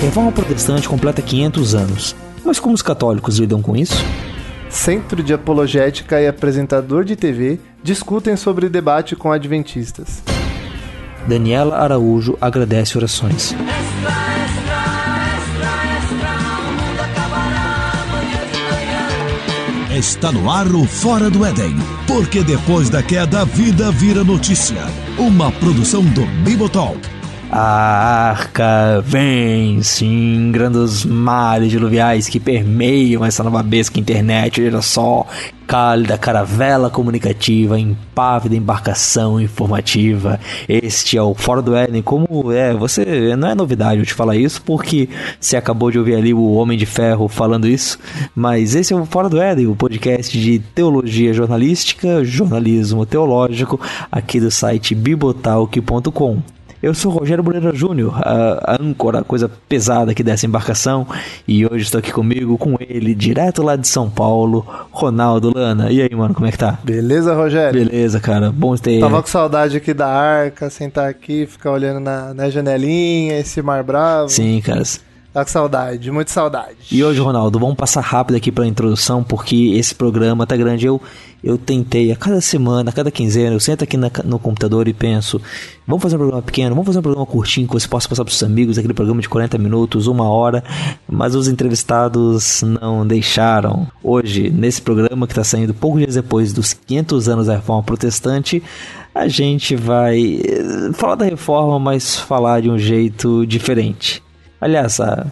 Reforma Protestante completa 500 anos. Mas como os católicos lidam com isso? Centro de Apologética e apresentador de TV discutem sobre debate com adventistas. Daniela Araújo agradece orações. Está no ar o Fora do Éden, porque depois da queda a vida vira notícia. Uma produção do Bibotalk a arca vem, sim, grandes mares diluviais que permeiam essa nova besca internet, olha só, cálida caravela comunicativa, impávida embarcação informativa. Este é o Fora do Éden. Como é, você não é novidade eu te falar isso, porque você acabou de ouvir ali o Homem de Ferro falando isso, mas esse é o Fora do Éden, o podcast de teologia jornalística, jornalismo teológico, aqui do site bibotalk.com. Eu sou Rogério Moreira Júnior, a, a âncora, a coisa pesada aqui dessa embarcação, e hoje estou aqui comigo, com ele, direto lá de São Paulo, Ronaldo Lana. E aí, mano, como é que tá? Beleza, Rogério? Beleza, cara, bom ter... Tava com saudade aqui da arca, sentar aqui, ficar olhando na, na janelinha, esse mar bravo. Sim, cara. Tá com saudade, muita saudade. E hoje, Ronaldo, vamos passar rápido aqui para a introdução, porque esse programa tá grande. Eu, eu tentei a cada semana, a cada quinzena, eu sento aqui na, no computador e penso: vamos fazer um programa pequeno, vamos fazer um programa curtinho que você possa passar para os amigos, aquele programa de 40 minutos, uma hora. Mas os entrevistados não deixaram. Hoje, nesse programa que está saindo poucos dias depois dos 500 anos da reforma protestante, a gente vai eh, falar da reforma, mas falar de um jeito diferente. Aliás, a,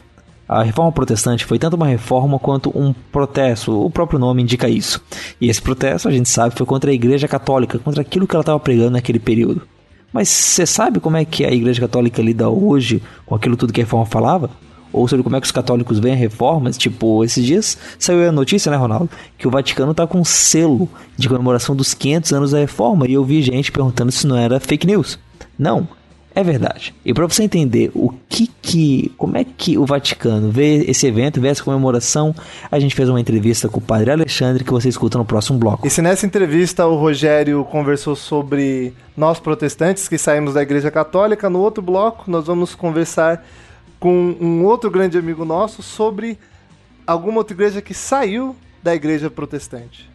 a reforma protestante foi tanto uma reforma quanto um protesto, o próprio nome indica isso. E esse protesto, a gente sabe, foi contra a Igreja Católica, contra aquilo que ela estava pregando naquele período. Mas você sabe como é que a Igreja Católica lida hoje com aquilo tudo que a reforma falava? Ou sobre como é que os católicos veem a reforma? Tipo, esses dias saiu a notícia, né, Ronaldo? Que o Vaticano tá com um selo de comemoração dos 500 anos da reforma. E eu vi gente perguntando se não era fake news. Não, é verdade. E para você entender o que que, como é que o Vaticano vê esse evento, vê essa comemoração, a gente fez uma entrevista com o Padre Alexandre que você escuta no próximo bloco. E se nessa entrevista o Rogério conversou sobre nós protestantes que saímos da Igreja Católica, no outro bloco nós vamos conversar com um outro grande amigo nosso sobre alguma outra igreja que saiu da Igreja Protestante.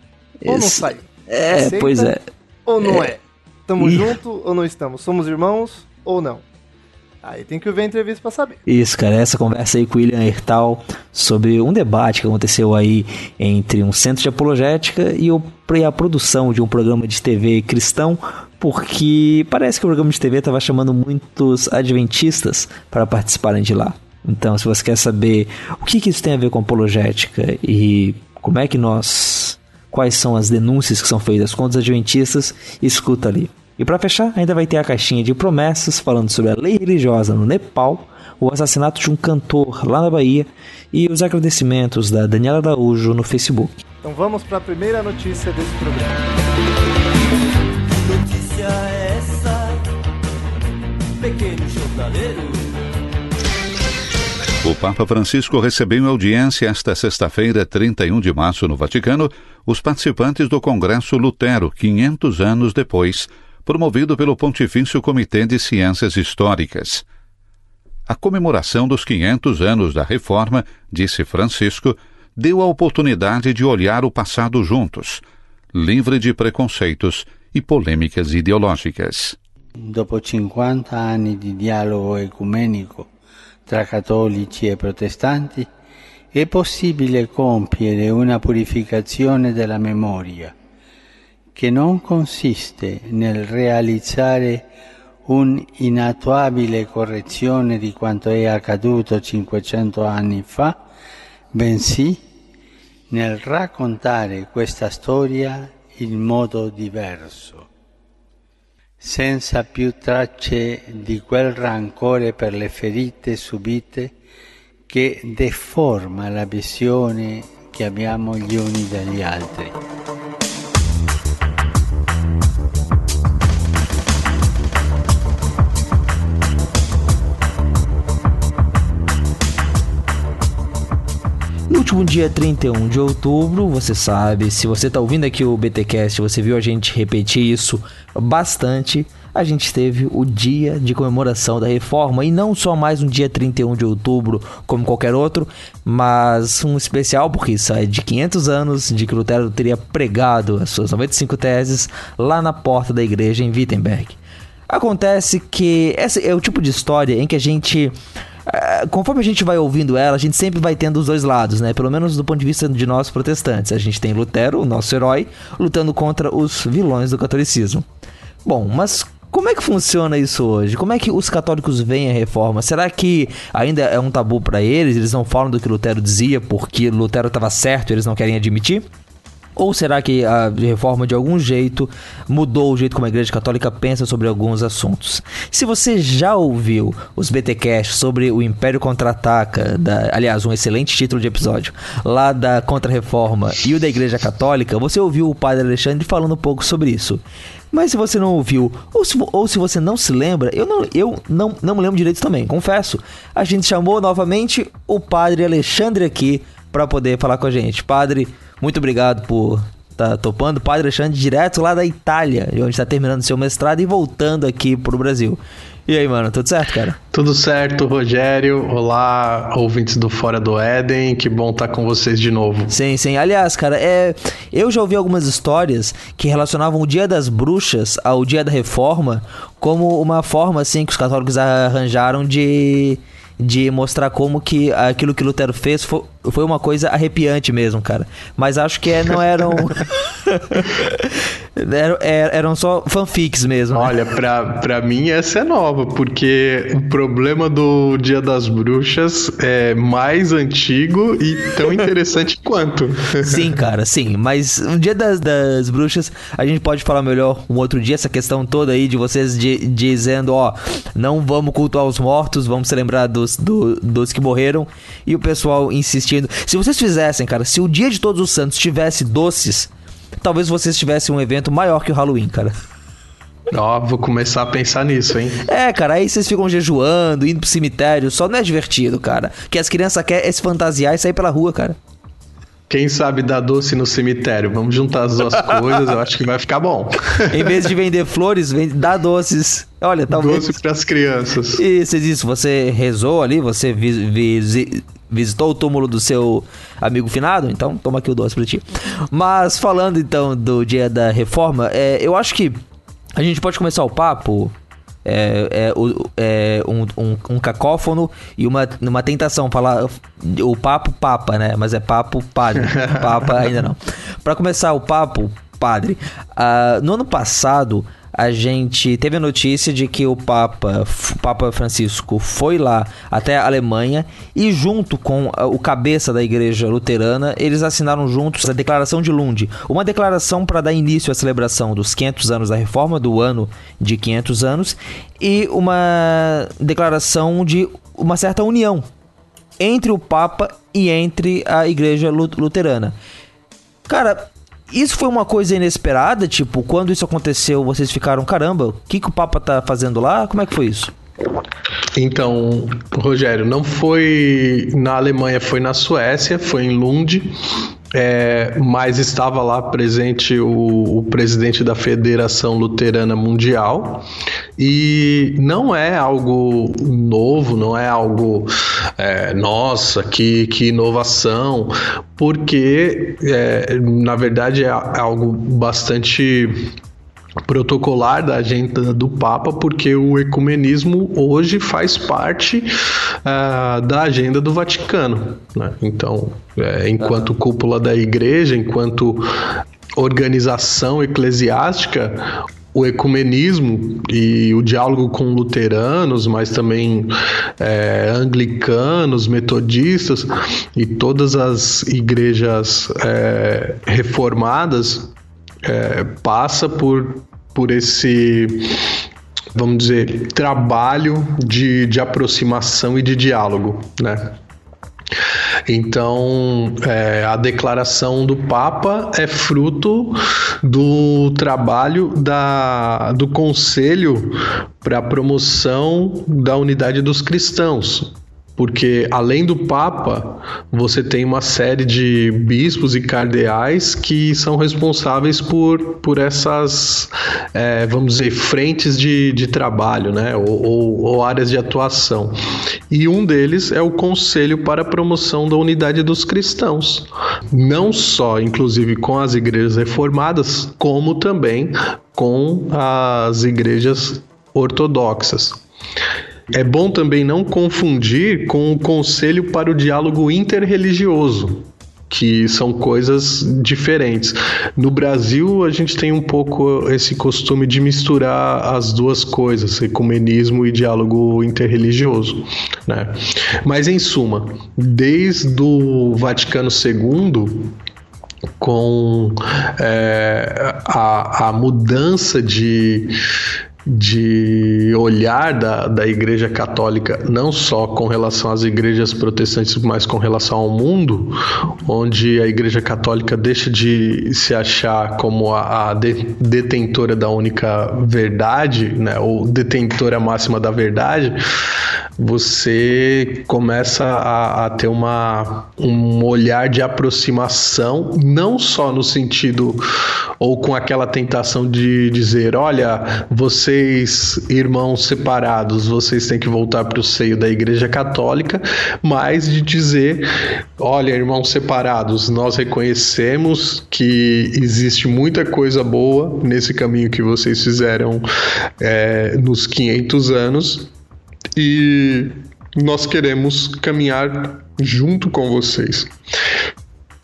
Ou não saiu? É, Aceita, pois é. Ou não é? é? Estamos juntos ou não estamos? Somos irmãos ou não? Aí tem que ver a entrevista para saber. Isso, cara, essa conversa aí com o William Hertal sobre um debate que aconteceu aí entre um centro de apologética e, o, e a produção de um programa de TV cristão, porque parece que o programa de TV estava chamando muitos adventistas para participarem de lá. Então, se você quer saber o que, que isso tem a ver com apologética e como é que nós. quais são as denúncias que são feitas contra os adventistas, escuta ali. E para fechar, ainda vai ter a caixinha de promessas falando sobre a lei religiosa no Nepal, o assassinato de um cantor lá na Bahia e os agradecimentos da Daniela Araújo no Facebook. Então vamos para a primeira notícia desse programa. Notícia é essa, pequeno jornaleiro. O Papa Francisco recebeu em audiência esta sexta-feira, 31 de março, no Vaticano, os participantes do Congresso Lutero, 500 anos depois, promovido pelo Pontifício Comitê de Ciências Históricas. A comemoração dos 500 anos da Reforma, disse Francisco, deu a oportunidade de olhar o passado juntos, livre de preconceitos e polêmicas ideológicas. Dopo 50 anni di dialogo ecumenico tra cattolici e protestanti, è possibile compiere una purificazione della memoria che non consiste nel realizzare un'inattuabile correzione di quanto è accaduto 500 anni fa, bensì nel raccontare questa storia in modo diverso, senza più tracce di quel rancore per le ferite subite che deforma la visione che abbiamo gli uni dagli altri. Último dia 31 de outubro, você sabe, se você está ouvindo aqui o BTcast, você viu a gente repetir isso bastante. a gente teve o dia de comemoração da reforma e não só mais um dia 31 de outubro como qualquer outro, mas um especial porque isso é de 500 anos de que Lutero teria pregado as suas 95 teses lá na porta da igreja em Wittenberg. Acontece que esse é o tipo de história em que a gente é, conforme a gente vai ouvindo ela, a gente sempre vai tendo os dois lados, né? Pelo menos do ponto de vista de nós protestantes. A gente tem Lutero, o nosso herói, lutando contra os vilões do catolicismo. Bom, mas como é que funciona isso hoje? Como é que os católicos veem a reforma? Será que ainda é um tabu para eles? Eles não falam do que Lutero dizia porque Lutero estava certo e eles não querem admitir? Ou será que a reforma de algum jeito mudou o jeito como a Igreja Católica pensa sobre alguns assuntos? Se você já ouviu os BTcast sobre o Império Contra-Ataca, aliás, um excelente título de episódio, lá da Contra-Reforma e o da Igreja Católica, você ouviu o Padre Alexandre falando um pouco sobre isso. Mas se você não ouviu, ou se, ou se você não se lembra, eu não, eu não, não me lembro direito também, confesso. A gente chamou novamente o Padre Alexandre aqui para poder falar com a gente. Padre, muito obrigado por estar tá topando. Padre Alexandre, direto lá da Itália, onde está terminando seu mestrado e voltando aqui pro Brasil. E aí, mano, tudo certo, cara? Tudo certo, Rogério. Olá, ouvintes do Fora do Éden. Que bom estar tá com vocês de novo. Sim, sim. Aliás, cara, é... eu já ouvi algumas histórias que relacionavam o Dia das Bruxas ao Dia da Reforma como uma forma, assim, que os católicos arranjaram de de mostrar como que aquilo que Lutero fez foi, foi uma coisa arrepiante mesmo, cara. Mas acho que é, não eram. eram, eram só fanfics mesmo. Né? Olha, pra, pra mim essa é nova, porque o problema do Dia das Bruxas é mais antigo e tão interessante quanto. Sim, cara, sim. Mas o Dia das, das Bruxas, a gente pode falar melhor um outro dia, essa questão toda aí de vocês de, dizendo, ó, não vamos cultuar os mortos, vamos se lembrar dos, do, dos que morreram. E o pessoal insistir assistindo. Se vocês fizessem, cara, se o dia de Todos os Santos tivesse doces, talvez vocês tivessem um evento maior que o Halloween, cara. Ó, vou começar a pensar nisso, hein? É, cara, aí vocês ficam jejuando, indo pro cemitério, só não é divertido, cara. Que as crianças querem se fantasiar e sair pela rua, cara. Quem sabe dar doce no cemitério? Vamos juntar as duas coisas, eu acho que vai ficar bom. em vez de vender flores, vende, dá doces. Olha, talvez. Doce para as crianças. Isso, isso. Você rezou ali, você vis, vis, visitou o túmulo do seu amigo finado, então toma aqui o doce pra ti. Mas falando então do dia da reforma, é, eu acho que a gente pode começar o papo. É, é, é um, um, um, cacófono e uma, uma tentação falar o papo papa, né? Mas é papo padre. Papa ainda não. Para começar o papo, padre, uh, no ano passado a gente teve a notícia de que o Papa, o Papa Francisco foi lá até a Alemanha e junto com o cabeça da igreja luterana, eles assinaram juntos a Declaração de Lund, uma declaração para dar início à celebração dos 500 anos da reforma, do ano de 500 anos, e uma declaração de uma certa união entre o Papa e entre a igreja luterana. Cara, isso foi uma coisa inesperada? Tipo, quando isso aconteceu, vocês ficaram, caramba, o que, que o Papa tá fazendo lá? Como é que foi isso? Então, Rogério, não foi na Alemanha, foi na Suécia, foi em Lund. É, mas estava lá presente o, o, presidente da Federação Luterana Mundial e não é algo novo, não é algo é, nossa, que, que inovação, porque é, na verdade é algo bastante protocolar da agenda do Papa, porque o ecumenismo hoje faz parte uh, da agenda do Vaticano. Né? Então, é, enquanto cúpula da Igreja, enquanto organização eclesiástica, o ecumenismo e o diálogo com luteranos, mas também é, anglicanos, metodistas e todas as igrejas é, reformadas é, passa por, por esse vamos dizer, trabalho de, de aproximação e de diálogo, né? Então, é, a declaração do Papa é fruto do trabalho da, do Conselho para a Promoção da Unidade dos Cristãos, porque além do Papa, você tem uma série de bispos e cardeais que são responsáveis por, por essas, é, vamos dizer, frentes de, de trabalho, né? Ou, ou, ou, áreas de atuação. E um deles é o Conselho para a Promoção da Unidade dos Cristãos. Não só, inclusive, com as igrejas reformadas, como também com as igrejas ortodoxas. É bom também não confundir com o Conselho para o Diálogo Interreligioso, que são coisas diferentes. No Brasil, a gente tem um pouco esse costume de misturar as duas coisas, ecumenismo e diálogo interreligioso. Né? Mas, em suma, desde o Vaticano II, com é, a, a mudança de de olhar da, da Igreja Católica, não só com relação às igrejas protestantes, mas com relação ao mundo, onde a Igreja Católica deixa de se achar como a, a de, detentora da única verdade, né, ou detentora máxima da verdade, você começa a, a, ter uma, um olhar de aproximação, não só no sentido ou com aquela tentação de dizer: olha, vocês, irmãos separados, vocês têm que voltar para o seio da Igreja Católica, mas de dizer: olha, irmãos separados, nós reconhecemos que existe muita coisa boa nesse caminho que vocês fizeram é, nos 500 anos e nós queremos caminhar junto com vocês.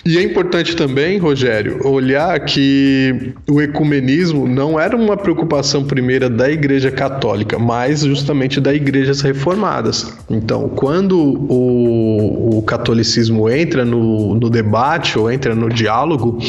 E é importante também, Rogério, olhar que o ecumenismo não era uma preocupação primeira da Igreja Católica, mas justamente das igrejas reformadas. Então, quando o, o catolicismo entra no, no debate ou entra no diálogo,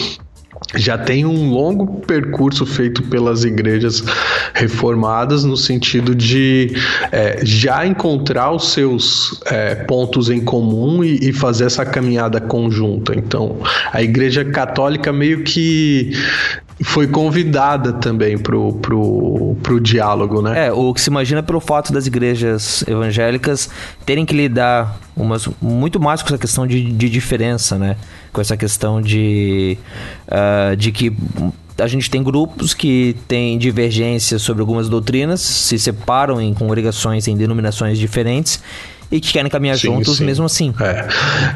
já tem um longo percurso feito pelas igrejas reformadas no sentido de é, já encontrar os seus é, pontos em comum e, e, fazer essa caminhada conjunta. Então, a Igreja Católica meio que foi convidada também pro, pro, pro diálogo, né? É, o que se imagina pelo fato das igrejas evangélicas terem que lidar umas, muito mais com essa questão de, de diferença, né? Com essa questão de, uh, de que a gente tem grupos que têm divergências sobre algumas doutrinas, se separam em congregações, em denominações diferentes e que querem caminhar sim, juntos sim. mesmo assim. É.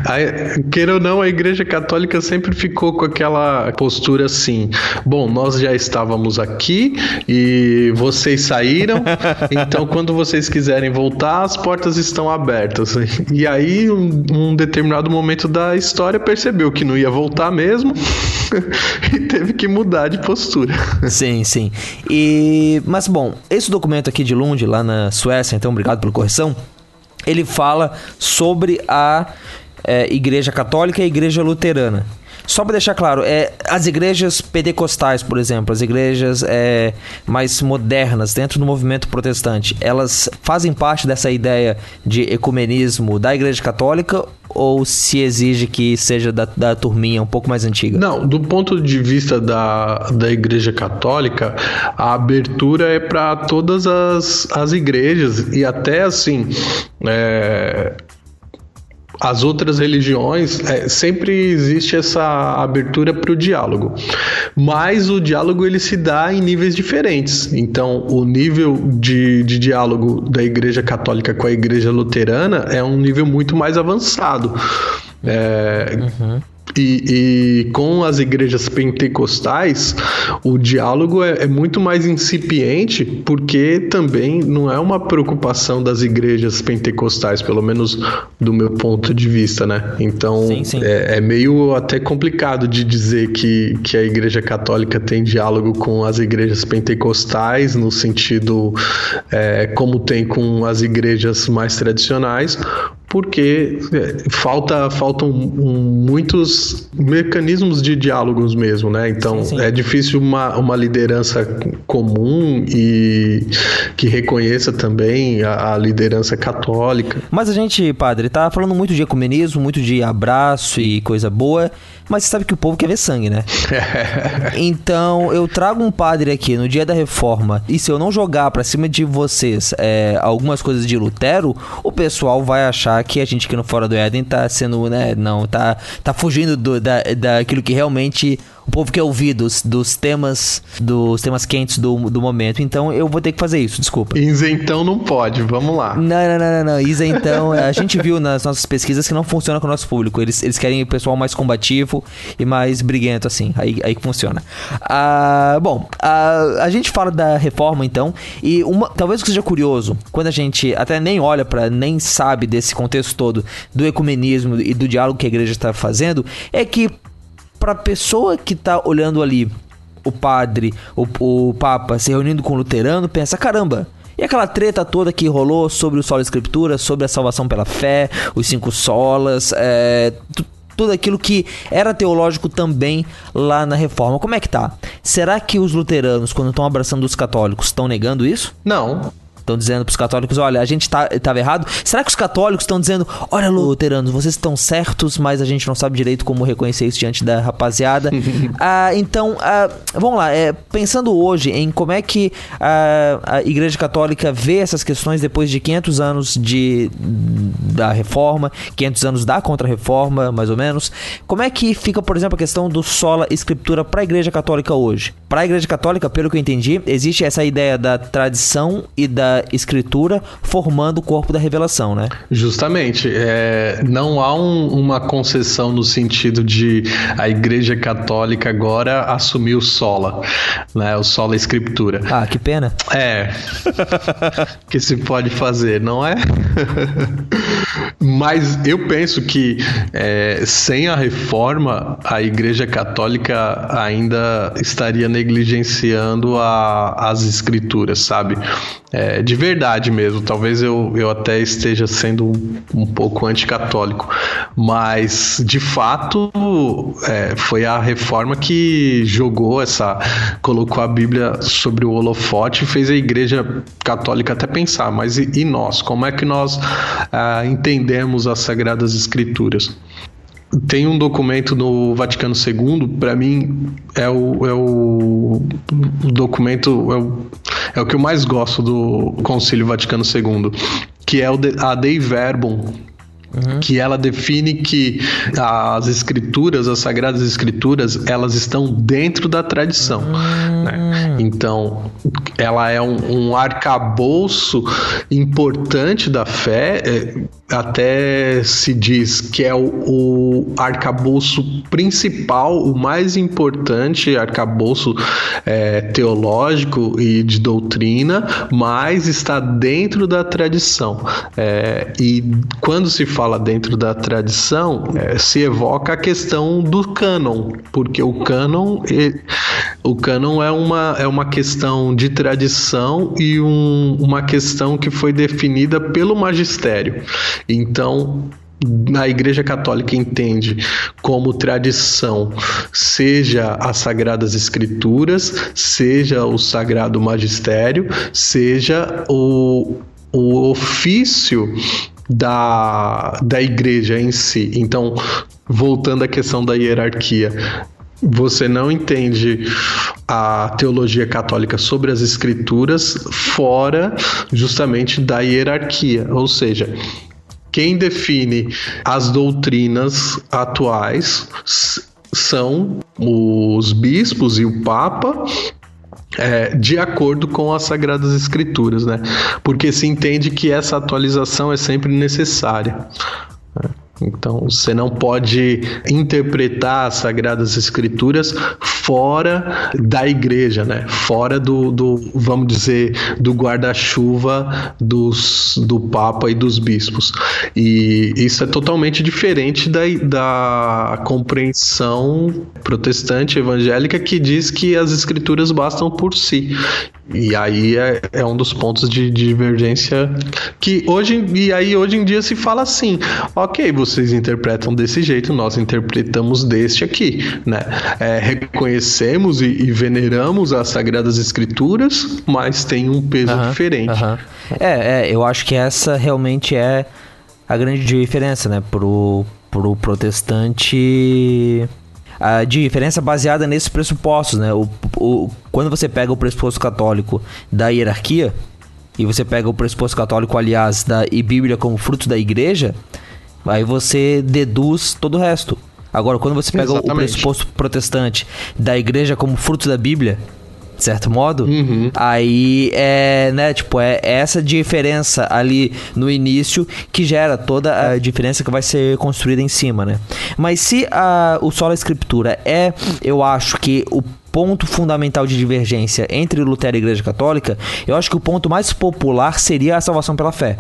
A, queira ou não, a Igreja Católica sempre ficou com aquela postura assim: bom, nós já estávamos aqui e vocês saíram, então quando vocês quiserem voltar, as portas estão abertas. E aí, um, um determinado momento da história percebeu que não ia voltar mesmo. e teve que mudar de postura. Sim, sim. E mas bom, esse documento aqui de Lund lá na Suécia, então obrigado pela correção ele fala sobre a é, Igreja Católica e a Igreja Luterana. Só para deixar claro, é, as igrejas pentecostais, por exemplo, as igrejas é, mais modernas dentro do movimento protestante, elas fazem parte dessa ideia de ecumenismo da Igreja Católica ou se exige que seja da, da turminha um pouco mais antiga? Não, do ponto de vista da, da Igreja Católica, a abertura é para todas as, as igrejas e até assim. É, as outras religiões, é, sempre existe essa abertura para o diálogo. Mas o diálogo ele se dá em níveis diferentes. Então, o nível de, de diálogo da Igreja Católica com a Igreja Luterana é um nível muito mais avançado. É, uhum. E, e, com as igrejas pentecostais, o diálogo é, é, muito mais incipiente, porque também não é uma preocupação das igrejas pentecostais, pelo menos do meu ponto de vista, né? Então sim, sim. É, é, meio até complicado de dizer que, que a igreja católica tem diálogo com as igrejas pentecostais, no sentido é, como tem com as igrejas mais tradicionais, porque é, falta, faltam muitos mecanismos de diálogos mesmo, né? Então sim, sim. é difícil uma, uma liderança comum e que reconheça também a, a, liderança católica. Mas a gente, padre, tá falando muito de ecumenismo, muito de abraço e coisa boa, mas você sabe que o povo quer ver sangue, né? então eu trago um padre aqui no dia da reforma e se eu não jogar para cima de vocês é, algumas coisas de Lutero, o pessoal vai achar que a gente aqui no Fora do Éden tá sendo, né, não, tá, tá fugindo do, da, daquilo que realmente o povo quer ouvir dos, dos temas dos temas quentes do, do momento. Então eu vou ter que fazer isso, desculpa. Isentão não pode, vamos lá. Não, não, não, não, não. Isentão, a gente viu nas nossas pesquisas que não funciona com o nosso público. Eles, eles querem o pessoal mais combativo e mais briguento, assim. Aí, aí que funciona. Ah, bom, ah, a gente fala da reforma, então, e uma, talvez o que seja curioso, quando a gente até nem olha para nem sabe desse contexto todo do ecumenismo e do diálogo que a igreja está fazendo, é que para pessoa que tá olhando ali o padre, o, o papa se reunindo com o luterano, pensa: caramba. E aquela treta toda que rolou sobre o solo escritura, sobre a salvação pela fé, os cinco solas, é, tudo aquilo que era teológico também lá na reforma. Como é que tá? Será que os luteranos, quando estão abraçando os católicos, estão negando isso? Não. Estão dizendo para os católicos, olha, a gente tá, estava errado. Será que os católicos estão dizendo, olha, luteranos, vocês estão certos, mas a gente não sabe direito como reconhecer isso diante da rapaziada? ah, então, ah, vamos lá, é, pensando hoje em como é que a, a Igreja Católica vê essas questões depois de 500 anos de, da reforma, 500 anos da contra-reforma, mais ou menos, como é que fica, por exemplo, a questão do sola escritura para a Igreja Católica hoje? Para a Igreja Católica, pelo que eu entendi, existe essa ideia da tradição e da escritura formando o corpo da revelação, né? Justamente. É, não há um, uma concessão no sentido de a Igreja Católica agora assumir o sola, né? O sola escritura. Ah, que pena. É. que se pode fazer, não é? Mas eu penso que é, sem a reforma, a Igreja Católica ainda estaria negligenciando a, as escrituras, sabe? É, de verdade mesmo. Talvez eu, eu até esteja sendo um, um pouco anticatólico, mas de fato é, foi a reforma que jogou essa, colocou a Bíblia sobre o holofote e fez a Igreja Católica até pensar. Mas e, e nós? Como é que nós ah, entendemos as Sagradas Escrituras? Tem um documento no Vaticano II, para mim é o, é o documento, é o, é o que eu mais gosto do Concílio Vaticano II, que é o de, a Dei Verbum, Uhum. que ela define que as escrituras, as sagradas escrituras, elas estão dentro da tradição. Uhum. Né? Então, ela é um, um arcabouço importante da fé. É, até se diz que é o, o arcabouço principal, o mais importante arcabouço é, teológico e de doutrina, mas está dentro da tradição. É, e quando se fala dentro da tradição, é, se evoca a questão do cânon, porque o cânon, o cânon é uma, é uma questão de tradição e um, uma questão que foi definida pelo magistério. Então, a Igreja Católica entende como tradição, seja as Sagradas Escrituras, seja o Sagrado Magistério, seja o, o ofício da, da igreja em si. Então, voltando à questão da hierarquia, você não entende a teologia católica sobre as escrituras fora justamente da hierarquia, ou seja, quem define as doutrinas atuais são os bispos e o Papa, é, de acordo com as Sagradas Escrituras, né? Porque se entende que essa atualização é sempre necessária. Então, você não pode interpretar as Sagradas Escrituras fora da igreja, né? Fora do, do vamos dizer, do guarda-chuva dos do Papa e dos bispos. E isso é totalmente diferente da, da compreensão protestante evangélica que diz que as escrituras bastam por si. E aí é, é um dos pontos de, de divergência que hoje e aí hoje em dia se fala assim, ok, vocês interpretam desse jeito, nós interpretamos deste aqui, né? É, reconhecemos e, e, veneramos as sagradas escrituras, mas tem um peso diferente. É, é, eu acho que essa realmente é a grande diferença, né? Pro, pro protestante a diferença baseada nesses pressupostos, né? O, o, quando você pega o pressuposto católico da hierarquia e você pega o pressuposto católico, aliás, da e Bíblia como fruto da igreja, Aí você deduz todo o resto. Agora, quando você pega Exatamente. o pressuposto protestante da igreja como fruto da Bíblia, de certo modo, Uhum. aí é, né, tipo, é essa diferença ali no início que gera toda a diferença que vai ser construída em cima, né? Mas se a, o solo escritura é, eu acho que o ponto fundamental de divergência entre Lutero e Igreja Católica, eu acho que o ponto mais popular seria a salvação pela fé.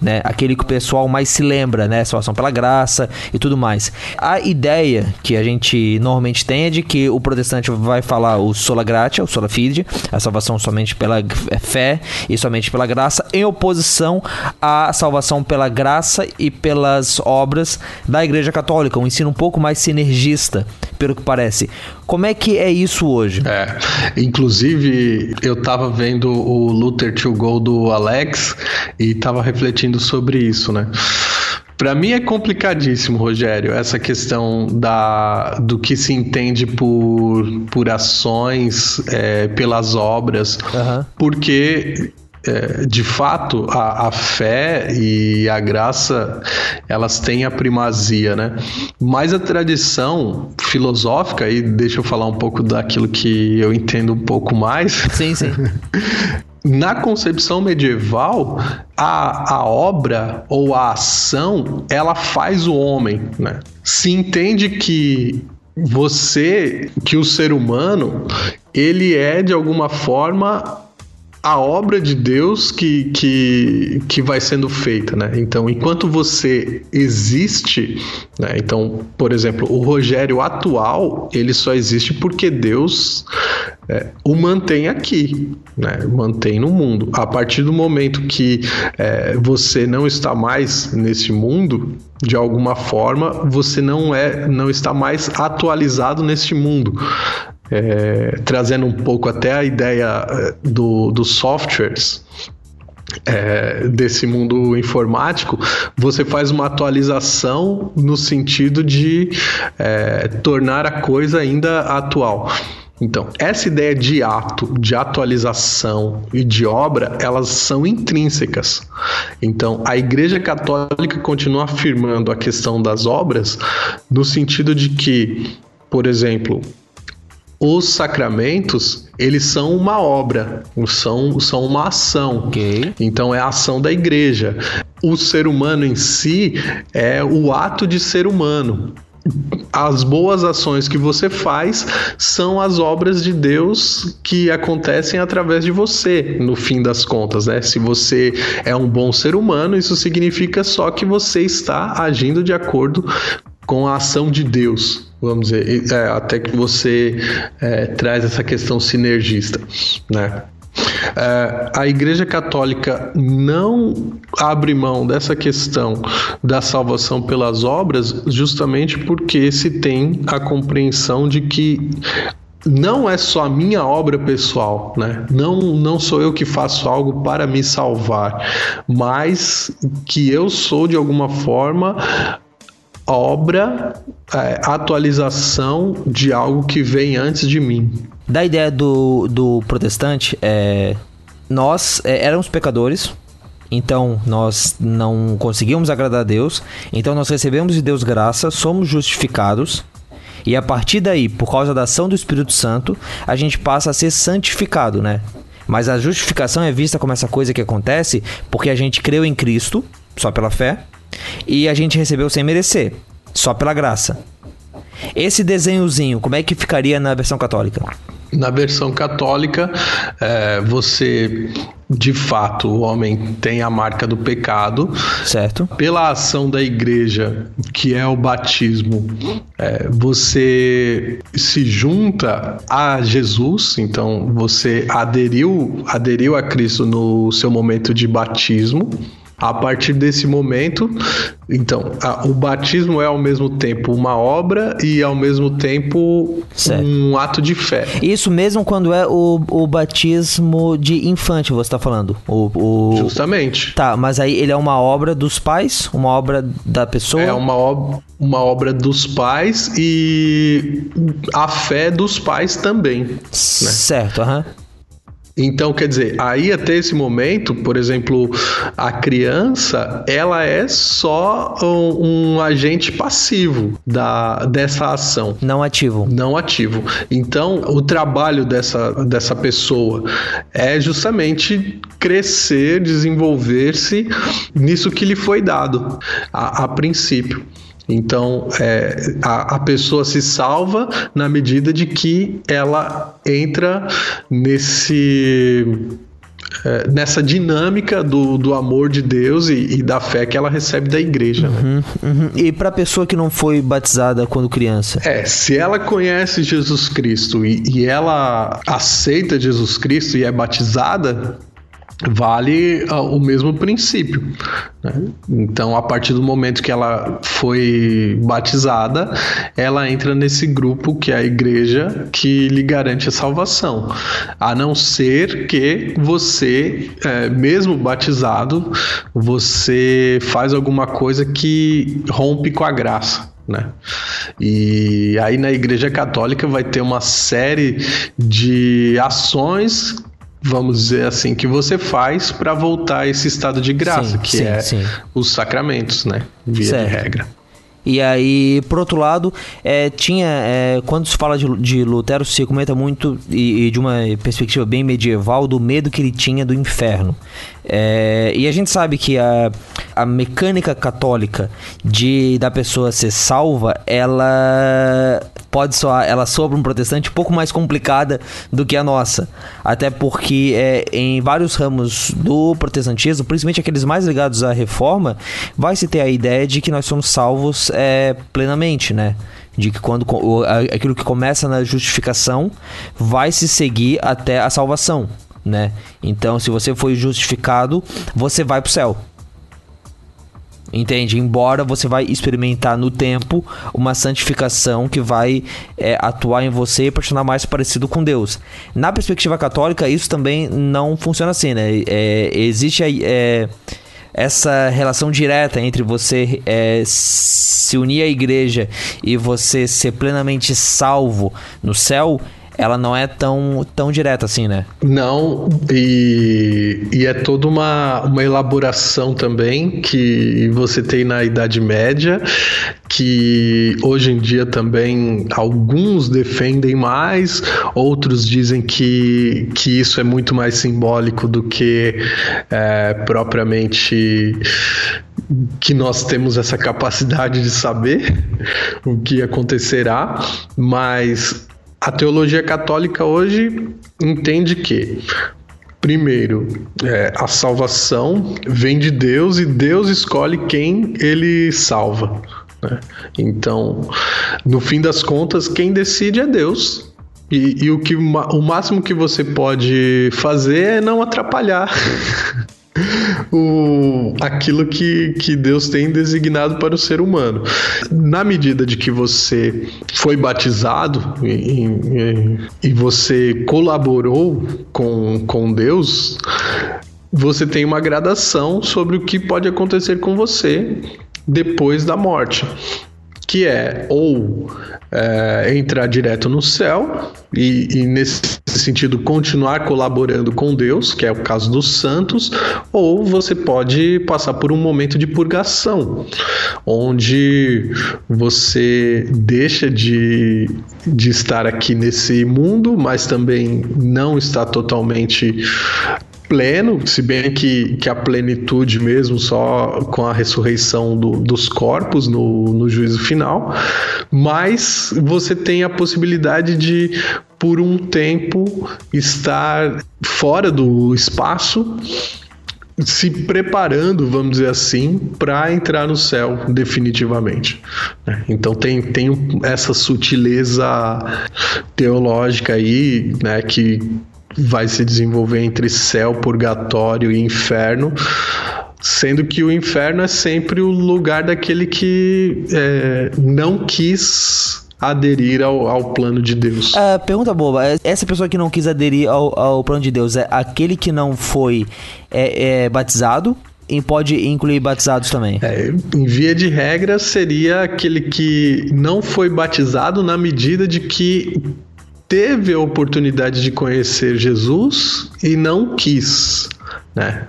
Né? Aquele que o pessoal mais se lembra, né? Salvação pela graça e tudo mais. A ideia que a gente normalmente tem é de que o protestante vai falar o sola gratia, o sola fide, a salvação somente pela fé e somente pela graça, em oposição à salvação pela graça e pelas obras da Igreja Católica, um ensino um pouco mais sinergista, pelo que parece. Como é que é isso hoje? É, inclusive eu tava vendo o Luther to Go do Alex e tava refletindo sobre isso, né? Pra mim é complicadíssimo, Rogério, essa questão da, do que se entende por, por ações, é, pelas obras, Aham. porque é, de fato a, a fé e a graça elas têm a primazia, né? Mas a tradição filosófica, e deixa eu falar um pouco daquilo que eu entendo um pouco mais, Sim, sim. na concepção medieval, a, a obra ou a ação, ela faz o homem, né? Se entende que você, que o ser humano, ele é de alguma forma a obra de Deus que, que, que vai sendo feita, né? Então, enquanto você existe, né? Então, por exemplo, o Rogério atual, ele só existe porque Deus é, o mantém aqui, né? Mantém no mundo. A partir do momento que é, você não está mais nesse mundo, de alguma forma, você não é, não está mais atualizado neste mundo. É, trazendo um pouco até a ideia é, do, dos softwares é, desse mundo informático, você faz uma atualização no sentido de é, tornar a coisa ainda atual. Então, essa ideia de ato, de atualização e de obra, elas são intrínsecas. Então, a Igreja Católica continua afirmando a questão das obras no sentido de que, por exemplo, os sacramentos, eles são uma obra, são, são uma ação. Ok. Então é a ação da igreja. O ser humano em si é o ato de ser humano. As boas ações que você faz são as obras de Deus que acontecem através de você, no fim das contas, né? Se você é um bom ser humano, isso significa só que você está agindo de acordo com a ação de Deus, vamos dizer, é, até que você é, traz essa questão sinergista, né? É, a Igreja Católica não abre mão dessa questão da salvação pelas obras, justamente porque se tem a compreensão de que não é só a minha obra pessoal, né? Não, não sou eu que faço algo para me salvar, mas que eu sou de alguma forma obra, é, atualização de algo que vem antes de mim. Da ideia do, do protestante, é, nós é, éramos pecadores, então nós não conseguimos agradar a Deus, então nós recebemos de Deus graça, somos justificados, e a partir daí, por causa da ação do Espírito Santo, a gente passa a ser santificado, né? Mas a justificação é vista como essa coisa que acontece porque a gente creu em Cristo, só pela fé, e a gente recebeu sem merecer, só pela graça. Esse desenhozinho, como é que ficaria na versão católica? Na versão católica, é, você, de fato, o homem tem a marca do pecado. Certo? Pela ação da igreja, que é o batismo, é, você se junta a Jesus, então você aderiu, aderiu a Cristo no seu momento de batismo. A partir desse momento, então, a- o batismo é ao mesmo tempo uma obra e ao mesmo tempo Certo. um ato de fé. Isso mesmo quando é o, o batismo de infante, você tá falando. O, o- Justamente. Tá, mas aí ele é uma obra dos pais, uma obra da pessoa. É uma, ob- uma obra dos pais e a fé dos pais também. Certo, aham. Então, quer dizer, aí até esse momento, por exemplo, a criança, ela é só um, um, agente passivo da, dessa ação. Não ativo. Não ativo. Então, o trabalho dessa, dessa pessoa é justamente crescer, desenvolver-se nisso que lhe foi dado a, a princípio. Então, é, a, a, pessoa se salva na medida de que ela entra nesse. É, nessa dinâmica do, do amor de Deus e, e, da fé que ela recebe da igreja. Né? Uhum, uhum. E para a pessoa que não foi batizada quando criança? É, se ela conhece Jesus Cristo e, e ela aceita Jesus Cristo e é batizada, vale uh, o mesmo princípio. Né? Então, a partir do momento que ela foi batizada, ela entra nesse grupo que é a igreja que lhe garante a salvação. A não ser que você, é, mesmo batizado, você faz alguma coisa que rompe com a graça. Né? E aí na Igreja Católica vai ter uma série de ações vamos dizer assim, que você faz para voltar a esse estado de graça, sim, que sim, é sim. os sacramentos, né? Via certo. de regra. E aí, por outro lado, é, tinha. É, quando se fala de, de, Lutero, se comenta muito, e, e, de uma perspectiva bem medieval, do medo que ele tinha do inferno. É, e a gente sabe que a, a mecânica católica de da pessoa ser salva, ela pode soar, ela soa para um protestante um pouco mais complicada do que a nossa. Até porque é, em vários ramos do protestantismo, principalmente aqueles mais ligados à reforma, vai se ter a ideia de que nós somos salvos é, plenamente, né? de que quando aquilo que começa na justificação vai se seguir até a salvação né? Então, se você foi justificado, você vai pro céu. Entende? Embora você vai experimentar no tempo uma santificação que vai é, atuar em você para tornar mais parecido com Deus. Na perspectiva católica, isso também não funciona assim, né? É, existe é, essa relação direta entre você é, se unir à igreja e você ser plenamente salvo no céu ela não é tão, tão direta assim, né? Não, e, e é toda uma, uma elaboração também que você tem na Idade Média, que hoje em dia também alguns defendem mais, outros dizem que, que isso é muito mais simbólico do que é, propriamente que nós temos essa capacidade de saber o que acontecerá, mas a teologia católica hoje entende que, primeiro, é, a salvação vem de Deus e Deus escolhe quem ele salva. Né? Então, no fim das contas, quem decide é Deus. E, e o, que, o máximo que você pode fazer é não atrapalhar o, aquilo que, que Deus tem designado para o ser humano. Na medida de que você foi batizado e, e, e você colaborou com, com Deus, você tem uma gradação sobre o que pode acontecer com você depois da morte que é ou é, entrar direto no céu e, e, nesse sentido continuar colaborando com Deus, que é o caso dos santos, ou você pode passar por um momento de purgação, onde você deixa de, de estar aqui nesse mundo, mas também não está totalmente pleno, se bem que, que a plenitude mesmo só com a ressurreição do, dos corpos no, no juízo final, mas você tem a possibilidade de, por um tempo, estar fora do espaço se preparando, vamos dizer assim, para entrar no céu definitivamente. Né? Então tem, tem essa sutileza teológica aí, né, que vai se desenvolver entre céu, purgatório e inferno. Sendo que o inferno é sempre o lugar daquele que é, não quis aderir ao, ao, plano de Deus. Uh, pergunta boba: essa pessoa que não quis aderir ao, ao plano de Deus é aquele que não foi é, é batizado? E pode incluir batizados também? É, em via de regra, seria aquele que não foi batizado na medida de que teve a oportunidade de conhecer Jesus e não quis né?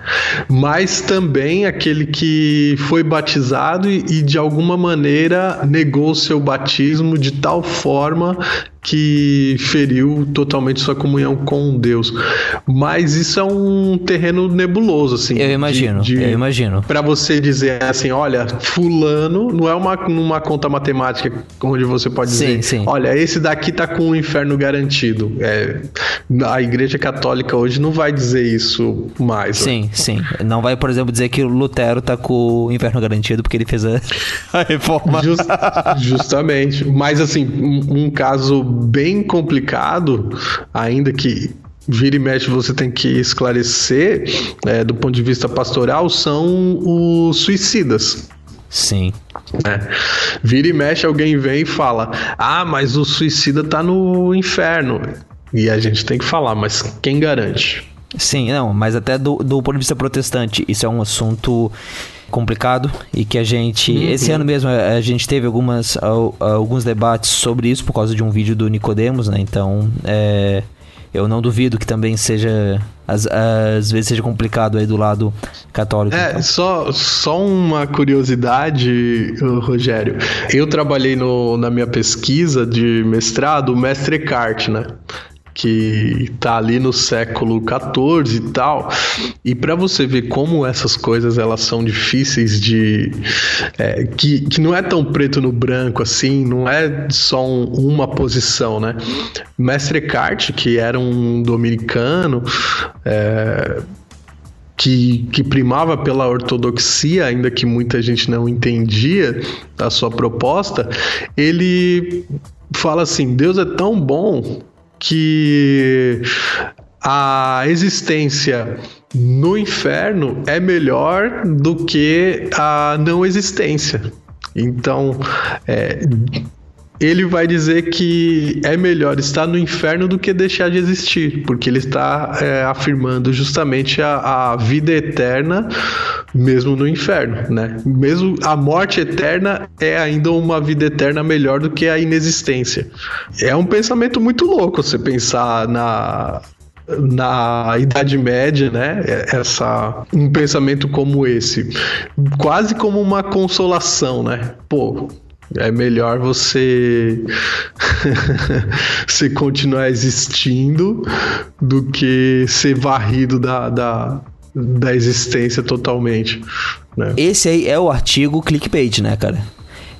Mas também aquele que foi batizado e, e de alguma maneira negou seu batismo de tal forma que feriu totalmente sua comunhão com Deus. Mas isso é um terreno nebuloso, assim. Eu imagino, de, de, eu imagino. Para você dizer assim, olha, fulano não é uma, uma conta matemática onde você pode sim, dizer, sim. olha, esse daqui tá com o inferno garantido. É, a Igreja Católica hoje não vai dizer isso mais. Sim, sim. Não vai, por exemplo, dizer que o Lutero tá com o inferno garantido porque ele fez a, a reforma. Just, justamente. Mas assim, um, um caso bem complicado, ainda que vira e mexe você tem que esclarecer é, do ponto de vista pastoral, são os suicidas. Sim. É. Vira e mexe, alguém vem e fala: Ah, mas o suicida tá no inferno. E a gente tem que falar, mas quem garante? Sim, não, mas até do, do ponto de vista protestante, isso é um assunto complicado e que a gente uhum. esse ano mesmo a gente teve algumas alguns debates sobre isso por causa de um vídeo do Nicodemos, né? Então, é, eu não duvido que também seja às, às vezes seja complicado aí do lado católico. É, então. só, só uma curiosidade, Rogério. Eu trabalhei no, na minha pesquisa de mestrado, o mestre Eckhart, né? Que tá ali no século XIV e tal. E para você ver como essas coisas elas são difíceis de é, que, que não é tão preto no branco assim, não é só um, uma posição, né? Mestre Eckhart, que era um dominicano, é, que, que, primava pela ortodoxia, ainda que muita gente não entendia a sua proposta, ele fala assim: Deus é tão bom que a existência no inferno é melhor do que a não existência. Então, é, ele vai dizer que é melhor estar no inferno do que deixar de existir, porque ele está é, afirmando justamente a, a, vida eterna mesmo no inferno, né? Mesmo a morte eterna é ainda uma vida eterna melhor do que a inexistência. É um pensamento muito louco você pensar na na Idade Média, né? Essa um pensamento como esse, quase como uma consolação, né? Pô, é melhor você você continuar existindo do que ser varrido da, da, da existência totalmente. Né? Esse aí é o artigo clickbait, né, cara?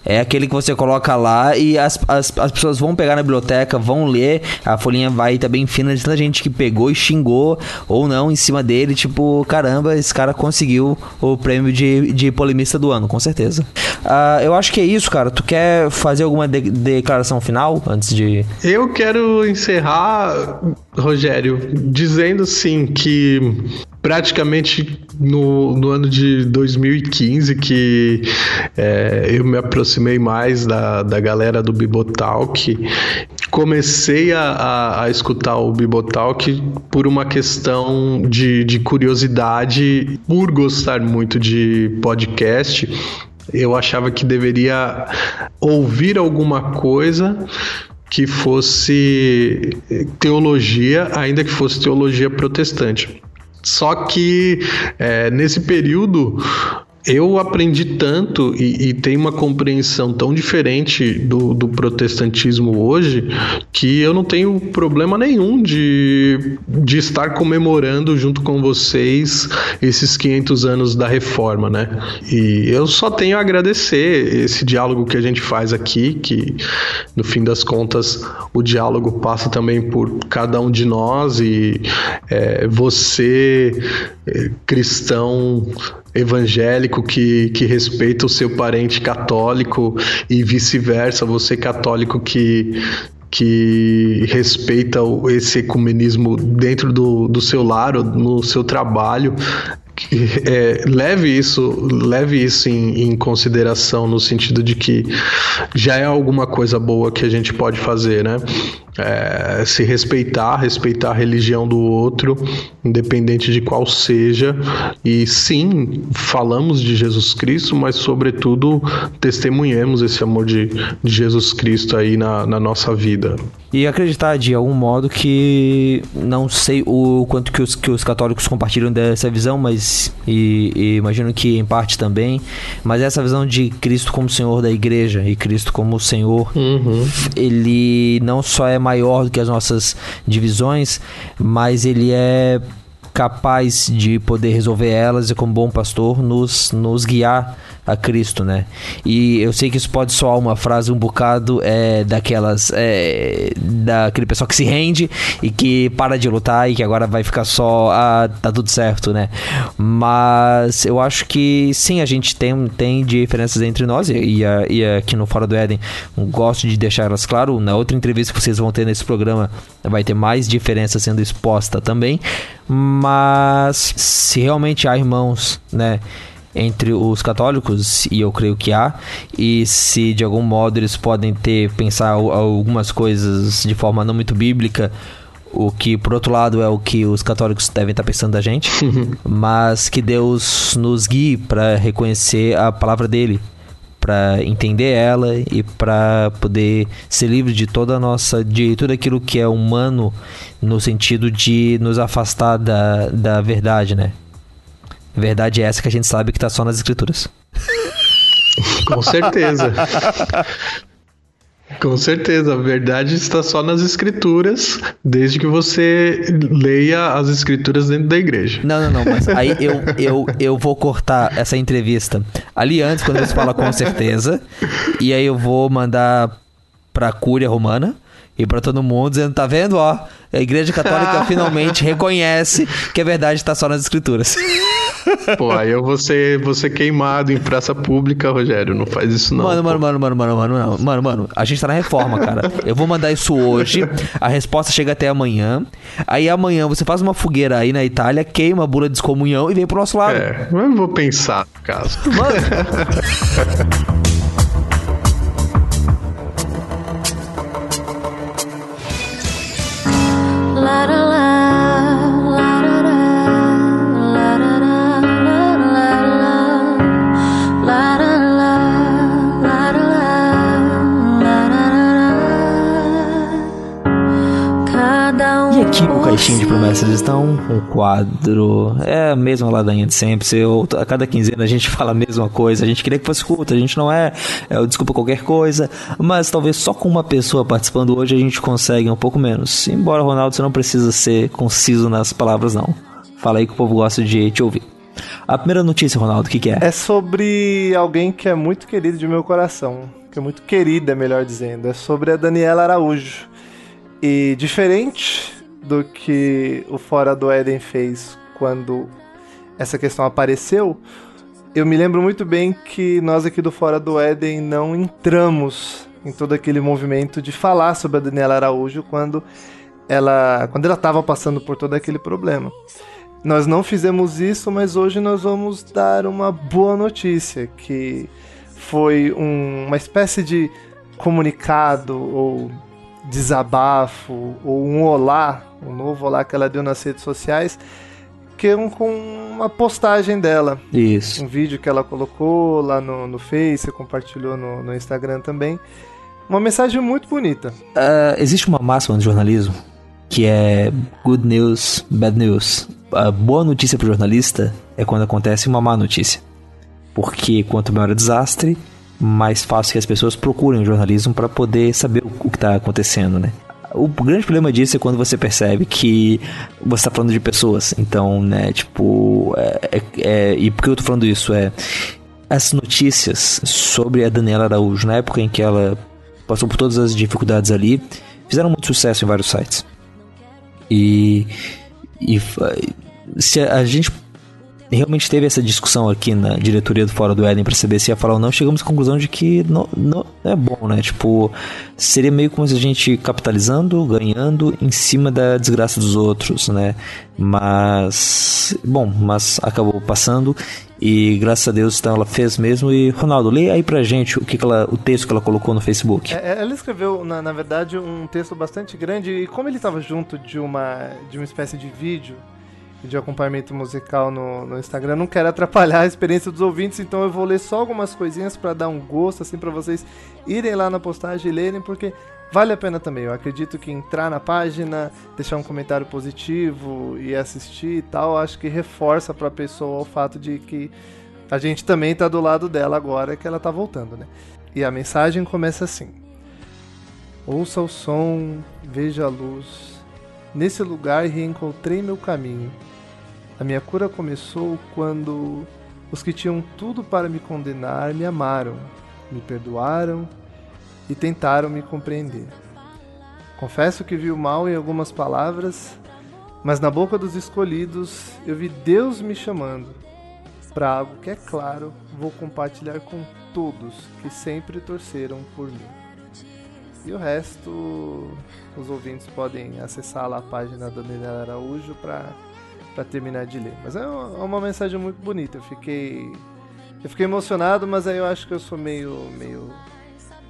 É aquele que você coloca lá e as, as, as pessoas vão pegar na biblioteca, vão ler, a folhinha vai tá bem fina de tanta gente que pegou e xingou ou não em cima dele, tipo, caramba, esse cara conseguiu o prêmio de, de polemista do ano, com certeza. Uh, eu acho que é isso, cara. Tu quer fazer alguma de declaração final antes de. Eu quero encerrar, Rogério, dizendo sim que praticamente no, no ano de 2015 que é, eu me aproximei mais da, da galera do Bibotalk. Comecei a, a, a, escutar o Bibotalk por uma questão de, de curiosidade, por gostar muito de podcast. Eu achava que deveria ouvir alguma coisa que fosse teologia, ainda que fosse teologia protestante. Só que é, nesse período eu aprendi tanto e, e tem uma compreensão tão diferente do, do, protestantismo hoje que eu não tenho problema nenhum de, de estar comemorando junto com vocês esses 500 anos da reforma, né? E eu só tenho a agradecer esse diálogo que a gente faz aqui, que no fim das contas o diálogo passa também por cada um de nós e é, você, é, cristão, evangélico que, que respeita o seu parente católico e vice-versa, você católico que que respeita esse ecumenismo dentro do, do seu lar, no seu trabalho, é, leve isso, leve isso em, em, consideração no sentido de que já é alguma coisa boa que a gente pode fazer, né? É, se respeitar, respeitar a religião do outro, independente de qual seja. E sim, falamos de Jesus Cristo, mas sobretudo testemunhemos esse amor de, de Jesus Cristo aí na, na nossa vida. E acreditar de algum modo que não sei o quanto que os, que os católicos compartilham dessa visão, mas e, e imagino que em parte também, mas essa visão de Cristo como Senhor da igreja e Cristo como Senhor, uhum. ele não só é maior do que as nossas divisões, mas ele é capaz de poder resolver elas e como bom pastor nos, nos guiar a Cristo, né? E eu sei que isso pode soar uma frase um bocado é, daquelas. É, daquele pessoal que se rende e que para de lutar e que agora vai ficar só. Ah, tá tudo certo, né? Mas eu acho que sim, a gente tem, tem diferenças entre nós e, e, aqui no Fora do Éden gosto de deixar elas claro. Na outra entrevista que vocês vão ter nesse programa vai ter mais diferença sendo exposta também. Mas se realmente há irmãos, né? Entre os católicos, e eu creio que há, e se de algum modo eles podem ter pensar algumas coisas de forma não muito bíblica, o que por outro lado é o que os católicos devem estar pensando da gente, mas que Deus nos guie para reconhecer a palavra dele, para entender ela e para poder ser livre de toda a nossa de tudo aquilo que é humano no sentido de nos afastar da, da verdade, né? Verdade é essa que a gente sabe que tá só nas escrituras. Com certeza. Com certeza, a verdade está só nas escrituras, desde que você leia as escrituras dentro da igreja. Não, não, não, mas aí eu, eu, eu vou cortar essa entrevista ali antes, quando você fala com certeza, e aí eu vou mandar pra Cúria Romana e para todo mundo dizendo, tá vendo, ó, a Igreja Católica finalmente reconhece que a verdade está só nas escrituras. Pô, aí eu vou ser, vou ser queimado em praça pública, Rogério. Não faz isso não. Mano, mano, mano, mano, mano, mano, mano, mano, mano, a gente tá na reforma, cara. Eu vou mandar isso hoje. A resposta chega até amanhã. Aí amanhã você faz uma fogueira aí na Itália, queima a bula de excomunhão e vem pro nosso lado. É, eu vou pensar no caso. Mano. caixinha de promessas estão, um quadro, é a mesma ladainha de sempre. Se eu, a cada quinzena a gente fala a mesma coisa, a gente queria que fosse curto, a gente não é, é desculpa qualquer coisa, mas talvez só com uma pessoa participando hoje a gente consegue um pouco menos. Embora, Ronaldo, você não precisa ser conciso nas palavras, não. Fala aí que o povo gosta de te ouvir. A primeira notícia, Ronaldo, o que, que, é? É sobre alguém que é muito querido de meu coração. Que é muito querida, melhor dizendo. É sobre a Daniela Araújo. E diferente do que o Fora do Éden fez quando essa questão apareceu, eu me lembro muito bem que nós aqui do Fora do Éden não entramos em todo aquele movimento de falar sobre a Daniela Araújo quando ela quando ela estava passando por todo aquele problema. Nós não fizemos isso, mas hoje nós vamos dar uma boa notícia que foi um, uma espécie de comunicado ou desabafo ou um olá, um novo olá que ela deu nas redes sociais, que é um, com uma postagem dela. Isso. Um vídeo que ela colocou lá no, no Face, compartilhou no, no Instagram também. Uma mensagem muito bonita. Uh, existe uma máxima no jornalismo que é good news, bad news. A boa notícia para o jornalista é quando acontece uma má notícia. Porque quanto maior o desastre, mais fácil que as pessoas procurem o jornalismo para poder saber o que está acontecendo, né? O grande problema disso é quando você percebe que você está falando de pessoas. Então, né, tipo. É, é, é, e por que eu tô falando isso? É. As notícias sobre a Daniela Araújo, na época em que ela passou por todas as dificuldades ali, fizeram muito sucesso em vários sites. E. E se a gente realmente teve essa discussão aqui na diretoria do Fora do Éden para saber se ia falar ou não. Chegamos à conclusão de que não, não é bom, né? Tipo, seria meio como se a gente capitalizando, ganhando em cima da desgraça dos outros, né? Mas, bom, mas acabou passando e graças a Deus então ela fez mesmo. E Ronaldo, lê aí pra gente o que, que ela, o texto que ela colocou no Facebook. É, ela escreveu, na, na verdade, um texto bastante grande e como ele estava junto de uma, de uma espécie de vídeo de acompanhamento musical no, no Instagram. Não quero atrapalhar a experiência dos ouvintes, então eu vou ler só algumas coisinhas para dar um gosto, assim, para vocês irem lá na postagem e lerem, porque vale a pena também. Eu acredito que entrar na página, deixar um comentário positivo e assistir e tal, acho que reforça para a pessoa o fato de que a gente também tá do lado dela agora que ela tá voltando, né? E a mensagem começa assim: Ouça o som, veja a luz. Nesse lugar reencontrei meu caminho a minha cura começou quando os que tinham tudo para me condenar me amaram, me perdoaram e tentaram me compreender. Confesso que vi o mal em algumas palavras, mas na boca dos escolhidos eu vi Deus me chamando para algo que é claro, vou compartilhar com todos que sempre torceram por mim. E o resto, os ouvintes podem acessar lá a página da Daniela Araújo para para terminar de ler. Mas é uma, é uma, mensagem muito bonita. Eu fiquei eu fiquei emocionado, mas aí eu acho que eu sou meio meio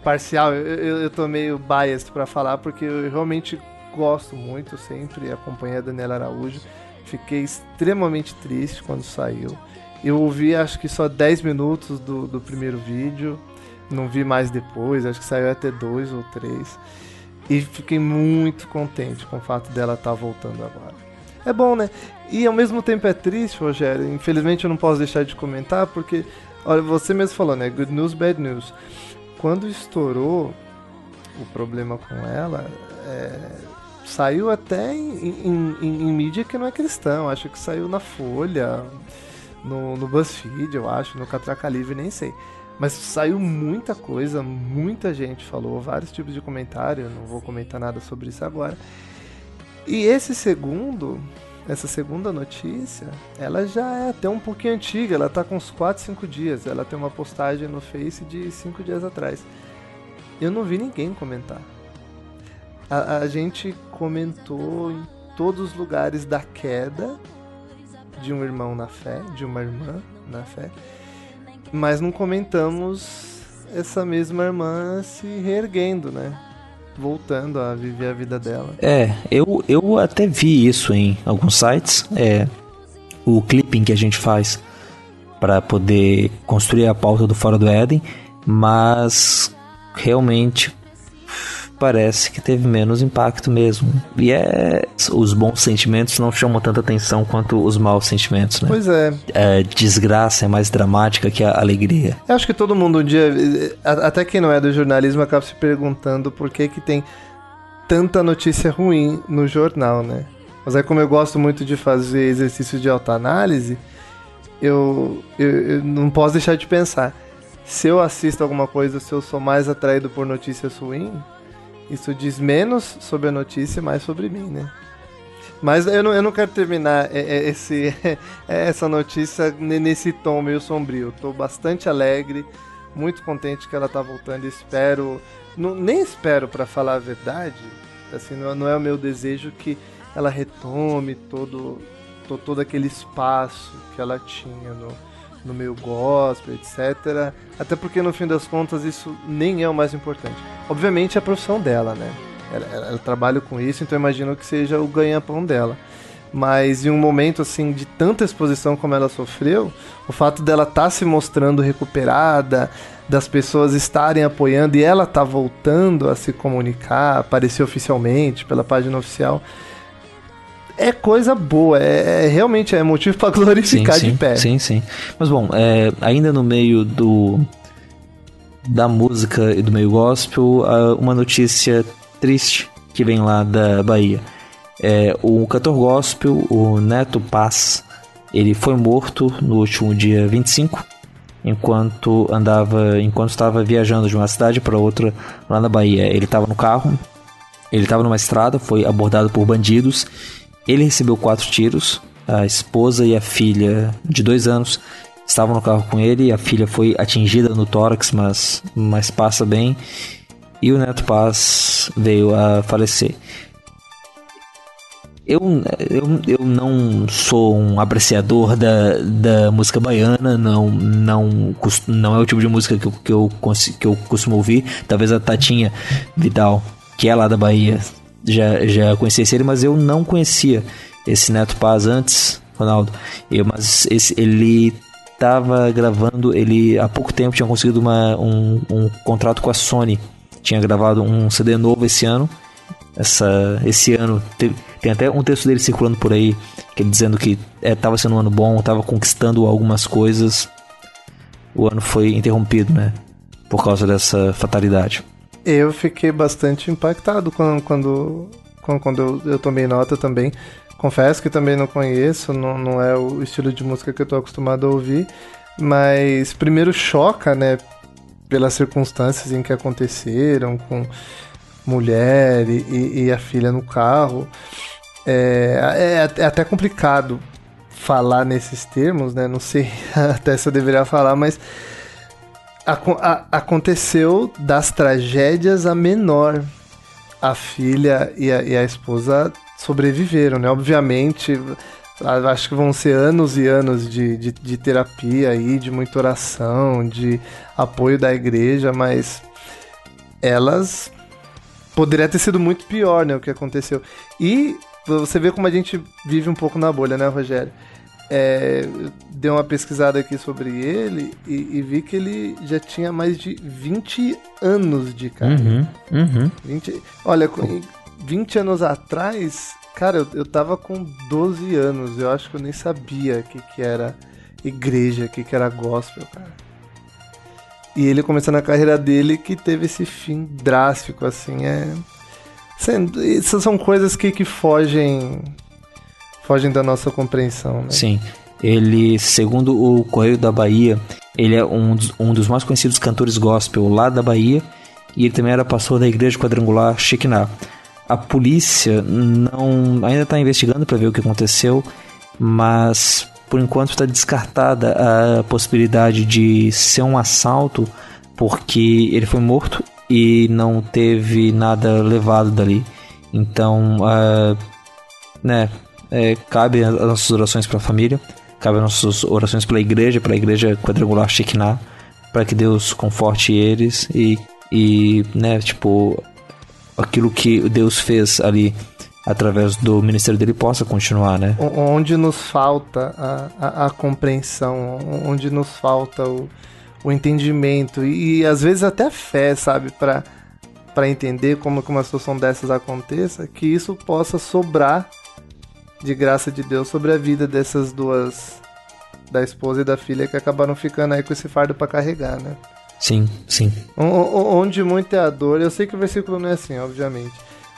parcial. Eu, eu, eu tô meio biased para falar porque eu realmente gosto muito sempre acompanhei a Daniela Araújo. Fiquei extremamente triste quando saiu. Eu ouvi acho que só 10 minutos do, do primeiro vídeo. Não vi mais depois, acho que saiu até dois ou três. E fiquei muito contente com o fato dela estar tá voltando agora. É bom, né? E ao mesmo tempo é triste, Rogério. Infelizmente eu não posso deixar de comentar, porque, olha, você mesmo falou, né? Good news, bad news. Quando estourou o problema com ela, é, saiu até em, em, em, em, mídia que não é cristão. Acho que saiu na Folha, no, no BuzzFeed, eu acho, no Catraca Livre, nem sei. Mas saiu muita coisa, muita gente falou, vários tipos de comentário. Não vou comentar nada sobre isso agora. E esse segundo, essa segunda notícia, ela já é até um pouquinho antiga, ela tá com uns 4, 5 dias. Ela tem uma postagem no Face de 5 dias atrás. Eu não vi ninguém comentar. A, a gente comentou em todos os lugares da queda de um irmão na fé, de uma irmã na fé, mas não comentamos essa mesma irmã se reerguendo, né? Voltando a viver a vida dela. É, eu, eu até vi isso em alguns sites. É, o clipping que a gente faz para poder construir a pauta do Fora do Éden, mas realmente parece que teve menos impacto mesmo. E é. Os bons sentimentos não chamam tanta atenção quanto os maus sentimentos, né? Pois é. A desgraça é mais dramática que a alegria. Eu acho que todo mundo um dia. Até quem não é do jornalismo acaba se perguntando por que, que tem tanta notícia ruim no jornal, né? Mas é como eu gosto muito de fazer exercícios de autoanálise, eu, eu, eu não posso deixar de pensar. Se eu assisto alguma coisa, se eu sou mais atraído por notícias ruins, isso diz menos sobre a notícia e mais sobre mim, né? Mas eu não, eu não quero terminar é, é, esse, essa notícia nesse tom meio sombrio. Estou bastante alegre, muito contente que ela está voltando. Espero, não, nem espero para falar a verdade. Assim, não, não, é o meu desejo que ela retome todo, todo, todo aquele espaço que ela tinha no, no meio gospel, etc. Até porque no fim das contas isso nem é o mais importante. Obviamente é a profissão dela, né? Ela, ela, ela trabalha com isso, então imagino que seja o ganha-pão dela. Mas em um momento assim de tanta exposição como ela sofreu, o fato dela estar tá se mostrando recuperada, das pessoas estarem apoiando e ela tá voltando a se comunicar, aparecer oficialmente pela página oficial, é coisa boa, é, é realmente é motivo para glorificar sim, sim, de pé. Sim, sim. Mas bom, é, ainda no meio do da música e do meio gospel, uma notícia triste que vem lá da Bahia. É, o cantor gospel, o Neto Paz, ele foi morto no último dia 25, enquanto andava, enquanto estava viajando de uma cidade para outra lá na Bahia. Ele estava no carro, ele estava numa estrada, foi abordado por bandidos ele recebeu quatro tiros A esposa e a filha de dois anos estavam no carro com ele. A filha foi atingida no tórax, mas, mas passa bem. E o Neto Paz veio a falecer. Eu, eu, eu não sou um apreciador da, da música baiana, não, não, não é o tipo de música que eu, que, eu, que eu costumo ouvir. Talvez a Tatinha Vidal, que é lá da Bahia, já, já conhecesse ele, mas eu não conhecia esse Neto Paz antes, Ronaldo. Eu, mas esse, ele estava gravando, ele há pouco tempo tinha conseguido uma, um, um contrato com a Sony. Tinha gravado um CD novo esse ano. Essa, esse ano teve, tem até um texto dele circulando por aí, que ele dizendo que estava é, sendo um ano bom, estava conquistando algumas coisas. O ano foi interrompido, né? Por causa dessa fatalidade. Eu fiquei bastante impactado quando, quando, quando eu, eu tomei nota também. Confesso que também não conheço, não, não é o estilo de música que eu estou acostumado a ouvir. Mas primeiro choca, né? Pelas circunstâncias em que aconteceram, com mulher e, e a filha no carro. É, é, é, até complicado falar nesses termos, né? Não sei até se eu deveria falar, mas aconteceu das tragédias a menor. A filha e a, e a esposa sobreviveram, né? Obviamente, acho que vão ser anos e anos de, de, de, terapia aí, de muita oração, de apoio da igreja, mas elas poderia ter sido muito pior, né, o que aconteceu. E você vê como a gente vive um pouco na bolha, né, Rogério? É, dei uma pesquisada aqui sobre ele e, e, vi que ele já tinha mais de 20 anos de carreira. Uhum, uhum. 20, olha, 20 anos atrás, cara, eu, eu tava com 12 anos. Eu acho que eu nem sabia o que, que era igreja, o que, que era gospel, cara. E ele começando a carreira dele que teve esse fim drástico, assim, é essas são coisas que, que fogem fogem da nossa compreensão, né? Sim. Ele, segundo o Correio da Bahia, ele é um, um dos mais conhecidos cantores gospel lá da Bahia e ele também era pastor da igreja quadrangular Shekinah. A polícia não ainda está investigando para ver o que aconteceu, mas por enquanto está descartada a possibilidade de ser um assalto, porque ele foi morto e não teve nada levado dali. Então, uh, né, é, cabe as nossas orações para a família, cabe as nossas orações pela igreja, pela igreja quadrangular Shekinah, para que Deus conforte eles e, e, né, tipo, aquilo que Deus fez ali através do ministério dele possa continuar, né? Onde nos falta a, a, a compreensão, onde nos falta o, o entendimento e, e às vezes até fé, sabe, para para entender como que uma situação dessas aconteça, que isso possa sobrar de graça de Deus sobre a vida dessas duas da esposa e da filha que acabaram ficando aí com esse fardo para carregar, né? Sim, sim. Onde muita é a dor, eu sei que o versículo não é assim, obviamente,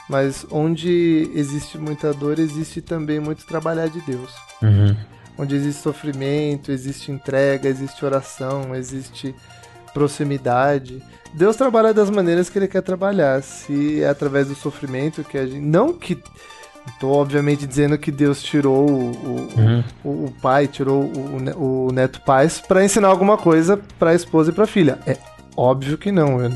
mas onde existe muita dor, existe também muito trabalhar de Deus. Uhum onde existe sofrimento, existe entrega, existe oração, existe proximidade. Deus trabalha das maneiras que ele quer trabalhar. Se é através do sofrimento que a gente. Não que. Estou obviamente dizendo que Deus tirou o, uhum. o, o, pai, tirou o, o neto pais para ensinar alguma coisa para a esposa e para a filha. É óbvio que não. Eu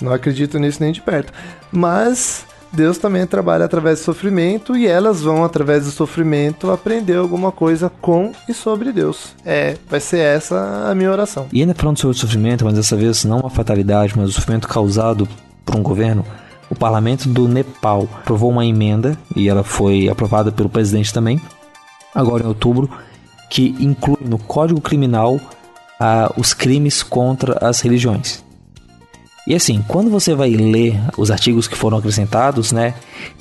não acredito nisso nem de perto. Mas Deus também trabalha através do sofrimento e elas vão, através do sofrimento, aprender alguma coisa com e sobre Deus. É, vai ser essa a minha oração. E ainda falando sobre o sofrimento, mas dessa vez não uma fatalidade, mas o sofrimento causado por um governo, o parlamento do Nepal aprovou uma emenda, e ela foi aprovada pelo presidente também, agora em outubro, que inclui no Código Criminal ah, os crimes contra as religiões. E assim, quando você vai ler os artigos que foram acrescentados, né?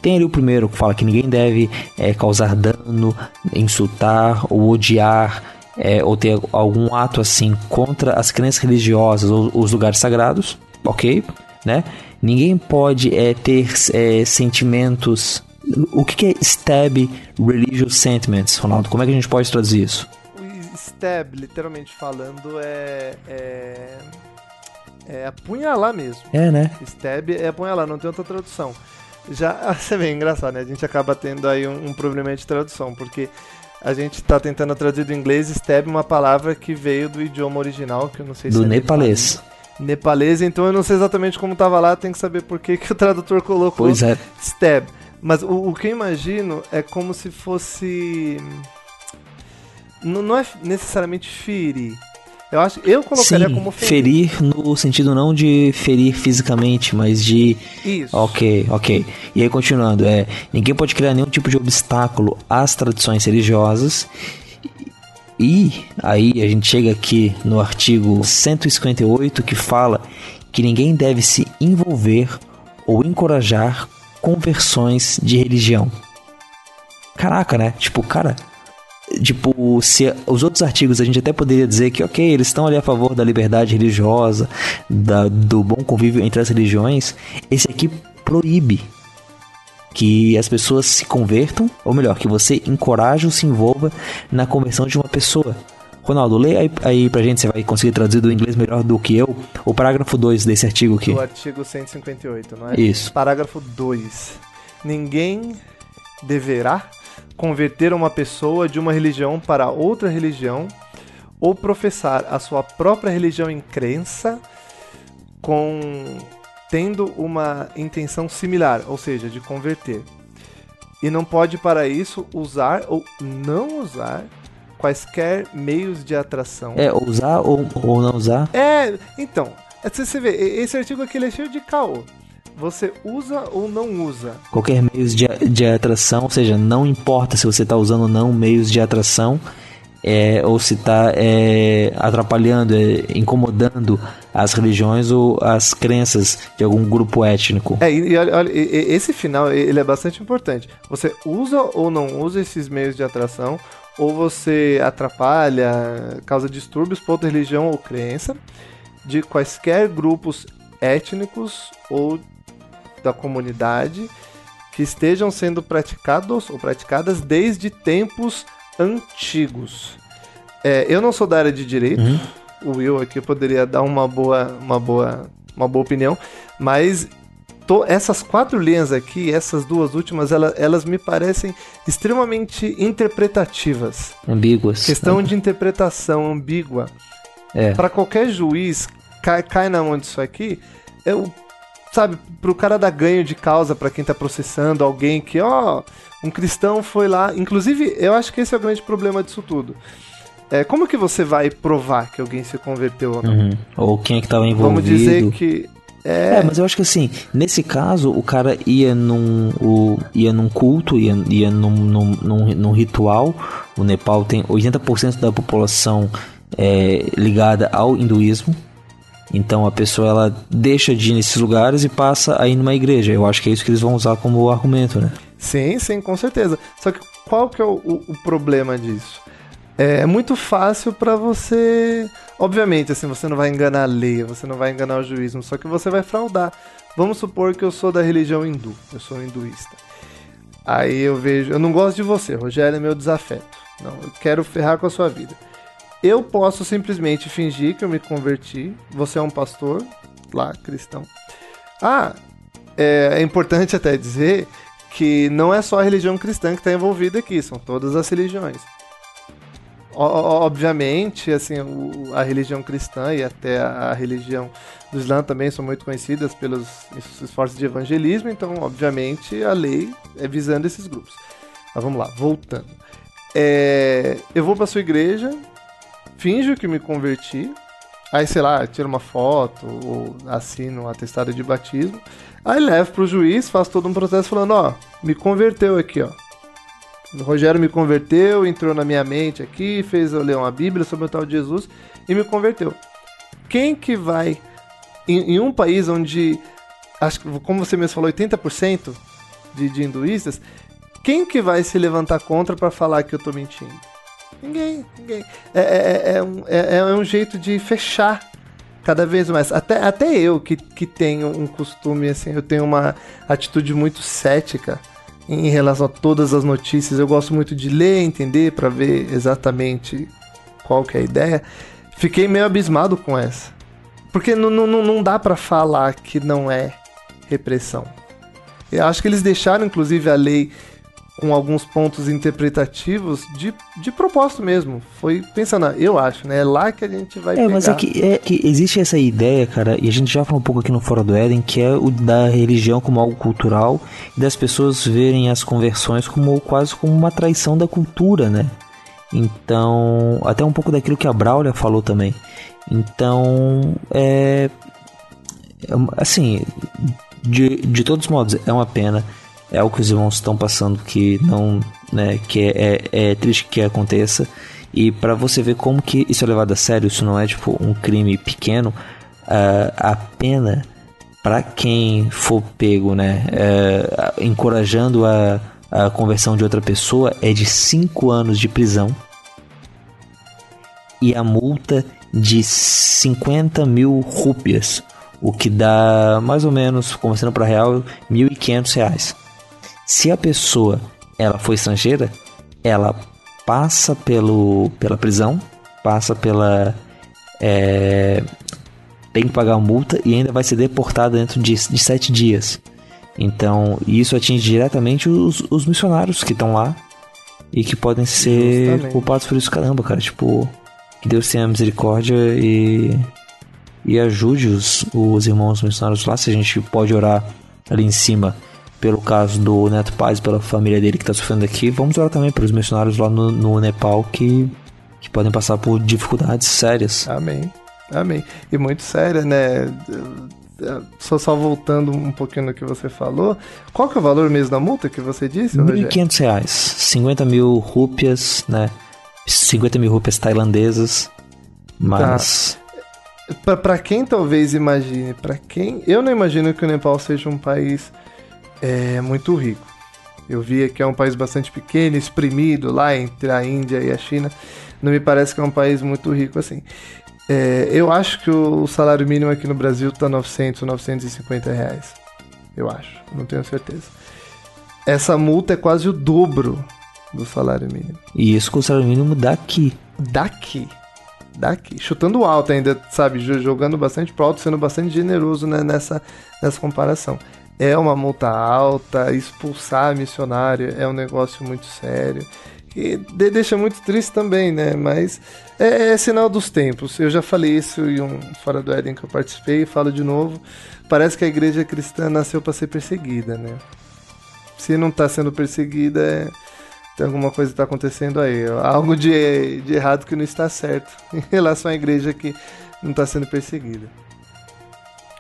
Tem ali o primeiro que fala que ninguém deve é, causar dano, insultar ou odiar é, ou ter algum ato assim contra as crenças religiosas ou os lugares sagrados, ok? Né? Ninguém pode é, ter é, sentimentos. O que, que é stab religious sentiments, Ronaldo? Como é que a gente pode traduzir isso? O stab, literalmente falando, é... é é apunhalar mesmo. É, né? Stab é apunhalar, não tem outra tradução. Já, você vê, engraçado, né? A gente acaba tendo aí um, um problema de tradução, porque a gente tá tentando traduzir do inglês stab uma palavra que veio do idioma original, que eu não sei do se é nepalês. Nepalês, então eu não sei exatamente como tava lá, tem que saber por que, que o tradutor colocou Pois é. stab. Mas o, o que eu imagino é como se fosse. Não, não é necessariamente ferir. Eu acho, eu colocaria Sim, como ferir. ferir no sentido não de ferir fisicamente, mas de Isso. Ok, ok. E aí continuando, é, ninguém pode criar nenhum tipo de obstáculo às tradições religiosas. E aí a gente chega aqui no artigo 158 que fala que ninguém deve se envolver ou encorajar conversões de religião. Caraca, né? Tipo, cara, Tipo, se os outros artigos a gente até poderia dizer que, ok, eles estão ali a favor da liberdade religiosa, da, do bom convívio entre as religiões, esse aqui proíbe que as pessoas se convertam, ou melhor, que você encoraje ou se envolva na conversão de uma pessoa. Ronaldo, lê aí, aí pra gente, você vai conseguir traduzir do inglês melhor do que eu, o parágrafo 2 desse artigo aqui. Do artigo 158, não é? Isso. Parágrafo 2. Ninguém deverá converter uma pessoa de uma religião para outra religião ou professar a sua própria religião em crença com tendo uma intenção similar, ou seja, de converter. E não pode para isso usar ou não usar quaisquer meios de atração. É, usar ou, ou não usar? É, então, é, você vê, esse artigo aqui ele é cheio de caô. Você usa ou não usa? qualquer meios de, de atração, ou seja, não importa se você está usando ou não meios de atração, é, ou se está atrapalhando, é, incomodando as religiões ou as crenças de algum grupo étnico. É, e, olha, esse final ele é bastante importante. Você usa ou não usa esses meios de atração, ou você atrapalha, causa distúrbios para outra religião ou crença, de quaisquer grupos étnicos ou da comunidade que estejam sendo praticados ou praticadas desde tempos antigos. É, eu não sou da área de direito, Uhum. o Will aqui poderia dar uma boa, uma boa, uma boa opinião, mas to- essas quatro linhas aqui, essas duas últimas, ela- elas me parecem extremamente interpretativas. Ambíguas. Questão de interpretação ambígua. É. Para qualquer juiz, cai, cai na mão disso aqui, é o sabe, pro cara dar ganho de causa para quem tá processando alguém que, ó, um cristão foi lá, inclusive, eu acho que esse é o grande problema disso tudo. É, como que você vai provar que alguém se converteu ou não? Uhum. Ou quem é que estava envolvido. Vamos dizer que é, É, mas eu acho que assim, nesse caso, o cara ia num, o, ia num culto, ia, ia num, num, num, num ritual. O Nepal tem 80% da população é, ligada ao hinduísmo. Então a pessoa ela deixa de ir nesses lugares e passa a ir numa igreja. Eu acho que é isso que eles vão usar como argumento, né? Sim, sim, com certeza. Só que qual que é o, o- o problema disso? É muito fácil pra você. Obviamente, assim, você não vai enganar a lei, você não vai enganar o juízo, só que você vai fraudar. Vamos supor que eu sou da religião hindu, eu sou hinduísta. Aí eu vejo. Eu não gosto de você, Rogério é meu desafeto. Não, eu quero ferrar com a sua vida. Eu posso simplesmente fingir que eu me converti. Você é um pastor, lá, cristão. Ah, é, é importante até dizer que não é só a religião cristã que está envolvida aqui, são todas as religiões. Obviamente, assim, o- a religião cristã e até a, a religião do Islã também são muito conhecidas pelos es- esforços de evangelismo, então, obviamente, a lei é visando esses grupos. Mas vamos lá, voltando. É, eu vou para sua igreja, finjo que me converti, aí, sei lá, tiro uma foto ou assino um atestado de batismo, Aí levo pro juiz, faço todo um processo falando, ó, me converteu aqui, ó. O Rogério me converteu, entrou na minha mente aqui, fez eu ler uma Bíblia sobre o tal de Jesus e me converteu. Quem que vai em, em um país onde, acho que, como você mesmo falou, 80% de, de hinduístas, quem que vai se levantar contra para falar que eu tô mentindo? Ninguém, ninguém. É, é, é, um, é, é um jeito de fechar cada vez mais. Até, até eu que, que tenho um costume, assim, eu tenho uma atitude muito cética em relação a todas as notícias. Eu gosto muito de ler, entender, para ver exatamente qual que é a ideia. Fiquei meio abismado com essa. Porque não, não, dá para falar que não é repressão. Eu acho que eles deixaram, inclusive, a lei com alguns pontos interpretativos de, de propósito mesmo. Foi pensando, eu acho, né? É lá que a gente vai É, pegar. mas é que, é que existe essa ideia, cara, e a gente já falou um pouco aqui no Fora do Éden, que é o da religião como algo cultural e das pessoas verem as conversões como quase como uma traição da cultura, né? Então, até um pouco daquilo que a Braulia falou também. Então, é. é assim, de, de todos os modos, é uma pena. É algo que os irmãos estão passando que não. Né, que é, é, é triste que aconteça. E pra você ver como que isso é levado a sério, isso não é tipo um crime pequeno, ah, a pena para quem for pego, né, eh, encorajando a, a conversão de outra pessoa é de 5 anos de prisão e a multa de 50 mil rúpias, o que dá mais ou menos, conversando para real, 1.500 reais. Se a pessoa ela for estrangeira, ela passa pelo, pela prisão, passa pela é, tem que pagar multa e ainda vai ser deportada dentro de, de sete dias. Então, isso atinge diretamente os, os missionários que estão lá e que podem ser Justamente. culpados por isso. Caramba, cara, tipo, que Deus tenha misericórdia e, e ajude os, os irmãos missionários lá. Se a gente pode orar ali em cima pelo caso do Neto Paz, pela família dele que está sofrendo aqui, vamos orar também pelos missionários lá no, no Nepal que, que podem passar por dificuldades sérias. Amém. Amém. E muito séria, né? Só, só voltando um pouquinho no que você falou. Qual que é o valor mesmo da multa que você disse, Rogério? 1.500 reais, 50 mil rúpias, né? 50 mil rúpias tailandesas. Mas. Pra, pra quem talvez imagine, pra quem. Eu não imagino que o Nepal seja um país é, muito rico. Eu vi que é um país bastante pequeno, exprimido lá entre a Índia e a China. Não me parece que é um país muito rico assim. É, eu acho que o salário mínimo aqui no Brasil tá 900, 950 reais. Eu acho, não tenho certeza. Essa multa é quase o dobro do salário mínimo. E isso com o salário mínimo daqui. Daqui. Daqui. Chutando alto ainda, sabe? jo- Jogando bastante pro alto, sendo bastante generoso né, nessa, nessa comparação. É uma multa alta, expulsar missionário é um negócio muito sério. E de- deixa muito triste também, né? Mas é, é sinal dos tempos. Eu já falei isso em um Fora do Éden que eu participei falo de novo. Parece que a igreja cristã nasceu para ser perseguida, né? Se não tá sendo perseguida, é tem alguma coisa está acontecendo aí. Algo de, de errado que não está certo em relação à igreja que não está sendo perseguida.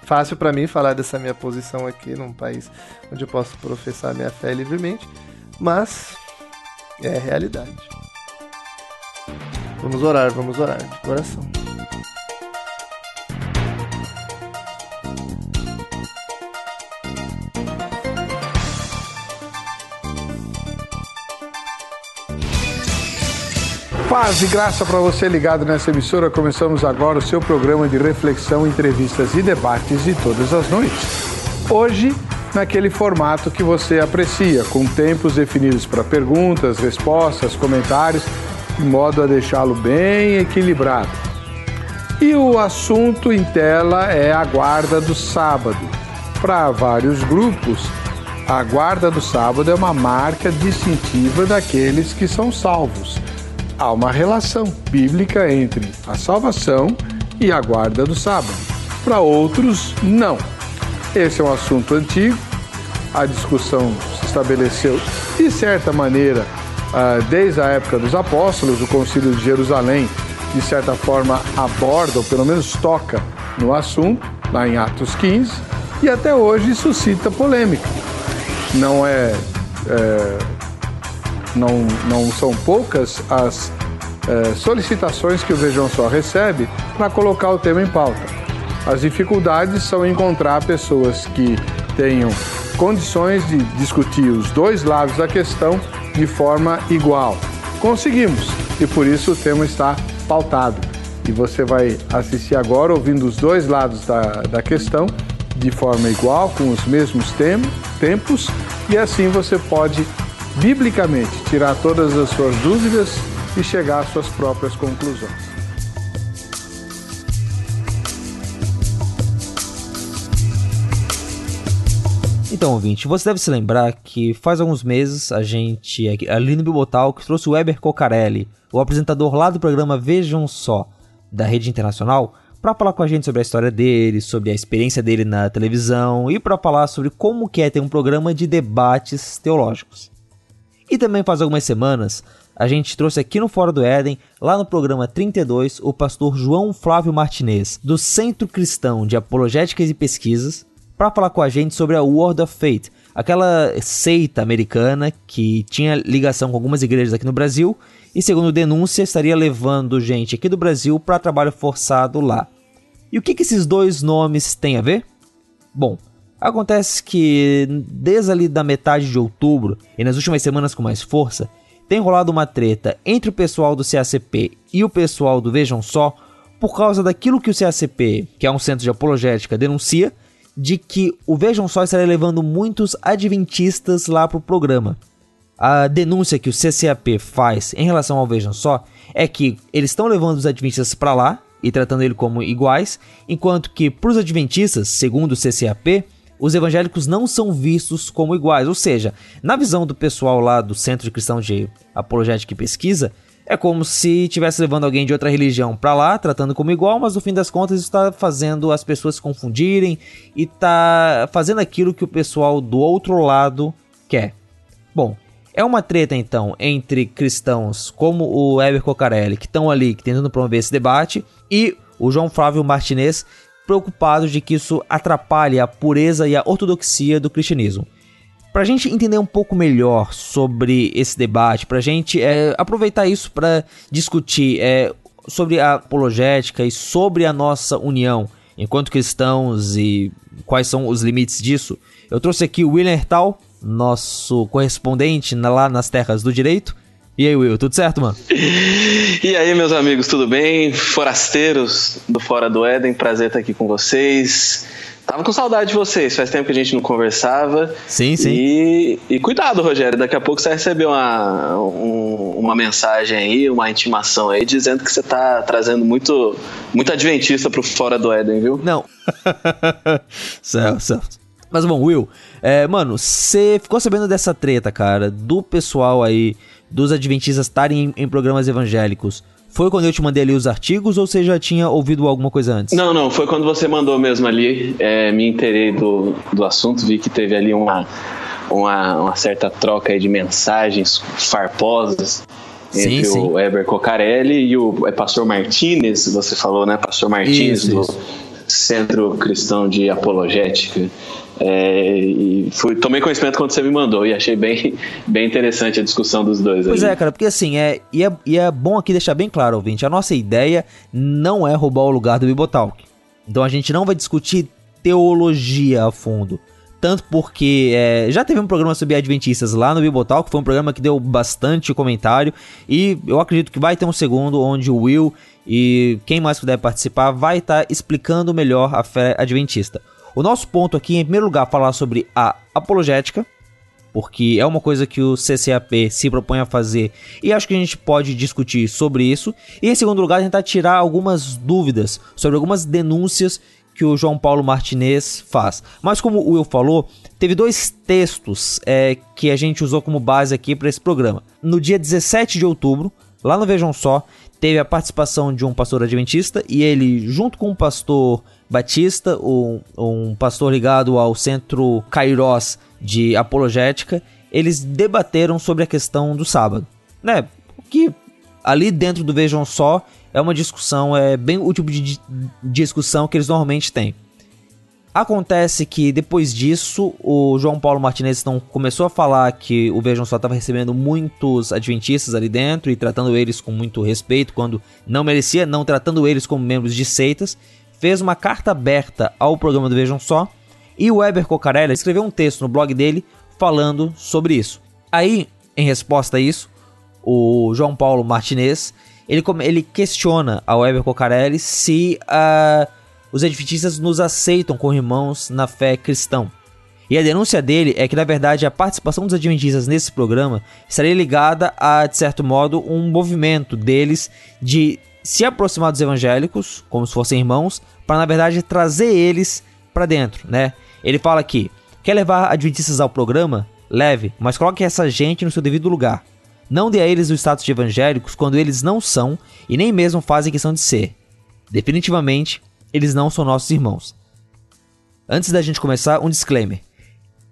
Fácil para mim falar dessa minha posição aqui num país onde eu posso professar minha fé livremente, mas é a realidade. Vamos orar, vamos orar de coração. Paz e graça para você ligado nessa emissora. Começamos agora o seu programa de reflexão, entrevistas e debates de todas as noites. Hoje, naquele formato que você aprecia, com tempos definidos para perguntas, respostas, comentários, de modo a deixá-lo bem equilibrado. E o assunto em tela é a guarda do sábado. Para vários grupos, a guarda do sábado é uma marca distintiva daqueles que são salvos. Há uma relação bíblica entre a salvação e a guarda do sábado. Para outros, não. Esse é um assunto antigo, a discussão se estabeleceu de certa maneira ah, desde a época dos apóstolos, o Concílio de Jerusalém, de certa forma, aborda, ou pelo menos toca no assunto, lá em Atos 15, e até hoje suscita polêmica. Não é, é não, não são poucas as eh, solicitações que o Vejam Só recebe para colocar o tema em pauta. As dificuldades são encontrar pessoas que tenham condições de discutir os dois lados da questão de forma igual. Conseguimos e por isso o tema está pautado. E você vai assistir agora ouvindo os dois lados da, da questão de forma igual, com os mesmos tem, tempos, e assim você pode biblicamente, tirar todas as suas dúvidas e chegar às suas próprias conclusões. Então, ouvinte, você deve se lembrar que faz alguns meses a gente, ali no Bibotal, que trouxe o Weber Cocarelli, o apresentador lá do programa Vejam Só, da Rede Internacional, para falar com a gente sobre a história dele, sobre a experiência dele na televisão e para falar sobre como que é ter um programa de debates teológicos. E também faz algumas semanas a gente trouxe aqui no Fora do Éden, lá no programa 32, o pastor João Flávio Martinez, do Centro Cristão de Apologéticas e Pesquisas, para falar com a gente sobre a World of Faith, aquela seita americana que tinha ligação com algumas igrejas aqui no Brasil e, segundo denúncia, estaria levando gente aqui do Brasil para trabalho forçado lá. E o que, que esses dois nomes têm a ver? Bom, acontece que desde ali da metade de outubro e nas últimas semanas com mais força, tem rolado uma treta entre o pessoal do CACP e o pessoal do Vejam Só por causa daquilo que o CACP, que é um centro de apologética, denuncia de que o Vejam Só estaria levando muitos adventistas lá para o programa. A denúncia que o CCAP faz em relação ao Vejam Só é que eles estão levando os adventistas para lá e tratando ele como iguais, enquanto que para os adventistas, segundo o CCAP, os evangélicos não são vistos como iguais. Ou seja, na visão do pessoal lá do Centro de Cristão de Apologética e Pesquisa, é como se estivesse levando alguém de outra religião para lá, tratando como igual, mas no fim das contas está fazendo as pessoas se confundirem e está fazendo aquilo que o pessoal do outro lado quer. Bom, é uma treta então entre cristãos como o Heber Cocarelli, que estão ali tentando promover esse debate, e o João Flávio Martinez, preocupados de que isso atrapalhe a pureza e a ortodoxia do cristianismo. Para a gente entender um pouco melhor sobre esse debate, para a gente é, aproveitar isso para discutir é, sobre a apologética e sobre a nossa união enquanto cristãos e quais são os limites disso, eu trouxe aqui o William Hertal, nosso correspondente lá nas terras do direito, e aí, Will, tudo certo, mano? E aí, meus amigos, tudo bem? Forasteiros do Fora do Éden, prazer estar aqui com vocês. Tava com saudade de vocês, faz tempo que a gente não conversava. Sim, sim. E, e cuidado, Rogério, daqui a pouco você vai receber uma, um, uma mensagem aí, uma intimação aí, dizendo que você tá trazendo muito, muito adventista pro Fora do Éden, viu? Não. certo, certo. Mas bom, Will, é, mano, você ficou sabendo dessa treta, cara, do pessoal aí dos adventistas estarem em, em, programas evangélicos foi quando eu te mandei ali os artigos ou você já tinha ouvido alguma coisa antes? Não, não, foi quando você mandou mesmo ali. É, me inteirei do, do assunto, vi que teve ali uma, uma, uma certa troca de mensagens farposas entre sim, sim. o Eber Cocarelli e o é, pastor Martinez, você falou, né? Pastor Martinez isso, do isso. Centro Cristão de Apologética. É, e fui, tomei conhecimento quando você me mandou e achei bem, bem interessante a discussão dos dois. Pois é, cara, porque assim, é e, é, e é bom aqui deixar bem claro, ouvinte, a nossa ideia não é roubar o lugar do Bibotalk. Então a gente não vai discutir teologia a fundo. Tanto porque é, já teve um programa sobre Adventistas lá no Bibotal, que foi um programa que deu bastante comentário. E eu acredito que vai ter um segundo onde o Will e quem mais puder participar vai estar tá explicando melhor a fé adventista. O nosso ponto aqui em primeiro lugar, falar sobre a apologética, porque é uma coisa que o CCAP se propõe a fazer e acho que a gente pode discutir sobre isso. E em segundo lugar, tentar tirar algumas dúvidas sobre algumas denúncias que o João Paulo Martinez faz. Mas como o Will falou, teve dois textos é, que a gente usou como base aqui para esse programa. No dia 17 de outubro, lá no Vejam Só, teve a participação de um pastor adventista e ele, junto com um pastor batista, um, um pastor ligado ao Centro Kairos de Apologética, eles debateram sobre a questão do sábado. Né? Que ali dentro do Vejam Só é uma discussão, é bem o tipo de discussão que eles normalmente têm. Acontece que depois disso, o João Paulo Martinez então, começou a falar que o Vejam Só estava recebendo muitos adventistas ali dentro e tratando eles com muito respeito, quando não merecia, não tratando eles como membros de seitas. Fez uma carta aberta ao programa do Vejam Só e o Weber Cocarelli escreveu um texto no blog dele falando sobre isso. Aí, em resposta a isso, o João Paulo Martinez ele, ele questiona a Weber Cocarelli se uh, os adventistas nos aceitam como irmãos na fé cristã. E a denúncia dele é que, na verdade, a participação dos adventistas nesse programa estaria ligada a, de certo modo, um movimento deles de se aproximar dos evangélicos, como se fossem irmãos, para, na verdade, trazer eles para dentro, né? Ele fala aqui Quer levar adventistas ao programa? Leve, mas coloque essa gente no seu devido lugar. Não dê a eles o status de evangélicos quando eles não são e nem mesmo fazem questão de ser. Definitivamente, eles não são nossos irmãos. Antes da gente começar, um disclaimer.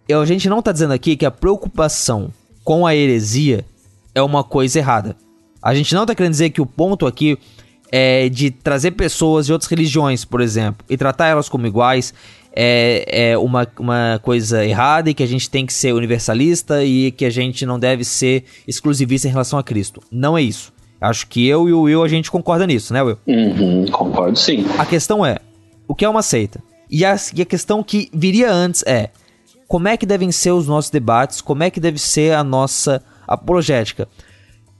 Eu, a gente não está dizendo aqui que a preocupação com a heresia é uma coisa errada. A gente não está querendo dizer que o ponto aqui é de trazer pessoas de outras religiões, por exemplo, e tratar elas como iguais é, é uma, uma coisa errada e que a gente tem que ser universalista e que a gente não deve ser exclusivista em relação a Cristo. Não é isso. Acho que eu e o Will a gente concorda nisso, né, Will? Uhum, concordo sim. A questão é: o que é uma seita? E a, e a questão que viria antes é: como é que devem ser os nossos debates? Como é que deve ser a nossa apologética?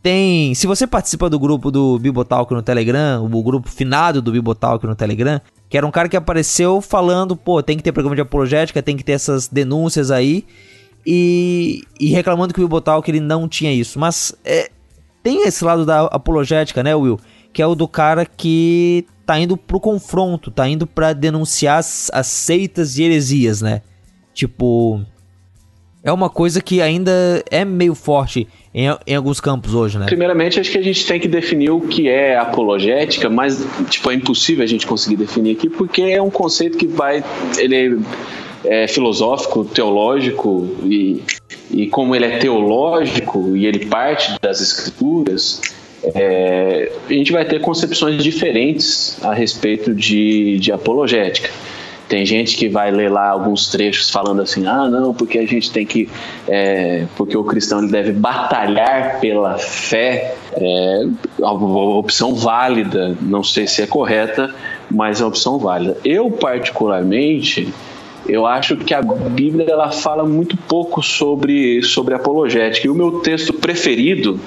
Tem, se você participa do grupo do Bibotalk no Telegram, o grupo finado do Bibotalk no Telegram, que era um cara que apareceu falando, pô, tem que ter programa de apologética, tem que ter essas denúncias aí, e, e reclamando que o Bibotalk ele não tinha isso. Mas é, tem esse lado da apologética, né, Will? Que é o do cara que tá indo pro confronto, tá indo para denunciar as, as seitas e heresias, né? Tipo, é uma coisa que ainda é meio forte em, em, alguns campos hoje, né? Primeiramente, acho que a gente tem que definir o que é apologética, mas tipo é impossível a gente conseguir definir aqui porque é um conceito que vai ele é filosófico, teológico e, e como ele é teológico e ele parte das escrituras, é, a gente vai ter concepções diferentes a respeito de, de apologética. Tem gente que vai ler lá alguns trechos falando assim, ah, não, porque a gente tem que, é, porque o cristão ele deve batalhar pela fé, é uma opção válida, não sei se é correta, mas é uma opção válida. Eu particularmente, eu acho que a Bíblia ela fala muito pouco sobre, sobre apologética. E o meu texto preferido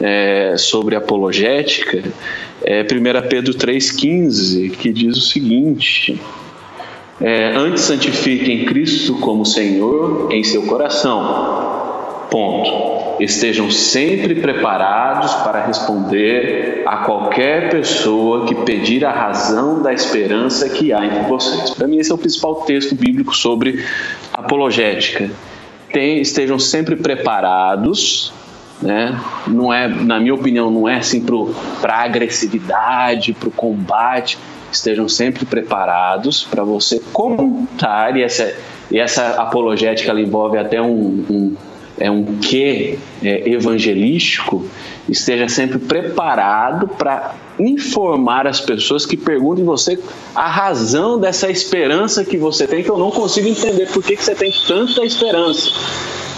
é, sobre apologética é 1 Pedro 3,15, que diz o seguinte: é, Antes santifiquem Cristo como Senhor em seu coração. Ponto. Estejam sempre preparados para responder a qualquer pessoa que pedir a razão da esperança que há entre vocês. Para mim, esse é o principal texto bíblico sobre apologética. Tem, estejam sempre preparados né? Não é, na minha opinião, não é assim para agressividade, para o combate. Estejam sempre preparados para você contar e essa, e essa apologética ela envolve até um, um é um quê é, evangelístico, esteja sempre preparado para informar as pessoas que perguntem você a razão dessa esperança que você tem, que eu não consigo entender por que, que você tem tanta esperança.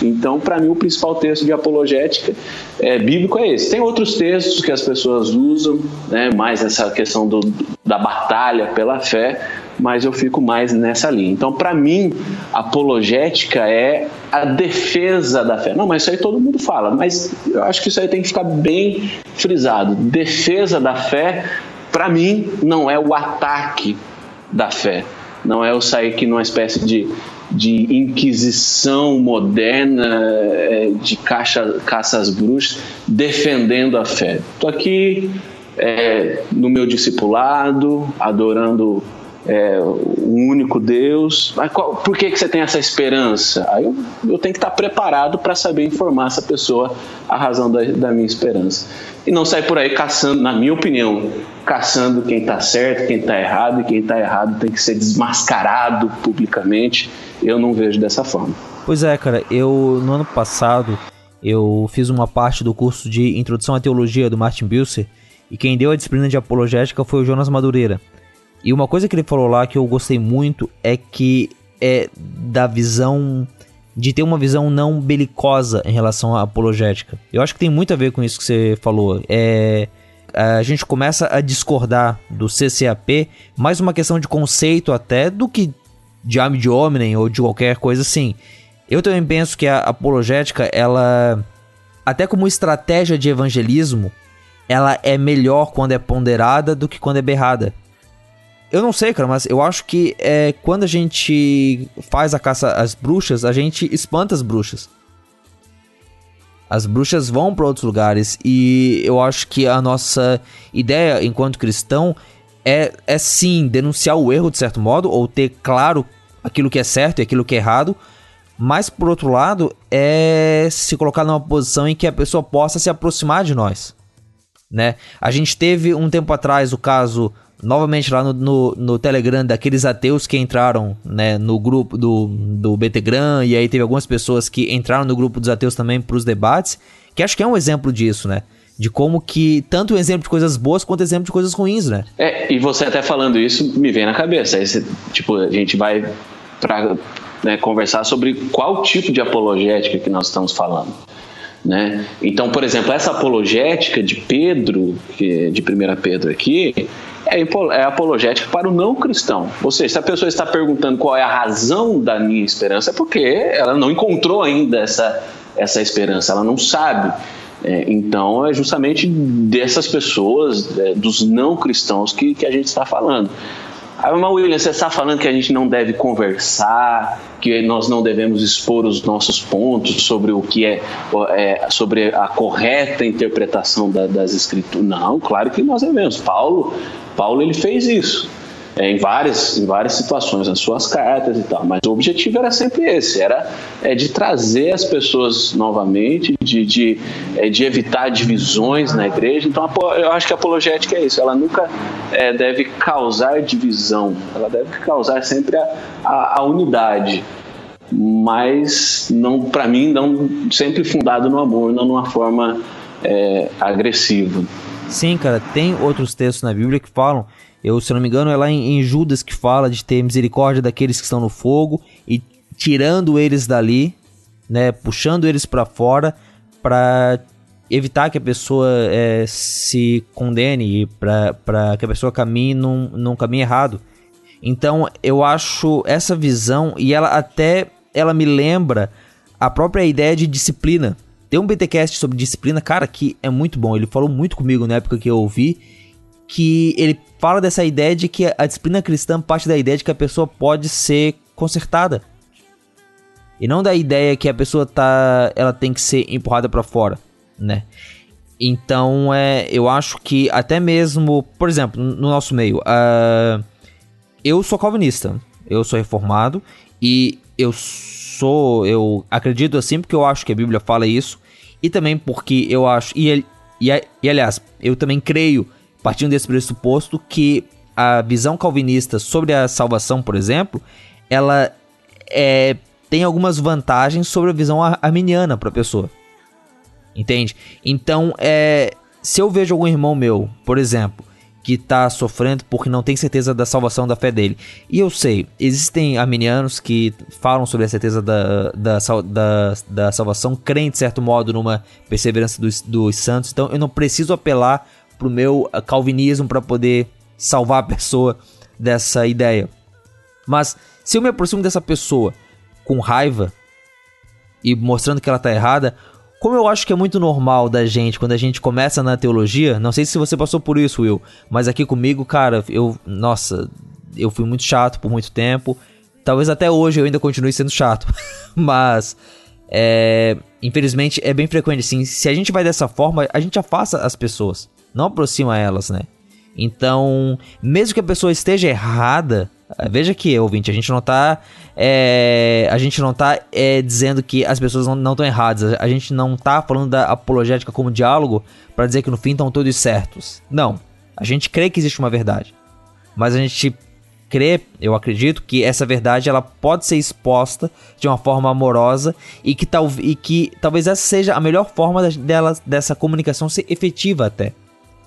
Então, para mim, o principal texto de apologética é, bíblico é esse. Tem outros textos que as pessoas usam, né, mais essa questão do, da batalha pela fé, mas eu fico mais nessa linha. Então, para mim, apologética é a defesa da fé. Não, mas isso aí todo mundo fala, mas eu acho que isso aí tem que ficar bem frisado. Defesa da fé, para mim, não é o ataque da fé. Não é eu sair aqui numa espécie de de inquisição moderna, é, de caça, caça às bruxas, defendendo a fé. Estou aqui é, no meu discipulado, adorando é, um único Deus. Mas qual, por que, que você tem essa esperança? Aí eu, eu tenho que estar preparado para saber informar essa pessoa a razão da, da minha esperança. E não sair por aí caçando, na minha opinião, caçando quem está certo, quem está errado, e quem está errado tem que ser desmascarado publicamente. Eu não vejo dessa forma. Pois é, cara, eu no ano passado eu fiz uma parte do curso de Introdução à Teologia do Martin Bilser e quem deu a disciplina de apologética foi o Jonas Madureira. E uma coisa que ele falou lá que eu gostei muito é que é da visão de ter uma visão não belicosa em relação à apologética. Eu acho que tem muito a ver com isso que você falou. É a gente começa a discordar do CCAP, mais uma questão de conceito até do que de ame de homem ou de qualquer coisa assim. Eu também penso que a apologética, ela até como estratégia de evangelismo, ela é melhor quando é ponderada do que quando é berrada. Eu não sei, cara, mas eu acho que é, quando a gente faz a caça às bruxas, a gente espanta as bruxas. As bruxas vão para outros lugares e eu acho que a nossa ideia enquanto cristão é, é sim denunciar o erro de certo modo ou ter claro aquilo que é certo e aquilo que é errado, mas por outro lado é se colocar numa posição em que a pessoa possa se aproximar de nós, né? A gente teve um tempo atrás o caso novamente lá no, no, no, Telegram daqueles ateus que entraram né, no grupo do, do BTgram e aí teve algumas pessoas que entraram no grupo dos ateus também para os debates, que acho que é um exemplo disso, né? De como que, tanto um exemplo de coisas boas quanto exemplo de coisas ruins, né? É, e você até falando isso me vem na cabeça. Você, tipo, a gente vai para né, conversar sobre qual tipo de apologética que nós estamos falando. Né? Então, por exemplo, essa apologética de Pedro, de 1 Pedro aqui, é, é apologética para o não cristão. Ou seja, se a pessoa está perguntando qual é a razão da minha esperança, é porque ela não encontrou ainda essa, essa esperança, ela não sabe. É, então, é justamente dessas pessoas, é, dos não cristãos, que, que a gente está falando. Aí, mas William, você está falando que a gente não deve conversar, que nós não devemos expor os nossos pontos sobre o que é, é sobre a correta interpretação da, das escrituras. Não, claro que nós devemos. Paulo, Paulo ele fez isso é, em, várias, em várias situações nas suas cartas e tal. Mas o objetivo era sempre esse, era é, de trazer as pessoas novamente, de, de, é, de evitar divisões na igreja. Então eu acho que a apologética é isso, ela nunca é, deve causar divisão, ela deve causar sempre a, a, a unidade mas não para mim não sempre fundado no amor, não numa forma é, agressiva. Sim, cara, tem outros textos na Bíblia que falam eu, se não me engano, é lá em, em Judas que fala de ter misericórdia daqueles que estão no fogo e tirando eles dali, né, puxando eles para fora para evitar que a pessoa é, se condene e para que a pessoa caminhe num, num caminho errado. Então eu acho essa visão e ela até ela me lembra a própria ideia de disciplina. Tem um BTcast sobre disciplina, cara, que é muito bom. Ele falou muito comigo na época que eu ouvi que ele fala dessa ideia de que a disciplina cristã parte da ideia de que a pessoa pode ser consertada. E não da ideia que a pessoa tá, ela tem que ser empurrada para fora, né? Então, é, eu acho que até mesmo, por exemplo, no nosso meio, uh, eu sou calvinista, eu sou reformado e eu sou, eu acredito assim porque eu acho que a Bíblia fala isso e também porque eu acho e, e, e aliás, eu também creio partindo desse pressuposto que a visão calvinista sobre a salvação, por exemplo, ela é, tem algumas vantagens sobre a visão arminiana para a pessoa. Entende? Então, é, se eu vejo algum irmão meu, por exemplo, que está sofrendo porque não tem certeza da salvação da fé dele. E eu sei, existem arminianos que falam sobre a certeza da, da, da, da salvação, creem de certo modo numa perseverança dos, dos santos, então eu não preciso apelar pro meu eh, calvinismo para poder salvar a pessoa dessa ideia. Mas se eu me aproximo dessa pessoa com raiva e mostrando que ela tá errada, como eu acho que é muito normal da gente quando a gente começa na teologia, não sei se você passou por isso, Will, mas aqui comigo, cara, eu, nossa, eu fui muito chato por muito tempo. Talvez até hoje eu ainda continue sendo chato, mas é, infelizmente é bem frequente assim. Se a gente vai dessa forma, a gente afasta as pessoas não aproxima elas, né? Então, mesmo que a pessoa esteja errada, eh, veja que, ouvinte, a gente não tá. É, a gente não tá é, dizendo que as pessoas não estão erradas. A gente não tá falando da apologética como diálogo para dizer que no fim estão todos certos. Não. A gente crê que existe uma verdade. Mas a gente crê, eu acredito, que essa verdade ela pode ser exposta de uma forma amorosa e que, tal, e que talvez essa seja a melhor forma dela, dessa comunicação ser efetiva até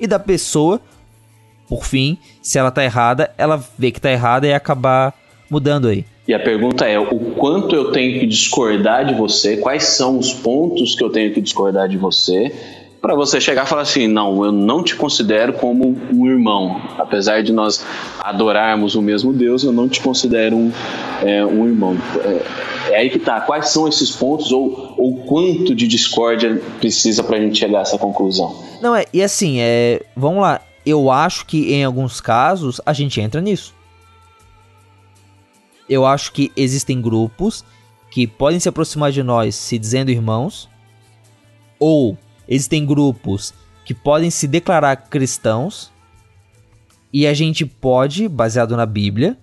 e da pessoa, por fim, se ela tá errada, ela vê que tá errada e acabar mudando aí. E a pergunta é: o quanto eu tenho que discordar de você? Quais são os pontos que eu tenho que discordar de você? Para você chegar e falar assim: não, eu não te considero como um irmão. Apesar de nós adorarmos o mesmo Deus, eu não te considero um, é, um irmão. É, é, aí que tá. Quais são esses pontos ou, ou quanto de discórdia precisa para a gente chegar a essa conclusão? Não, é, e assim, é, vamos lá. Eu acho que em alguns casos a gente entra nisso. Eu acho que existem grupos que podem se aproximar de nós se dizendo irmãos, ou existem grupos que podem se declarar cristãos, e a gente pode, baseado na Bíblia,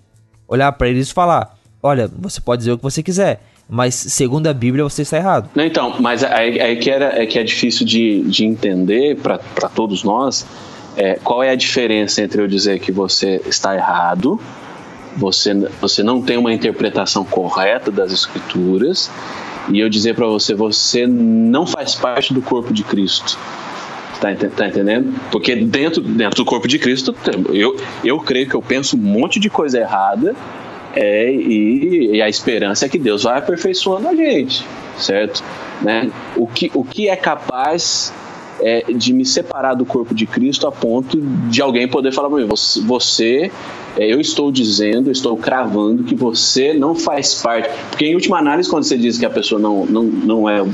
olhar para eles e falar: olha, você pode dizer o que você quiser, mas segundo a Bíblia você está errado. Não, então, mas aí, aí que, era, é que é difícil de, de entender para todos nós é, qual é a diferença entre eu dizer que você está errado, você, você não tem uma interpretação correta das Escrituras, e eu dizer para você, você não faz parte do corpo de Cristo. Tá, tá, entendendo? Porque dentro, dentro do corpo de Cristo, eu, eu creio que eu penso um monte de coisa errada é, e, e, a esperança é que Deus vai aperfeiçoando a gente, certo? Né? O, que, o que é capaz é, de me separar do corpo de Cristo a ponto de alguém poder falar para mim: você, é, eu estou dizendo, eu estou cravando que você não faz parte. Porque, em última análise, quando você diz que a pessoa não, não, não, é,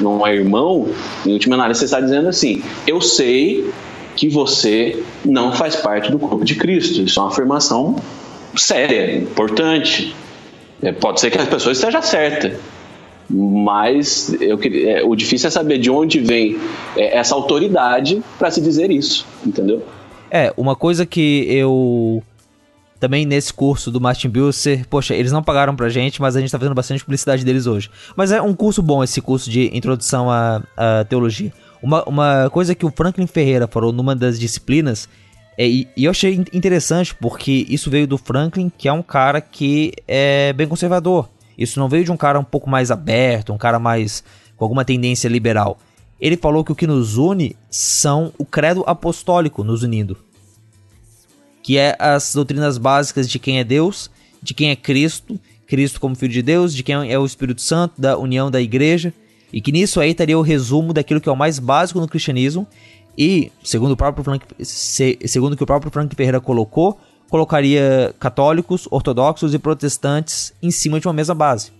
não é irmão, em última análise, você está dizendo assim: eu sei que você não faz parte do corpo de Cristo. Isso é uma afirmação séria, importante. É, pode ser que a pessoa esteja certa, mas eu, é, o difícil é saber de onde vem é, essa autoridade para se dizer isso, entendeu? É, uma coisa que eu também nesse curso do Martin Bucer, poxa, eles não pagaram pra gente, mas a gente tá fazendo bastante publicidade deles hoje. Mas é um curso bom esse curso de introdução à, à teologia. Uma, uma coisa que o Franklin Ferreira falou numa das disciplinas é, e, e, eu achei interessante porque isso veio do Franklin, que é um cara que é bem conservador. Isso não veio de um cara um pouco mais aberto, um cara mais com alguma tendência liberal. Ele falou que o que nos une são o credo apostólico nos unindo, que é as doutrinas básicas de quem é Deus, de quem é Cristo, Cristo como Filho de Deus, de quem é o Espírito Santo, da união da igreja, e que nisso aí estaria o resumo daquilo que é o mais básico no cristianismo e, segundo o próprio Frank, segundo que o próprio Frank Ferreira colocou, colocaria católicos, ortodoxos e protestantes em cima de uma mesma base.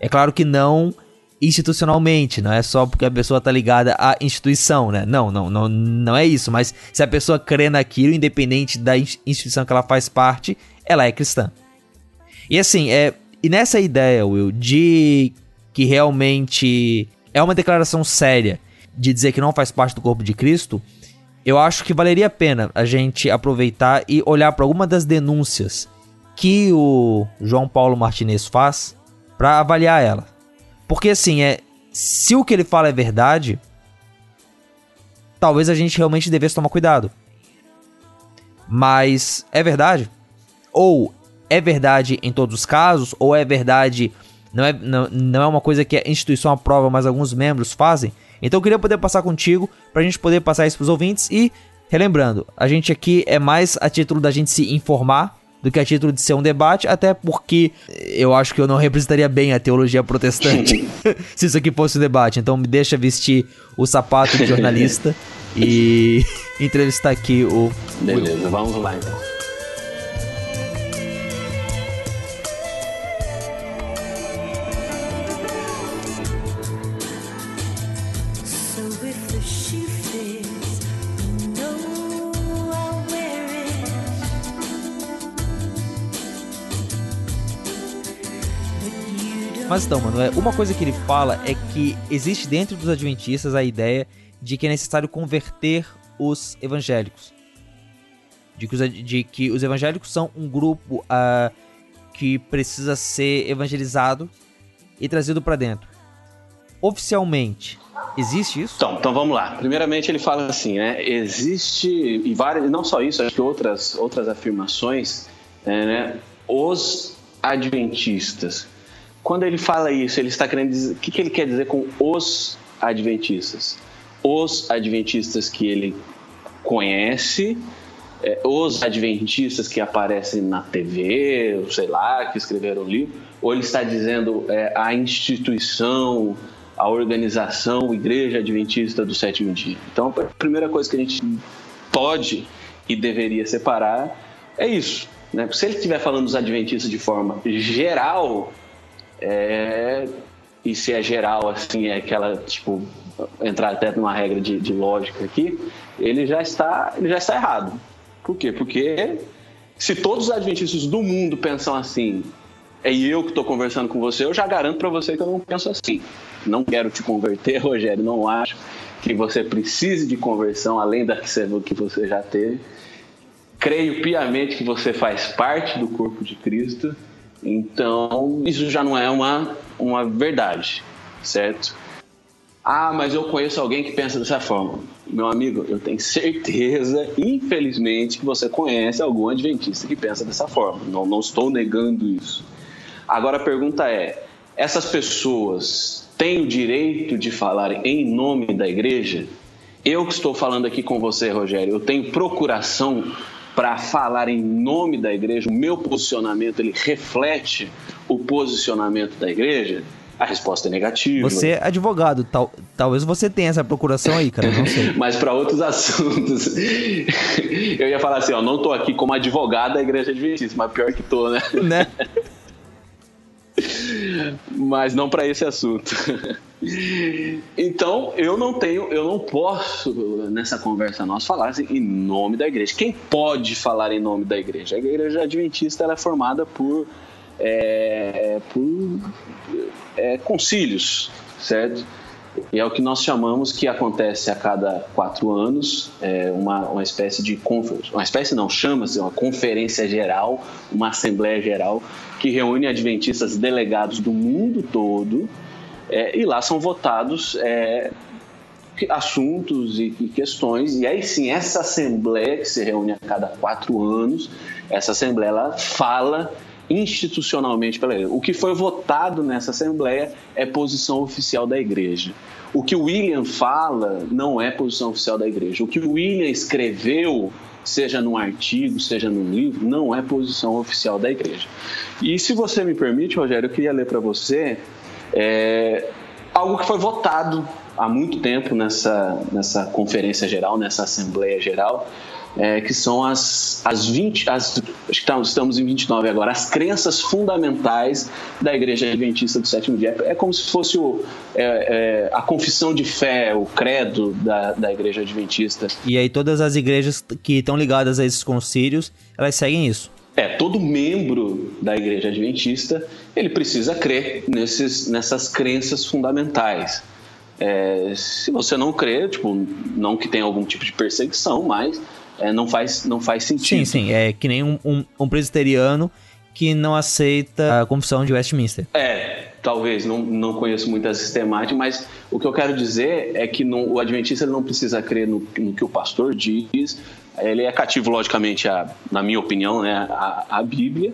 É claro que não institucionalmente, não é só porque a pessoa está ligada à instituição, né? Não, não, não, não é isso, mas se a pessoa crê naquilo, independente da instituição que ela faz parte, ela é cristã. E assim, é, e nessa ideia, Will, de que realmente é uma declaração séria de dizer que não faz parte do corpo de Cristo, eu acho que valeria a pena a gente aproveitar e olhar para alguma das denúncias que o João Paulo Martinez faz para avaliar ela. Porque assim, é se o que ele fala é verdade, talvez a gente realmente devesse tomar cuidado. Mas é verdade? Ou é verdade em todos os casos, ou é verdade não é, não, não é uma coisa que a instituição aprova, mas alguns membros fazem. Então eu queria poder passar contigo pra gente poder passar isso pros ouvintes e relembrando, a gente aqui é mais a título da gente se informar do que a título de ser um debate, até porque eu acho que eu não representaria bem a teologia protestante se isso aqui fosse um debate. Então me deixa vestir o sapato de jornalista e entrevistar aqui o. Beleza, vamos lá então. Mas então, mano, é, uma coisa que ele fala é que existe dentro dos adventistas a ideia de que é necessário converter os evangélicos. De que os, de que os evangélicos são um grupo uh, que precisa ser evangelizado e trazido para dentro. Oficialmente, existe isso? Então, então vamos lá. Primeiramente ele fala assim, né? Existe e várias, não só isso, acho que outras outras afirmações, é, né? Os adventistas quando ele fala isso, ele está querendo dizer. O que, que ele quer dizer com os adventistas? Os adventistas que ele conhece, é, os adventistas que aparecem na TV, sei lá, que escreveram o livro, ou ele está dizendo é, a instituição, a organização, a Igreja Adventista do Sétimo Dia. Então, a primeira coisa que a gente pode e deveria separar é isso. Né? Se ele estiver falando dos adventistas de forma geral, é, e se é geral, assim, é aquela, tipo, entrar até numa regra de, de lógica aqui, ele já está, ele já está errado. Por quê? Porque se todos os adventistas do mundo pensam assim, é eu que estou conversando com você, eu já garanto para você que eu não penso assim. Não quero te converter, Rogério, não acho que você precise de conversão além da que você já teve. Creio piamente que você faz parte do corpo de Cristo Então, isso já não é uma, uma verdade, certo? Ah, mas eu conheço alguém que pensa dessa forma. Meu amigo, eu tenho certeza, infelizmente, que você conhece algum adventista que pensa dessa forma. Não, não estou negando isso. Agora a pergunta é: essas pessoas têm o direito de falar em nome da igreja? Eu que estou falando aqui com você, Rogério, eu tenho procuração para falar em nome da igreja, o meu posicionamento ele reflete o posicionamento da igreja? A resposta é negativa. Você é advogado, tal, talvez você tenha essa procuração aí, cara, não sei. Mas para outros assuntos, eu ia falar assim, ó, não tô aqui como advogado da Igreja Adventista, mas pior que tô, né? Né? mas não para esse assunto. Então, eu não tenho, eu não posso nessa conversa nossa falar assim, em nome da igreja. Quem pode falar em nome da igreja? A igreja adventista é formada por, é, por é, concílios, certo? E é o que nós chamamos que acontece a cada quatro anos, é uma, uma espécie de uma espécie não chama-se uma conferência geral, uma assembleia geral que reúne adventistas delegados do mundo todo é, e lá são votados é, assuntos e, e, questões e aí sim essa assembleia que se reúne a cada quatro anos, essa assembleia ela fala institucionalmente pela igreja. O que foi votado nessa Assembleia é posição oficial da igreja. O que o William fala não é posição oficial da igreja. O que o William escreveu, seja num artigo, seja num livro, não é posição oficial da igreja. E se você me permite, Rogério, eu queria ler para você é, algo que foi votado há muito tempo nessa, nessa conferência geral, nessa Assembleia Geral, é, que são as, as 20, as, acho que tá, estamos em 29 agora, as crenças fundamentais da Igreja Adventista do Sétimo Dia. É como se fosse o, é, é, a confissão de fé, o credo da, da Igreja Adventista. E aí todas as igrejas que estão ligadas a esses concílios, elas seguem isso. É, todo membro da Igreja Adventista, ele precisa crer nesses, nessas crenças fundamentais. É, se você não crê, tipo, não que tenha algum tipo de perseguição, mas é, não, faz, não faz sentido. Sim, sim. É que nem um, um, um presbiteriano que não aceita a confissão de Westminster. É, talvez, não, não conheço muito essa sistemática, mas o que eu quero dizer é que não, o adventista não precisa crer no, no, que o pastor diz, ele é cativo, logicamente, a, na minha opinião, né, a, a Bíblia,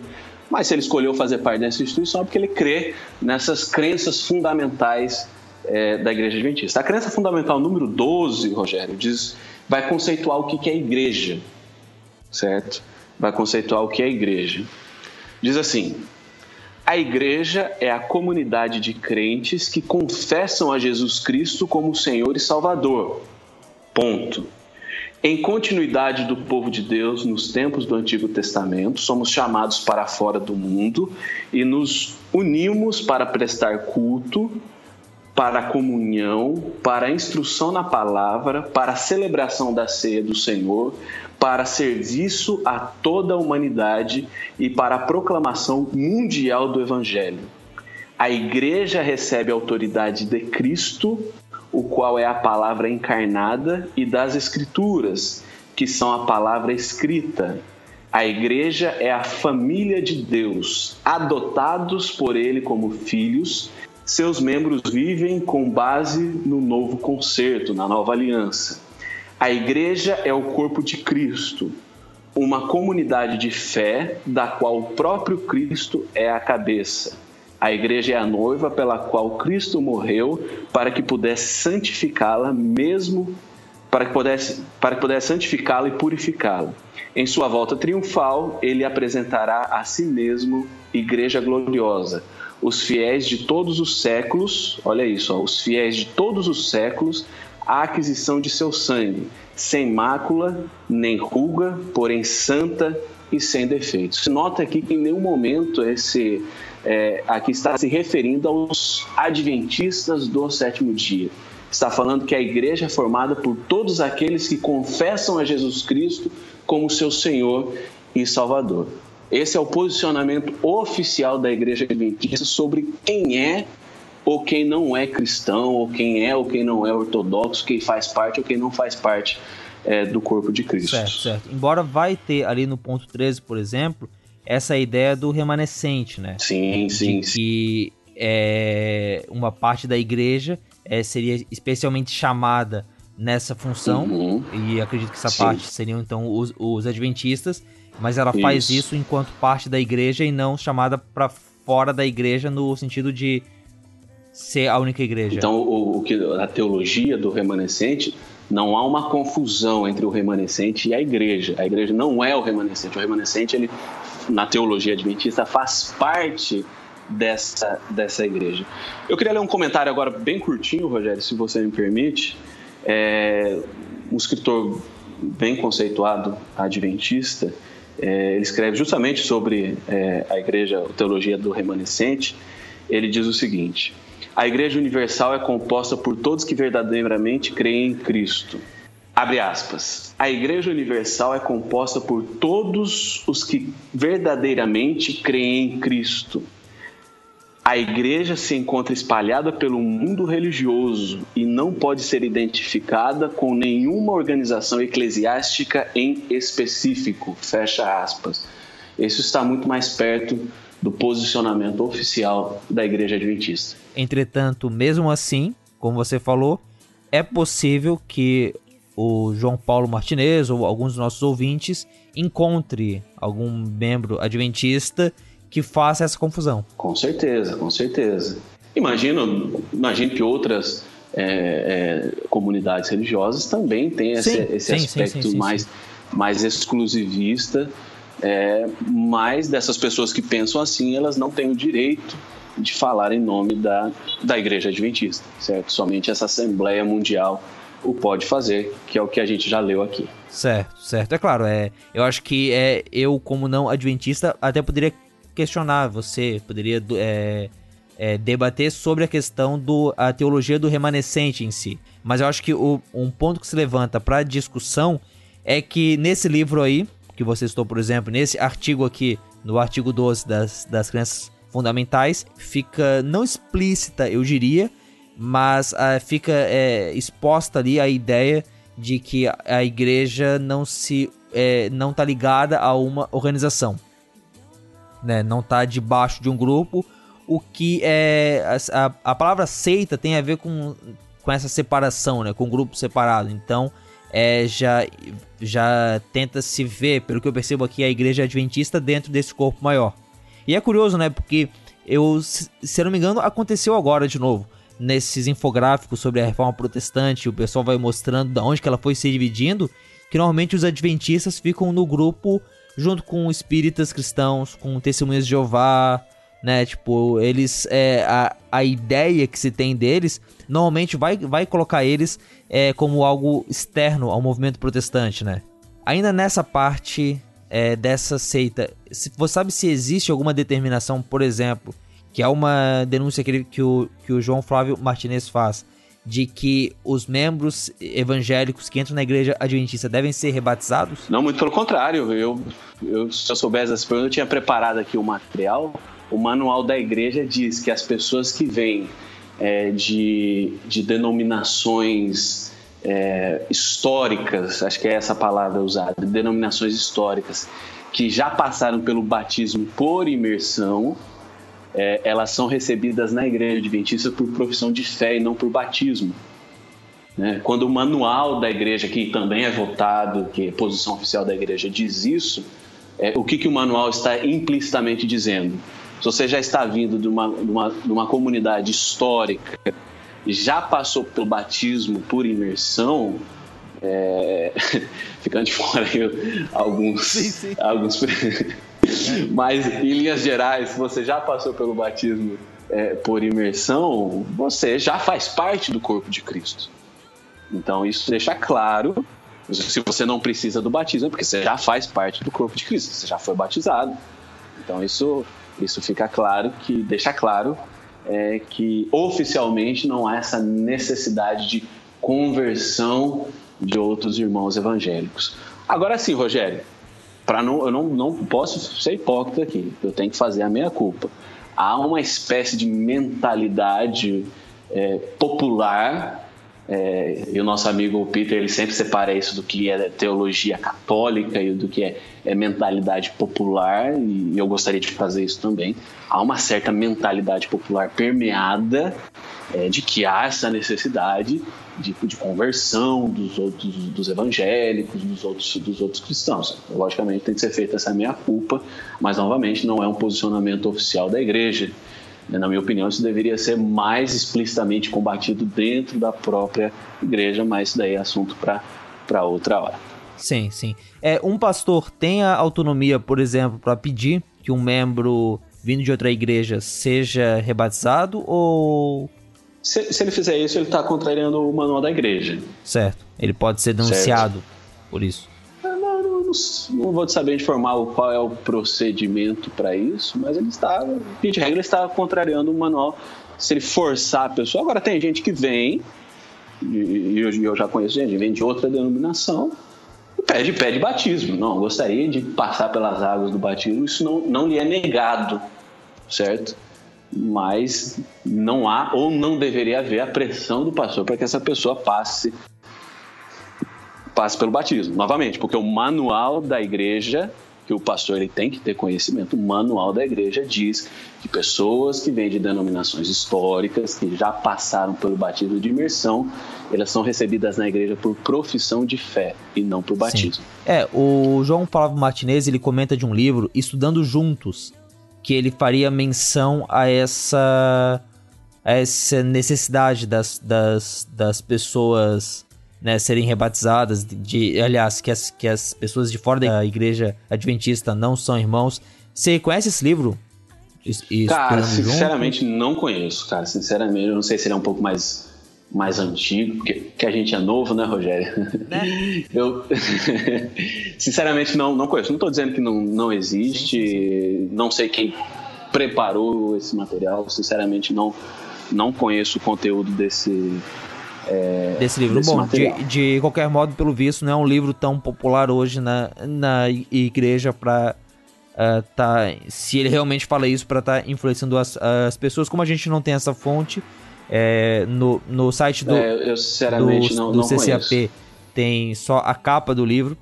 mas se ele escolheu fazer parte dessa instituição é porque ele crê nessas crenças fundamentais é, da Igreja Adventista. A crença fundamental número 12, Rogério, diz vai conceituar o que é igreja, certo? Vai conceituar o que é igreja. Diz assim: a igreja é a comunidade de crentes que confessam a Jesus Cristo como Senhor e Salvador. Ponto. Em continuidade do povo de Deus nos tempos do Antigo Testamento, somos chamados para fora do mundo e nos unimos para prestar culto para comunhão, para instrução na palavra, para celebração da ceia do Senhor, para serviço a toda a humanidade e para a proclamação mundial do Evangelho. A igreja recebe a autoridade de Cristo, o qual é a palavra encarnada, e das Escrituras, que são a palavra escrita. A igreja é a família de Deus, adotados por Ele como filhos seus membros vivem com base no novo concerto, na nova aliança. A igreja é o corpo de Cristo, uma comunidade de fé da qual o próprio Cristo é a cabeça. A igreja é a noiva pela qual Cristo morreu para que pudesse santificá-la mesmo para que pudesse para que pudesse santificá-la e purificá-la. Em sua volta triunfal, ele apresentará a si mesmo igreja gloriosa os fiéis de todos os séculos, olha isso, ó, os fiéis de todos os séculos, a aquisição de seu sangue, sem mácula, nem ruga, porém santa e sem defeitos. Nota aqui que em nenhum momento esse é, aqui está se referindo aos adventistas do sétimo dia. Está falando que a igreja é formada por todos aqueles que confessam a Jesus Cristo como seu Senhor e Salvador. Esse é o posicionamento oficial da Igreja Adventista sobre quem é ou quem não é cristão, ou quem é ou quem não é ortodoxo, quem faz parte ou quem não faz parte é, do corpo de Cristo. Certo, certo. Embora vai ter ali no ponto 13, por exemplo, essa ideia do remanescente, né? Sim, sim. De que é, uma parte da igreja é, seria especialmente chamada nessa função, uhum. e acredito que essa sim. parte seriam então os, os adventistas, mas ela isso. faz isso enquanto parte da igreja e não chamada para fora da igreja no sentido de ser a única igreja. Então, o, o que a teologia do remanescente não há uma confusão entre o remanescente e a igreja. A igreja não é o remanescente. O remanescente, ele, na teologia adventista, faz parte dessa, dessa igreja. Eu queria ler um comentário agora bem curtinho, Rogério, se você me permite. É, um escritor bem conceituado adventista, é, ele escreve justamente sobre é, a igreja, a teologia do remanescente. Ele diz o seguinte: a Igreja Universal é composta por todos que verdadeiramente creem em Cristo. Abre aspas. A Igreja Universal é composta por todos os que verdadeiramente creem em Cristo. A igreja se encontra espalhada pelo mundo religioso e não pode ser identificada com nenhuma organização eclesiástica em específico. Fecha aspas. Isso está muito mais perto do posicionamento oficial da Igreja Adventista. Entretanto, mesmo assim, como você falou, é possível que o João Paulo Martinez ou alguns dos nossos ouvintes encontre algum membro adventista que faça essa confusão. Com certeza, com certeza. Imagino, imagino que outras é, é, comunidades religiosas também têm esse, sim, esse sim, aspecto sim, mais, mais exclusivista é, mas dessas pessoas que pensam assim, elas não têm o direito de falar em nome da, da Igreja Adventista, certo? Somente essa Assembleia Mundial o pode fazer, que é o que a gente já leu aqui. Certo, certo. É claro, é, eu acho que é, eu, como não adventista, até poderia questionar você, poderia é, é, debater sobre a questão da teologia do remanescente em si. Mas eu acho que o, um ponto que se levanta para discussão é que nesse livro aí, que você citou, por exemplo, nesse artigo aqui, no artigo 12 das, das crenças fundamentais, fica não explícita, eu diria, mas uh, fica é, exposta ali a ideia de que a igreja não se é, não está ligada a uma organização, né? Não está debaixo de um grupo, o que é a, a palavra seita tem a ver com, com essa separação, né? Com um grupo separado. Então é, já, já tenta se ver, pelo que eu percebo aqui, a igreja adventista dentro desse corpo maior. E é curioso, né? Porque eu, se eu não me engano, aconteceu agora de novo. Nesses infográficos sobre a reforma protestante, o pessoal vai mostrando de onde que ela foi se dividindo, que normalmente os adventistas ficam no grupo junto com espíritas cristãos, com testemunhas de Jeová, né? Tipo, eles. É, a, a ideia que se tem deles normalmente vai, vai colocar eles é, como algo externo ao movimento protestante, né? Ainda nessa parte é, dessa seita, se, você sabe se existe alguma determinação, por exemplo, que é uma denúncia que, ele, que, o, que o João Flávio Martinez faz, de que os membros evangélicos que entram na igreja adventista devem ser rebatizados? Não, muito pelo contrário. Eu, eu se eu soubesse essa pergunta, eu tinha preparado aqui o material. O manual da igreja diz que as pessoas que vêm é, de, de denominações é, históricas, acho que é essa palavra usada, denominações históricas, que já passaram pelo batismo por imersão, é, elas são recebidas na igreja adventista por profissão de fé e não por batismo. Né? Quando o manual da igreja, que também é votado, que é posição oficial da igreja, diz isso, é, o que, que o manual está implicitamente dizendo? Se você já está vindo de uma, de uma, de uma comunidade histórica, já passou pelo batismo por imersão, é, ficando de fora aí alguns, sim, sim. alguns mas em linhas gerais, se você já passou pelo batismo é, por imersão, você já faz parte do corpo de Cristo. Então isso deixa claro, se você não precisa do batismo, é porque você já faz parte do corpo de Cristo, você já foi batizado. Então isso isso fica claro que deixa claro é, que oficialmente não há essa necessidade de conversão de outros irmãos evangélicos. Agora sim, Rogério, para não, eu não, não posso ser hipócrita aqui, eu tenho que fazer a minha culpa. Há uma espécie de mentalidade é, popular É, e o nosso amigo Peter ele sempre separa isso do que é teologia católica e do que é, é mentalidade popular, e eu gostaria de fazer isso também. Há uma certa mentalidade popular permeada é, de que há essa necessidade de, de conversão dos outros dos evangélicos, dos outros, dos outros cristãos. Logicamente tem que ser feita essa meia culpa, mas novamente não é um posicionamento oficial da igreja. Na minha opinião, isso deveria ser mais explicitamente combatido dentro da própria igreja, mas isso daí é assunto para outra hora. Sim, sim. É, um pastor tem a autonomia, por exemplo, para pedir que um membro vindo de outra igreja seja rebatizado ou se, se, ele fizer isso, ele está contrariando o manual da igreja. Certo. Ele pode ser denunciado certo. por isso. Não, não, vou saber informar qual é o procedimento para isso, mas ele está, de regra, está contrariando o manual. Se ele forçar a pessoa. Agora, tem gente que vem, e eu, eu já conheço gente, vem de outra denominação, pede, pede batismo. Não, gostaria de passar pelas águas do batismo, isso não, não lhe é negado, certo? mas não há ou não deveria haver a pressão do pastor para que essa pessoa passe passe pelo batismo, novamente, porque o manual da igreja que o pastor ele tem que ter conhecimento, o manual da igreja diz que pessoas que vêm de denominações históricas, que já passaram pelo batismo de imersão, elas são recebidas na igreja por profissão de fé e não por batismo. Sim. É, o João Paulo Martinez, ele comenta de um livro, Estudando Juntos, que ele faria menção a essa, a essa necessidade das, das, das pessoas né, serem rebatizadas, de, aliás, que as, que as pessoas de fora da igreja adventista não são irmãos. Você conhece esse livro? cara, sinceramente junto? não conheço, cara. Sinceramente, eu não sei se ele é um pouco mais mais antigo, que, que a gente é novo, né, Rogério? Né? Eu, sinceramente, não, não conheço. Não estou dizendo que não, não existe, sim, sim. não sei quem preparou esse material, sinceramente, não, não conheço o conteúdo desse. É, desse livro. Desse Bom, de, de, qualquer modo, pelo visto, não é um livro tão popular hoje na, na igreja para uh, tá. Se ele realmente fala isso para estar tá influenciando as, as pessoas, como a gente não tem essa fonte, é, no, no site do, é, eu sinceramente do, não, do não CCAP conheço. tem só a capa do livro.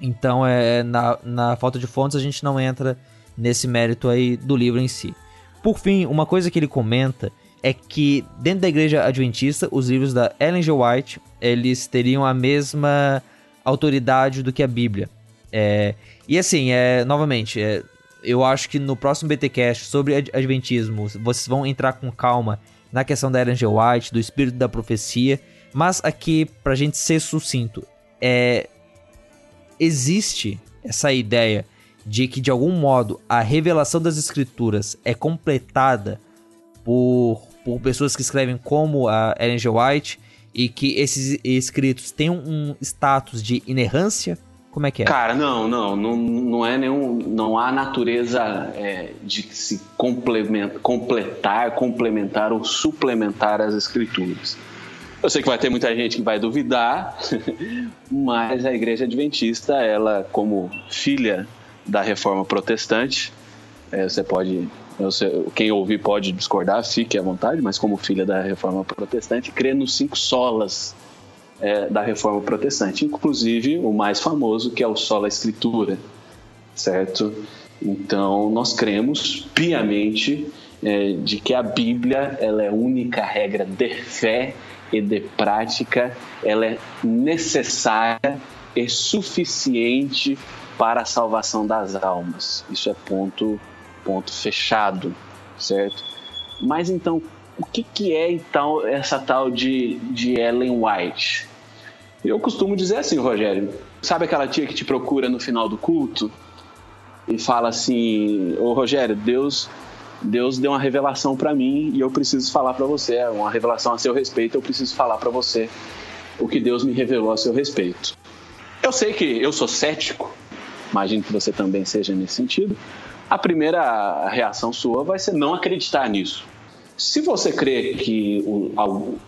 Então, é, na, na falta de fontes, a gente não entra nesse mérito aí do livro em si. Por fim, uma coisa que ele comenta é que dentro da igreja adventista, os livros da Ellen G. White, eles teriam a mesma autoridade do que a Bíblia. É, e assim, é, novamente, é, eu acho que no próximo BTcast sobre adventismo, vocês vão entrar com calma na questão da Ellen G. White, do espírito da profecia, mas aqui, pra gente ser sucinto, é, existe essa ideia de que de algum modo a revelação das escrituras é completada por, por pessoas que escrevem como a Ellen G. White e que esses escritos têm um status de inerrância como é que é? Cara, não, não, não, não é nenhum. Não há natureza é, de se completar, complementar ou suplementar as escrituras. Eu sei que vai ter muita gente que vai duvidar, mas a igreja adventista, ela, como filha da reforma protestante, é, você pode. Sei, quem ouvir pode discordar, fique à vontade, mas como filha da reforma protestante, crê nos cinco solas é, da reforma protestante, inclusive o mais famoso, que é o Sola Escritura, certo? Então, nós cremos piamente é, de que a Bíblia ela é a única regra de fé e de prática, ela é necessária e suficiente para a salvação das almas. Isso é ponto, ponto fechado, certo? Mas então, o que, que é então essa tal de, de Ellen White? Eu costumo dizer assim, Rogério, sabe aquela tia que te procura no final do culto e fala assim: Ô Rogério, Deus Deus deu uma revelação para mim e eu preciso falar para você, é uma revelação a seu respeito, eu preciso falar para você o que Deus me revelou a seu respeito. Eu sei que eu sou cético, imagino que você também seja nesse sentido. A primeira reação sua vai ser não acreditar nisso. Se você crê que o,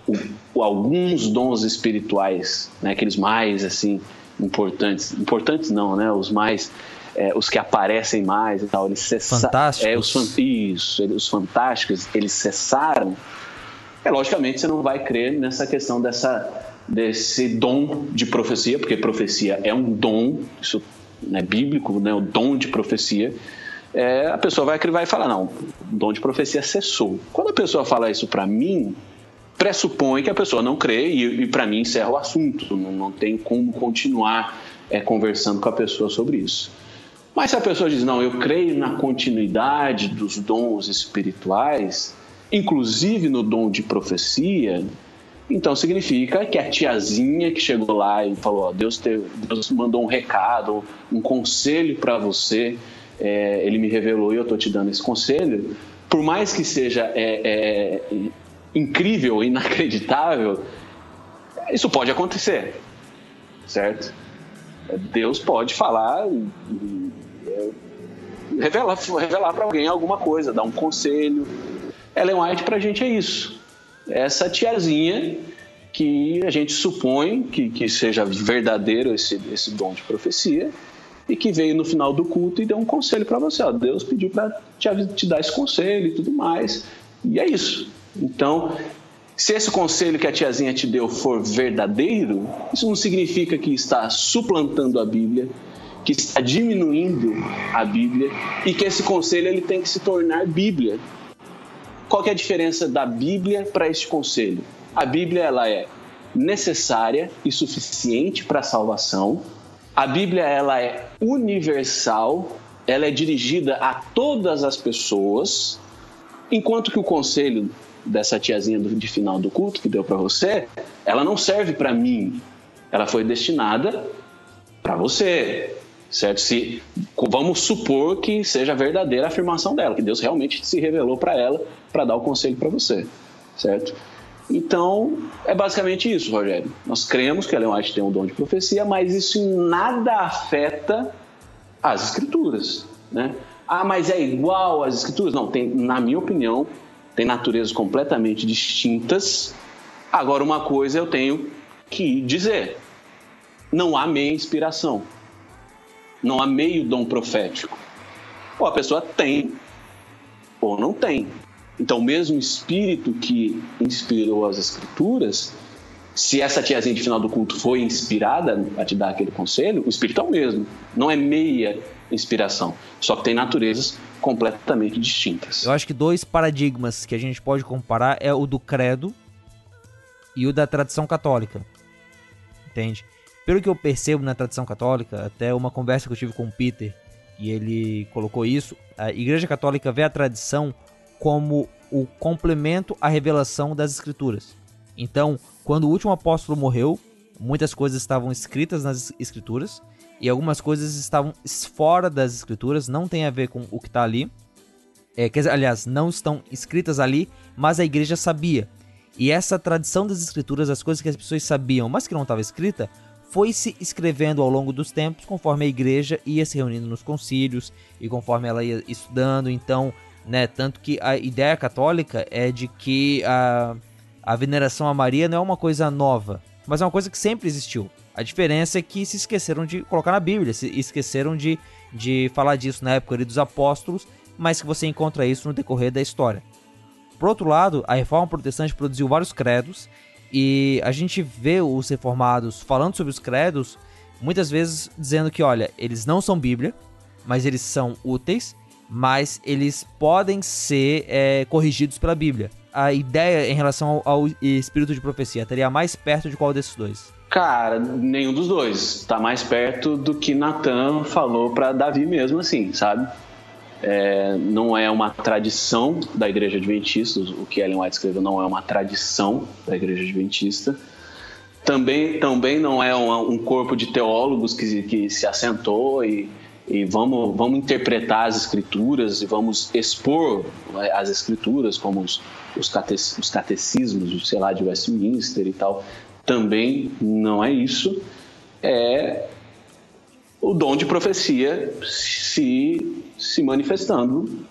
o, alguns dons espirituais, né, aqueles mais assim importantes, importantes não, né, os mais é, os que aparecem mais e tal, eles cessaram. É, os, isso, os fantásticos, eles cessaram. É, logicamente, você não vai crer nessa questão dessa, desse dom de profecia, porque profecia é um dom, isso é bíblico, né, o dom de profecia. É, a pessoa vai, vai falar, não, dom de profecia cessou. Quando a pessoa fala isso para mim, pressupõe que a pessoa não crê e, e para mim encerra o assunto. Não, não tem como continuar é, conversando com a pessoa sobre isso. Mas se a pessoa diz, não, eu creio na continuidade dos dons espirituais, inclusive no dom de profecia, então significa que a tiazinha que chegou lá e falou: ó, Deus, te, Deus mandou um recado, um conselho para você, é, ele me revelou e eu estou te dando esse conselho. Por mais que seja é, é, incrível, inacreditável, isso pode acontecer, certo? Deus pode falar, é, revelar, revelar para alguém alguma coisa, dar um conselho. Ellen White para a gente é isso. Essa tiazinha que a gente supõe que, que seja verdadeiro esse, esse dom de profecia e que veio no final do culto e deu um conselho para você. Ó, Deus pediu para te, te dar esse conselho e tudo mais. E é isso. Então, se esse conselho que a tiazinha te deu for verdadeiro, isso não significa que está suplantando a Bíblia, que está diminuindo a Bíblia e que esse conselho ele tem que se tornar Bíblia. Qual é a diferença da Bíblia para este conselho? A Bíblia ela é necessária e suficiente para a salvação. A Bíblia ela é universal, ela é dirigida a todas as pessoas, enquanto que o conselho dessa tiazinha do, de final do culto que deu para você, ela não serve para mim. Ela foi destinada para você, certo? Se vamos supor que seja verdadeira a afirmação dela, que Deus realmente se revelou para ela para dar o conselho para você, certo? Então, é basicamente isso, Rogério. Nós cremos que Ellen White tem um dom de profecia, mas isso em nada afeta as escrituras, né? Ah, mas é igual às escrituras? Não, tem, na minha opinião, tem naturezas completamente distintas. Agora, uma coisa eu tenho que dizer: não há meia inspiração, não há meio dom profético. Ou a pessoa tem, ou não tem. Então, o mesmo espírito que inspirou as escrituras, se essa tiazinha de final do culto foi inspirada a te dar aquele conselho, o espírito é o mesmo. Não é meia inspiração. Só que tem naturezas completamente distintas. Eu acho que dois paradigmas que a gente pode comparar é o do credo e o da tradição católica. Entende? Pelo que eu percebo na tradição católica, até uma conversa que eu tive com o Peter, e ele colocou isso, a Igreja Católica vê a tradição como o complemento à revelação das escrituras. Então, quando o último apóstolo morreu, muitas coisas estavam escritas nas escrituras e algumas coisas estavam fora das escrituras, não tem a ver com o que está ali. É, aliás, não estão escritas ali, mas a igreja sabia. E essa tradição das escrituras, as coisas que as pessoas sabiam, mas que não estava escrita, foi se escrevendo ao longo dos tempos, conforme a igreja ia se reunindo nos concílios e conforme ela ia estudando. Então, né, tanto que a ideia católica é de que a, a veneração a Maria não é uma coisa nova, mas é uma coisa que sempre existiu. A diferença é que se esqueceram de colocar na Bíblia, se esqueceram de, de falar disso na época dos apóstolos, mas que você encontra isso no decorrer da história. Por outro lado, a reforma protestante produziu vários credos e a gente vê os reformados falando sobre os credos, muitas vezes dizendo que, olha, eles não são Bíblia, mas eles são úteis, mas eles podem ser é, corrigidos pela Bíblia. A ideia em relação ao, ao espírito de profecia estaria mais perto de qual desses dois? Cara, nenhum dos dois. Tá mais perto do que Natan falou para Davi mesmo, assim, sabe? É, não é uma tradição da Igreja Adventista, o que Ellen White escreveu não é uma tradição da Igreja Adventista. Também, também não é um, um corpo de teólogos que, que se assentou e, e vamos, vamos interpretar as escrituras e vamos expor né, as escrituras como os, os, os catecismos, sei lá, de Westminster e tal também não é isso, é o dom de profecia se, se manifestando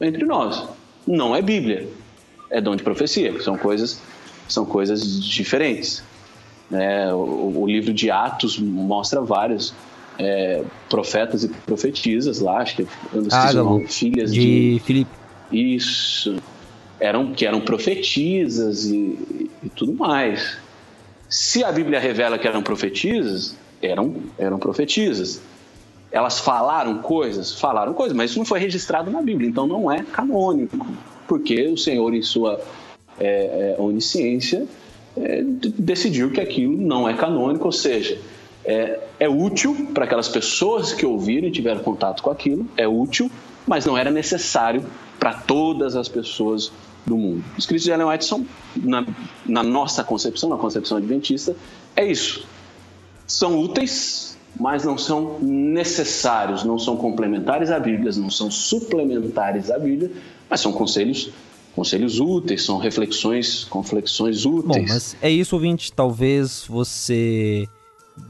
entre nós. Não é Bíblia, é dom de profecia, são coisas, são coisas diferentes. É, o, o, livro de Atos mostra vários é, profetas e profetisas lá, acho que eu não ah, o nome, filhas de, de Filipe. Isso. eram, que eram profetisas e, e tudo mais. Se a Bíblia revela que eram profetisas, eram, eram profetisas. Elas falaram coisas? Falaram coisas, mas isso não foi registrado na Bíblia, então não é canônico, porque o Senhor, em sua é, é, onisciência, é, decidiu que aquilo não é canônico, ou seja, é, é útil para aquelas pessoas que ouviram e tiveram contato com aquilo, é útil, mas não era necessário para todas as pessoas do mundo. Os escritos de Ellen White são, na, na nossa concepção, na concepção adventista, é isso. São úteis, mas não são necessários, não são complementares à Bíblia, não são suplementares à Bíblia, mas são conselhos conselhos úteis, são reflexões, conflexões úteis. Bom, mas é isso, ouvinte. Talvez você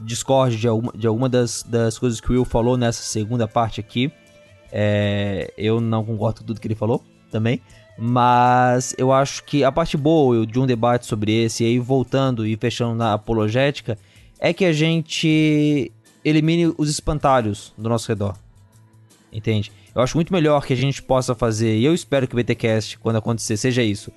discorde de alguma, de alguma das, das coisas que o Will falou nessa segunda parte aqui. É, eu não concordo com tudo que ele falou também. Mas eu acho que a parte boa de um debate sobre esse, e aí voltando e fechando na apologética, é que a gente elimine os espantalhos do nosso redor. Entende? Eu acho muito melhor que a gente possa fazer, e eu espero que o BTcast, quando acontecer, seja isso.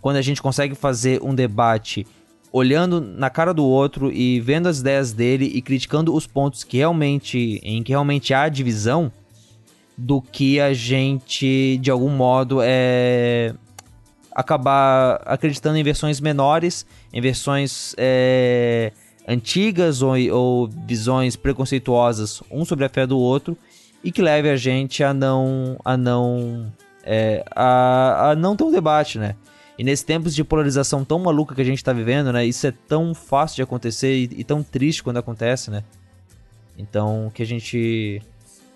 Quando a gente consegue fazer um debate olhando na cara do outro e vendo as ideias dele e criticando os pontos que realmente em que realmente há divisão do que a gente de algum modo é acabar acreditando em versões menores, em versões é, antigas ou, ou visões preconceituosas um sobre a fé do outro e que leve a gente a não a não é, a, a não ter um debate, né? E nesses tempos de polarização tão maluca que a gente tá vivendo, né? Isso é tão fácil de acontecer e, e tão triste quando acontece, né? Então, que a gente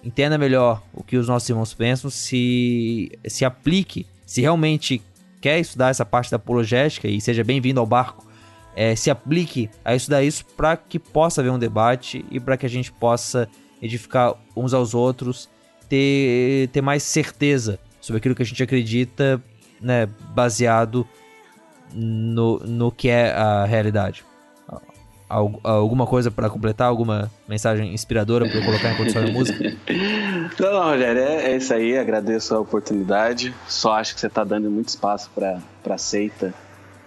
entenda melhor o que os nossos irmãos pensam, se, se aplique, se realmente quer estudar essa parte da apologética e seja bem-vindo ao barco, é, se aplique a estudar isso para que possa haver um debate e para que a gente possa edificar uns aos outros, ter, ter mais certeza sobre aquilo que a gente acredita, né, baseado no, no que é a realidade. alguma coisa para completar? Alguma mensagem inspiradora para eu colocar em condição de música? Não, não, Rogério, é, é, isso aí. Agradeço a oportunidade. Só acho que você está dando muito espaço para seita